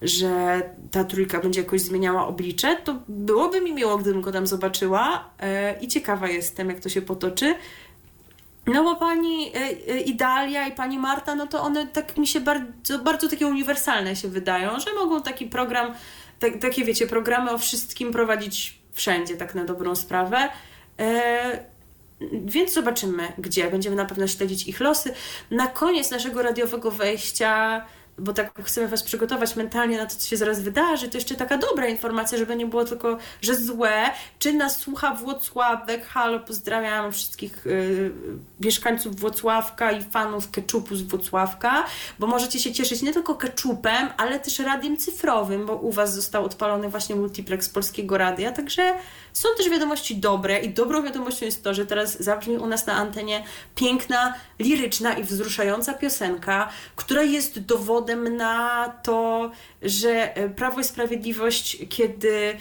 że ta trójka będzie jakoś zmieniała oblicze, to byłoby mi miło, gdybym go tam zobaczyła e, i ciekawa jestem, jak to się potoczy. No bo pani e, e, Idalia i pani Marta, no to one tak mi się bardzo, bardzo takie uniwersalne się wydają, że mogą taki program, tak, takie wiecie, programy o wszystkim prowadzić wszędzie, tak na dobrą sprawę. Więc zobaczymy, gdzie. Będziemy na pewno śledzić ich losy. Na koniec naszego radiowego wejścia bo tak chcemy Was przygotować mentalnie na to, co się zaraz wydarzy, to jeszcze taka dobra informacja, żeby nie było tylko, że złe. Czy nas słucha Włocławek? Halo, pozdrawiam wszystkich yy, mieszkańców Włocławka i fanów keczupu z Włocławka, bo możecie się cieszyć nie tylko keczupem, ale też radiem cyfrowym, bo u Was został odpalony właśnie multiplex Polskiego Radia, także są też wiadomości dobre i dobrą wiadomością jest to, że teraz zabrzmi u nas na antenie piękna, liryczna i wzruszająca piosenka, która jest dowodem na to, że e, Prawo i Sprawiedliwość, kiedy e,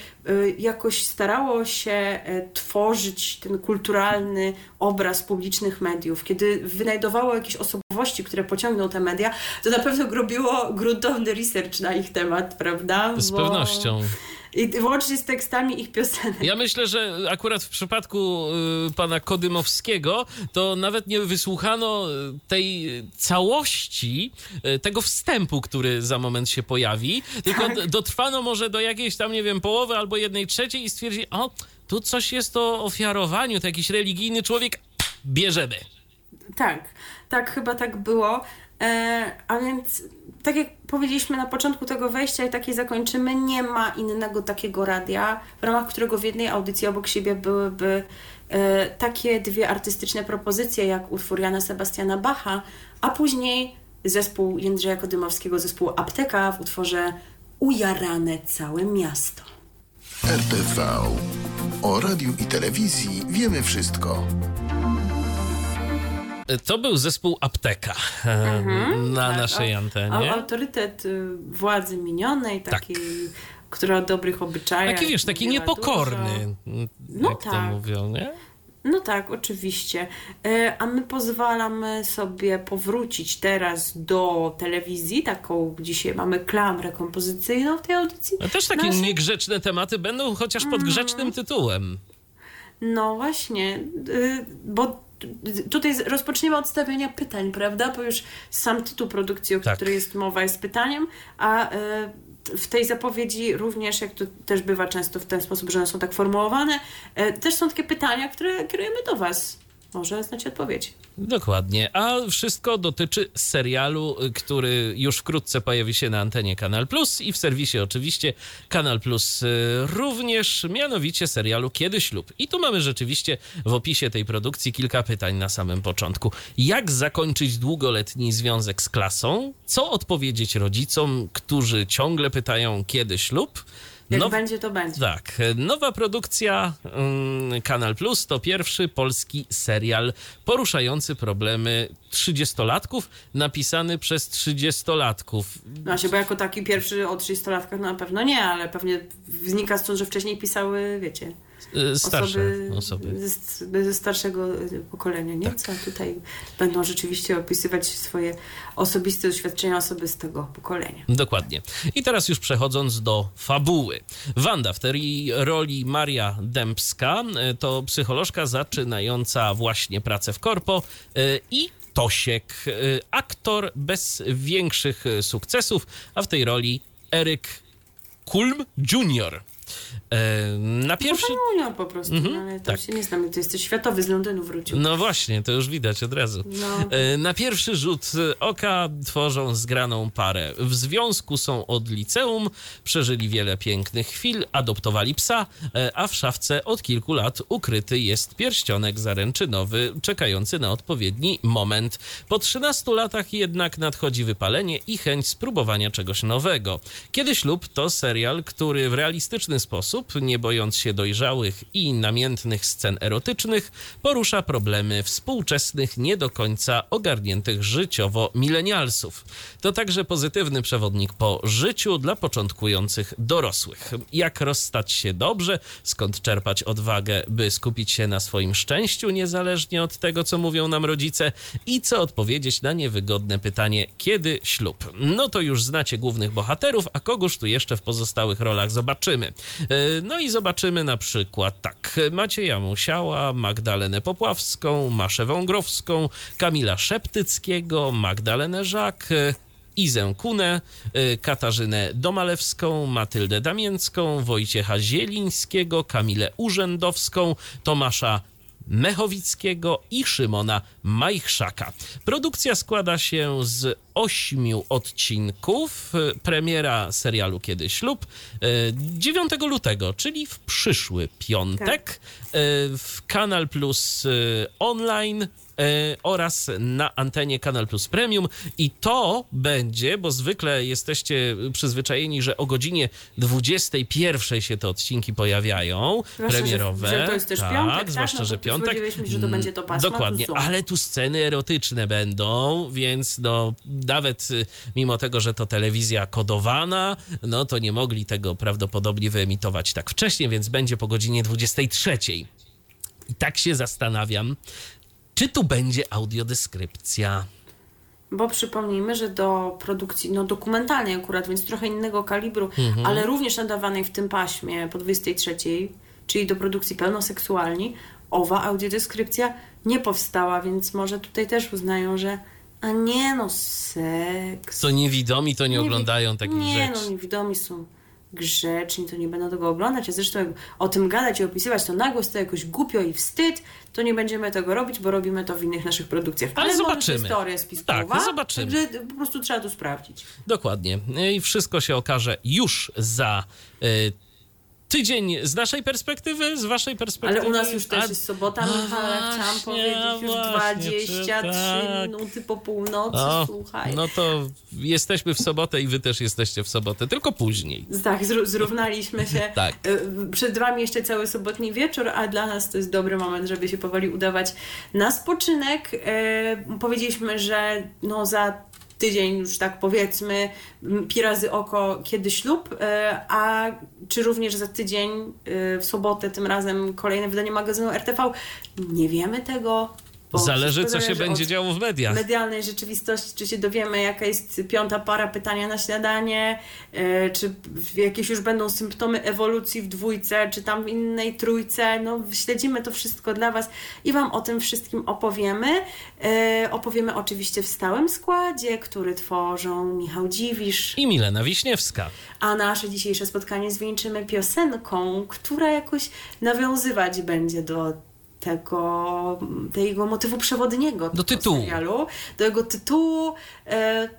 jakoś starało się e, tworzyć ten kulturalny obraz publicznych mediów, kiedy wynajdowało jakieś osobowości, które pociągną te media, to na pewno robiło gruntowny research na ich temat, prawda? Z Bo... pewnością. I łącznie z tekstami ich piosenek. Ja myślę, że akurat w przypadku y, pana Kodymowskiego to nawet nie wysłuchano tej całości y, tego wstępu, który za moment się pojawi, tylko tak. dotrwano może do jakiejś tam, nie wiem, połowy albo jednej trzeciej i stwierdzi, o, tu coś jest o ofiarowaniu, to jakiś religijny człowiek, bierzemy. Tak, tak, chyba tak było. E, a więc, tak jak powiedzieliśmy na początku tego wejścia i takie zakończymy, nie ma innego takiego radia, w ramach którego w jednej audycji obok siebie byłyby e, takie dwie artystyczne propozycje, jak utwór Jana Sebastiana Bacha, a później zespół Jędrzeja Kodymowskiego, zespół Apteka w utworze Ujarane całe miasto. RTV. O radiu i telewizji wiemy wszystko. To był zespół Apteka mhm, na tak, naszej antenie. Autorytet y, władzy minionej, takiej, tak. która o dobrych obyczajach. Taki wiesz, taki niepokorny, dużo. no jak tak. to mówią, nie? No tak, oczywiście. E, a my pozwalamy sobie powrócić teraz do telewizji, taką dzisiaj mamy klamrę kompozycyjną w tej audycji. A też takie Nasze... niegrzeczne tematy będą chociaż pod mm. grzecznym tytułem. No właśnie, y, bo tutaj rozpoczniemy od stawiania pytań, prawda? Bo już sam tytuł produkcji, o tak. której jest mowa, jest pytaniem, a e, w tej zapowiedzi również, jak to też bywa często w ten sposób, że one są tak formułowane, e, też są takie pytania, które kierujemy do Was może znać odpowiedź. Dokładnie, a wszystko dotyczy serialu, który już wkrótce pojawi się na antenie Kanal Plus i w serwisie oczywiście Kanal Plus y, również, mianowicie serialu Kiedy ślub. I tu mamy rzeczywiście w opisie tej produkcji kilka pytań na samym początku. Jak zakończyć długoletni związek z klasą? Co odpowiedzieć rodzicom, którzy ciągle pytają kiedy ślub? Jak Now... będzie, to będzie. Tak. Nowa produkcja um, Kanal Plus to pierwszy polski serial poruszający problemy trzydziestolatków, napisany przez trzydziestolatków. Się, bo jako taki pierwszy o trzydziestolatkach no na pewno nie, ale pewnie wznika stąd, że wcześniej pisały, wiecie, starsze osoby, osoby. Ze, ze, starszego pokolenia, nie? Tak. Co tutaj będą rzeczywiście opisywać swoje osobiste doświadczenia osoby z tego pokolenia. Dokładnie. I teraz już przechodząc do fabuły. Wanda w tej roli Maria Dębska y, to psycholożka zaczynająca właśnie pracę w korpo y, i Tosiek, aktor bez większych sukcesów, a w tej roli Eryk Kulm Jr. Na pierwszy... Pan junior po prostu, no, ale tam tak. się nie znam. To jest światowy, z Londynu wrócił. No właśnie, to już widać od razu. No. E, Na pierwszy rzut oka tworzą zgraną parę. W związku są od liceum, przeżyli wiele pięknych chwil, adoptowali psa, e, a w szafce od kilku lat ukryty jest pierścionek zaręczynowy, czekający na odpowiedni moment. Po 13 latach jednak nadchodzi wypalenie i chęć spróbowania czegoś nowego. Kiedy ślub to serial, który w realistyczny sposób, nie bojąc się dojrzałych i namiętnych scen erotycznych, porusza problemy współczesnych, nie do końca ogarniętych życiowo milenialsów. To także pozytywny przewodnik po życiu dla początkujących dorosłych. Jak rozstać się dobrze, skąd czerpać odwagę, by skupić się na swoim szczęściu, niezależnie od tego, co mówią nam rodzice, i co odpowiedzieć na niewygodne pytanie, kiedy ślub. No to już znacie głównych bohaterów, a kogóż tu jeszcze w pozostałych rolach zobaczymy. E, No i zobaczymy na przykład tak. Macieja Musiała, Magdalenę Popławską, Maszę Wągrowską, Kamila Szeptyckiego, Magdalenę Żak, e, Izę Kunę, y, Katarzynę Domalewską, Matyldę Damięcką, Wojciecha Zielińskiego, Kamilę Urzędowską, Tomasza Mechowickiego i Szymona Majchrzaka. Produkcja składa się z ośmiu odcinków. Premiera serialu Kiedy ślub y, 9 lutego, czyli w przyszły piątek y, w Kanal Plus y, online e, oraz na antenie Kanal Plus Premium i to będzie, bo zwykle jesteście przyzwyczajeni, że o godzinie 21 się te odcinki pojawiają, Zwłaszcza, że- premierowe. że to jest też tak, piątek, tak? zwłaszcza, No że piątek. spodziewaliśmy się, że to będzie to pasmo, Dokładnie, ale tu sceny erotyczne będą, więc no nawet y, mimo tego, że to telewizja kodowana, no to nie mogli tego prawdopodobnie wyemitować tak wcześnie, więc będzie po godzinie 23. I tak się zastanawiam, czy tu będzie audiodeskrypcja. Bo przypomnijmy, że do produkcji no, dokumentalnej akurat, więc trochę innego kalibru, Mhm. ale również nadawanej w tym paśmie po 23, czyli do produkcji pełnoseksualni, owa audiodeskrypcja nie powstała, więc może tutaj też uznają, że a nie no, seks. Co niewidomi, to nie, wi- oglądają takich nie, rzeczy. no niewidomi są grzeczni, to nie będą tego oglądać, a zresztą jak o tym gadać i opisywać to nagłość, to jakoś głupio i wstyd, to nie będziemy tego robić, bo robimy to w innych naszych produkcjach. Ale może zobaczymy. To jest teoria spiskowa, Tak, zobaczymy. Także po prostu trzeba to sprawdzić. Dokładnie. I wszystko się okaże już za y, tydzień z naszej perspektywy, z waszej perspektywy. Ale u nas już też A- jest sobota, A Michał, ale chciałam powiedzieć już właśnie, 23 czy tak? minuty po północy, O, słuchaj. no to jesteśmy w sobotę i wy też jesteście w sobotę, tylko później. Tak, zró- zrównaliśmy się. Tak. Y, Przed wami jeszcze cały sobotni wieczór, a dla nas to jest dobry moment, żeby się powoli udawać na spoczynek. Y, Powiedzieliśmy, że no za tydzień już tak powiedzmy pi razy oko, kiedy ślub, y, a czy również za tydzień y, w sobotę tym razem kolejne wydanie magazynu RTV? Nie wiemy tego. Zależy, co się będzie działo w mediach. medialnej rzeczywistości, czy się dowiemy, jaka jest piąta para pytania na śniadanie, e, czy jakieś już będą symptomy ewolucji w dwójce, czy tam w innej trójce. No, śledzimy to wszystko dla Was i Wam o tym wszystkim opowiemy. E, opowiemy oczywiście w stałym składzie, który tworzą Michał Dziwisz, I Milena Wiśniewska. a nasze dzisiejsze spotkanie zwieńczymy piosenką, która jakoś nawiązywać będzie do tego, tego motywu przewodniego Do tego tytułu. serialu, do jego tytułu, e,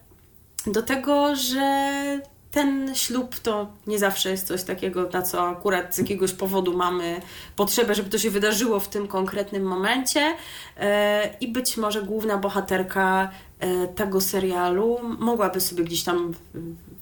do tego, że ten ślub to nie zawsze jest coś takiego, na co akurat z jakiegoś powodu mamy potrzebę, żeby to się wydarzyło w tym konkretnym momencie. E, I być może główna bohaterka e, tego serialu mogłaby sobie gdzieś tam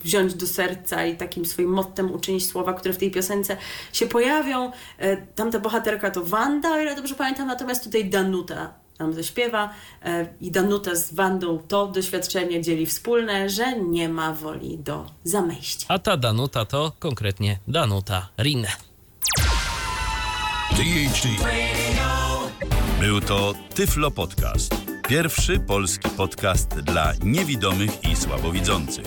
wziąć do serca i takim swoim mottem uczynić słowa, które w tej piosence się pojawią. E, Tamta bohaterka to Wanda, o ile dobrze pamiętam, natomiast tutaj Danuta nam zaśpiewa e, i Danuta z Wandą to doświadczenie dzieli wspólne, że nie ma woli do zamejścia. A ta Danuta to konkretnie Danuta Rinne. THD. Był to Tyflo Podcast. Pierwszy polski podcast dla niewidomych i słabowidzących.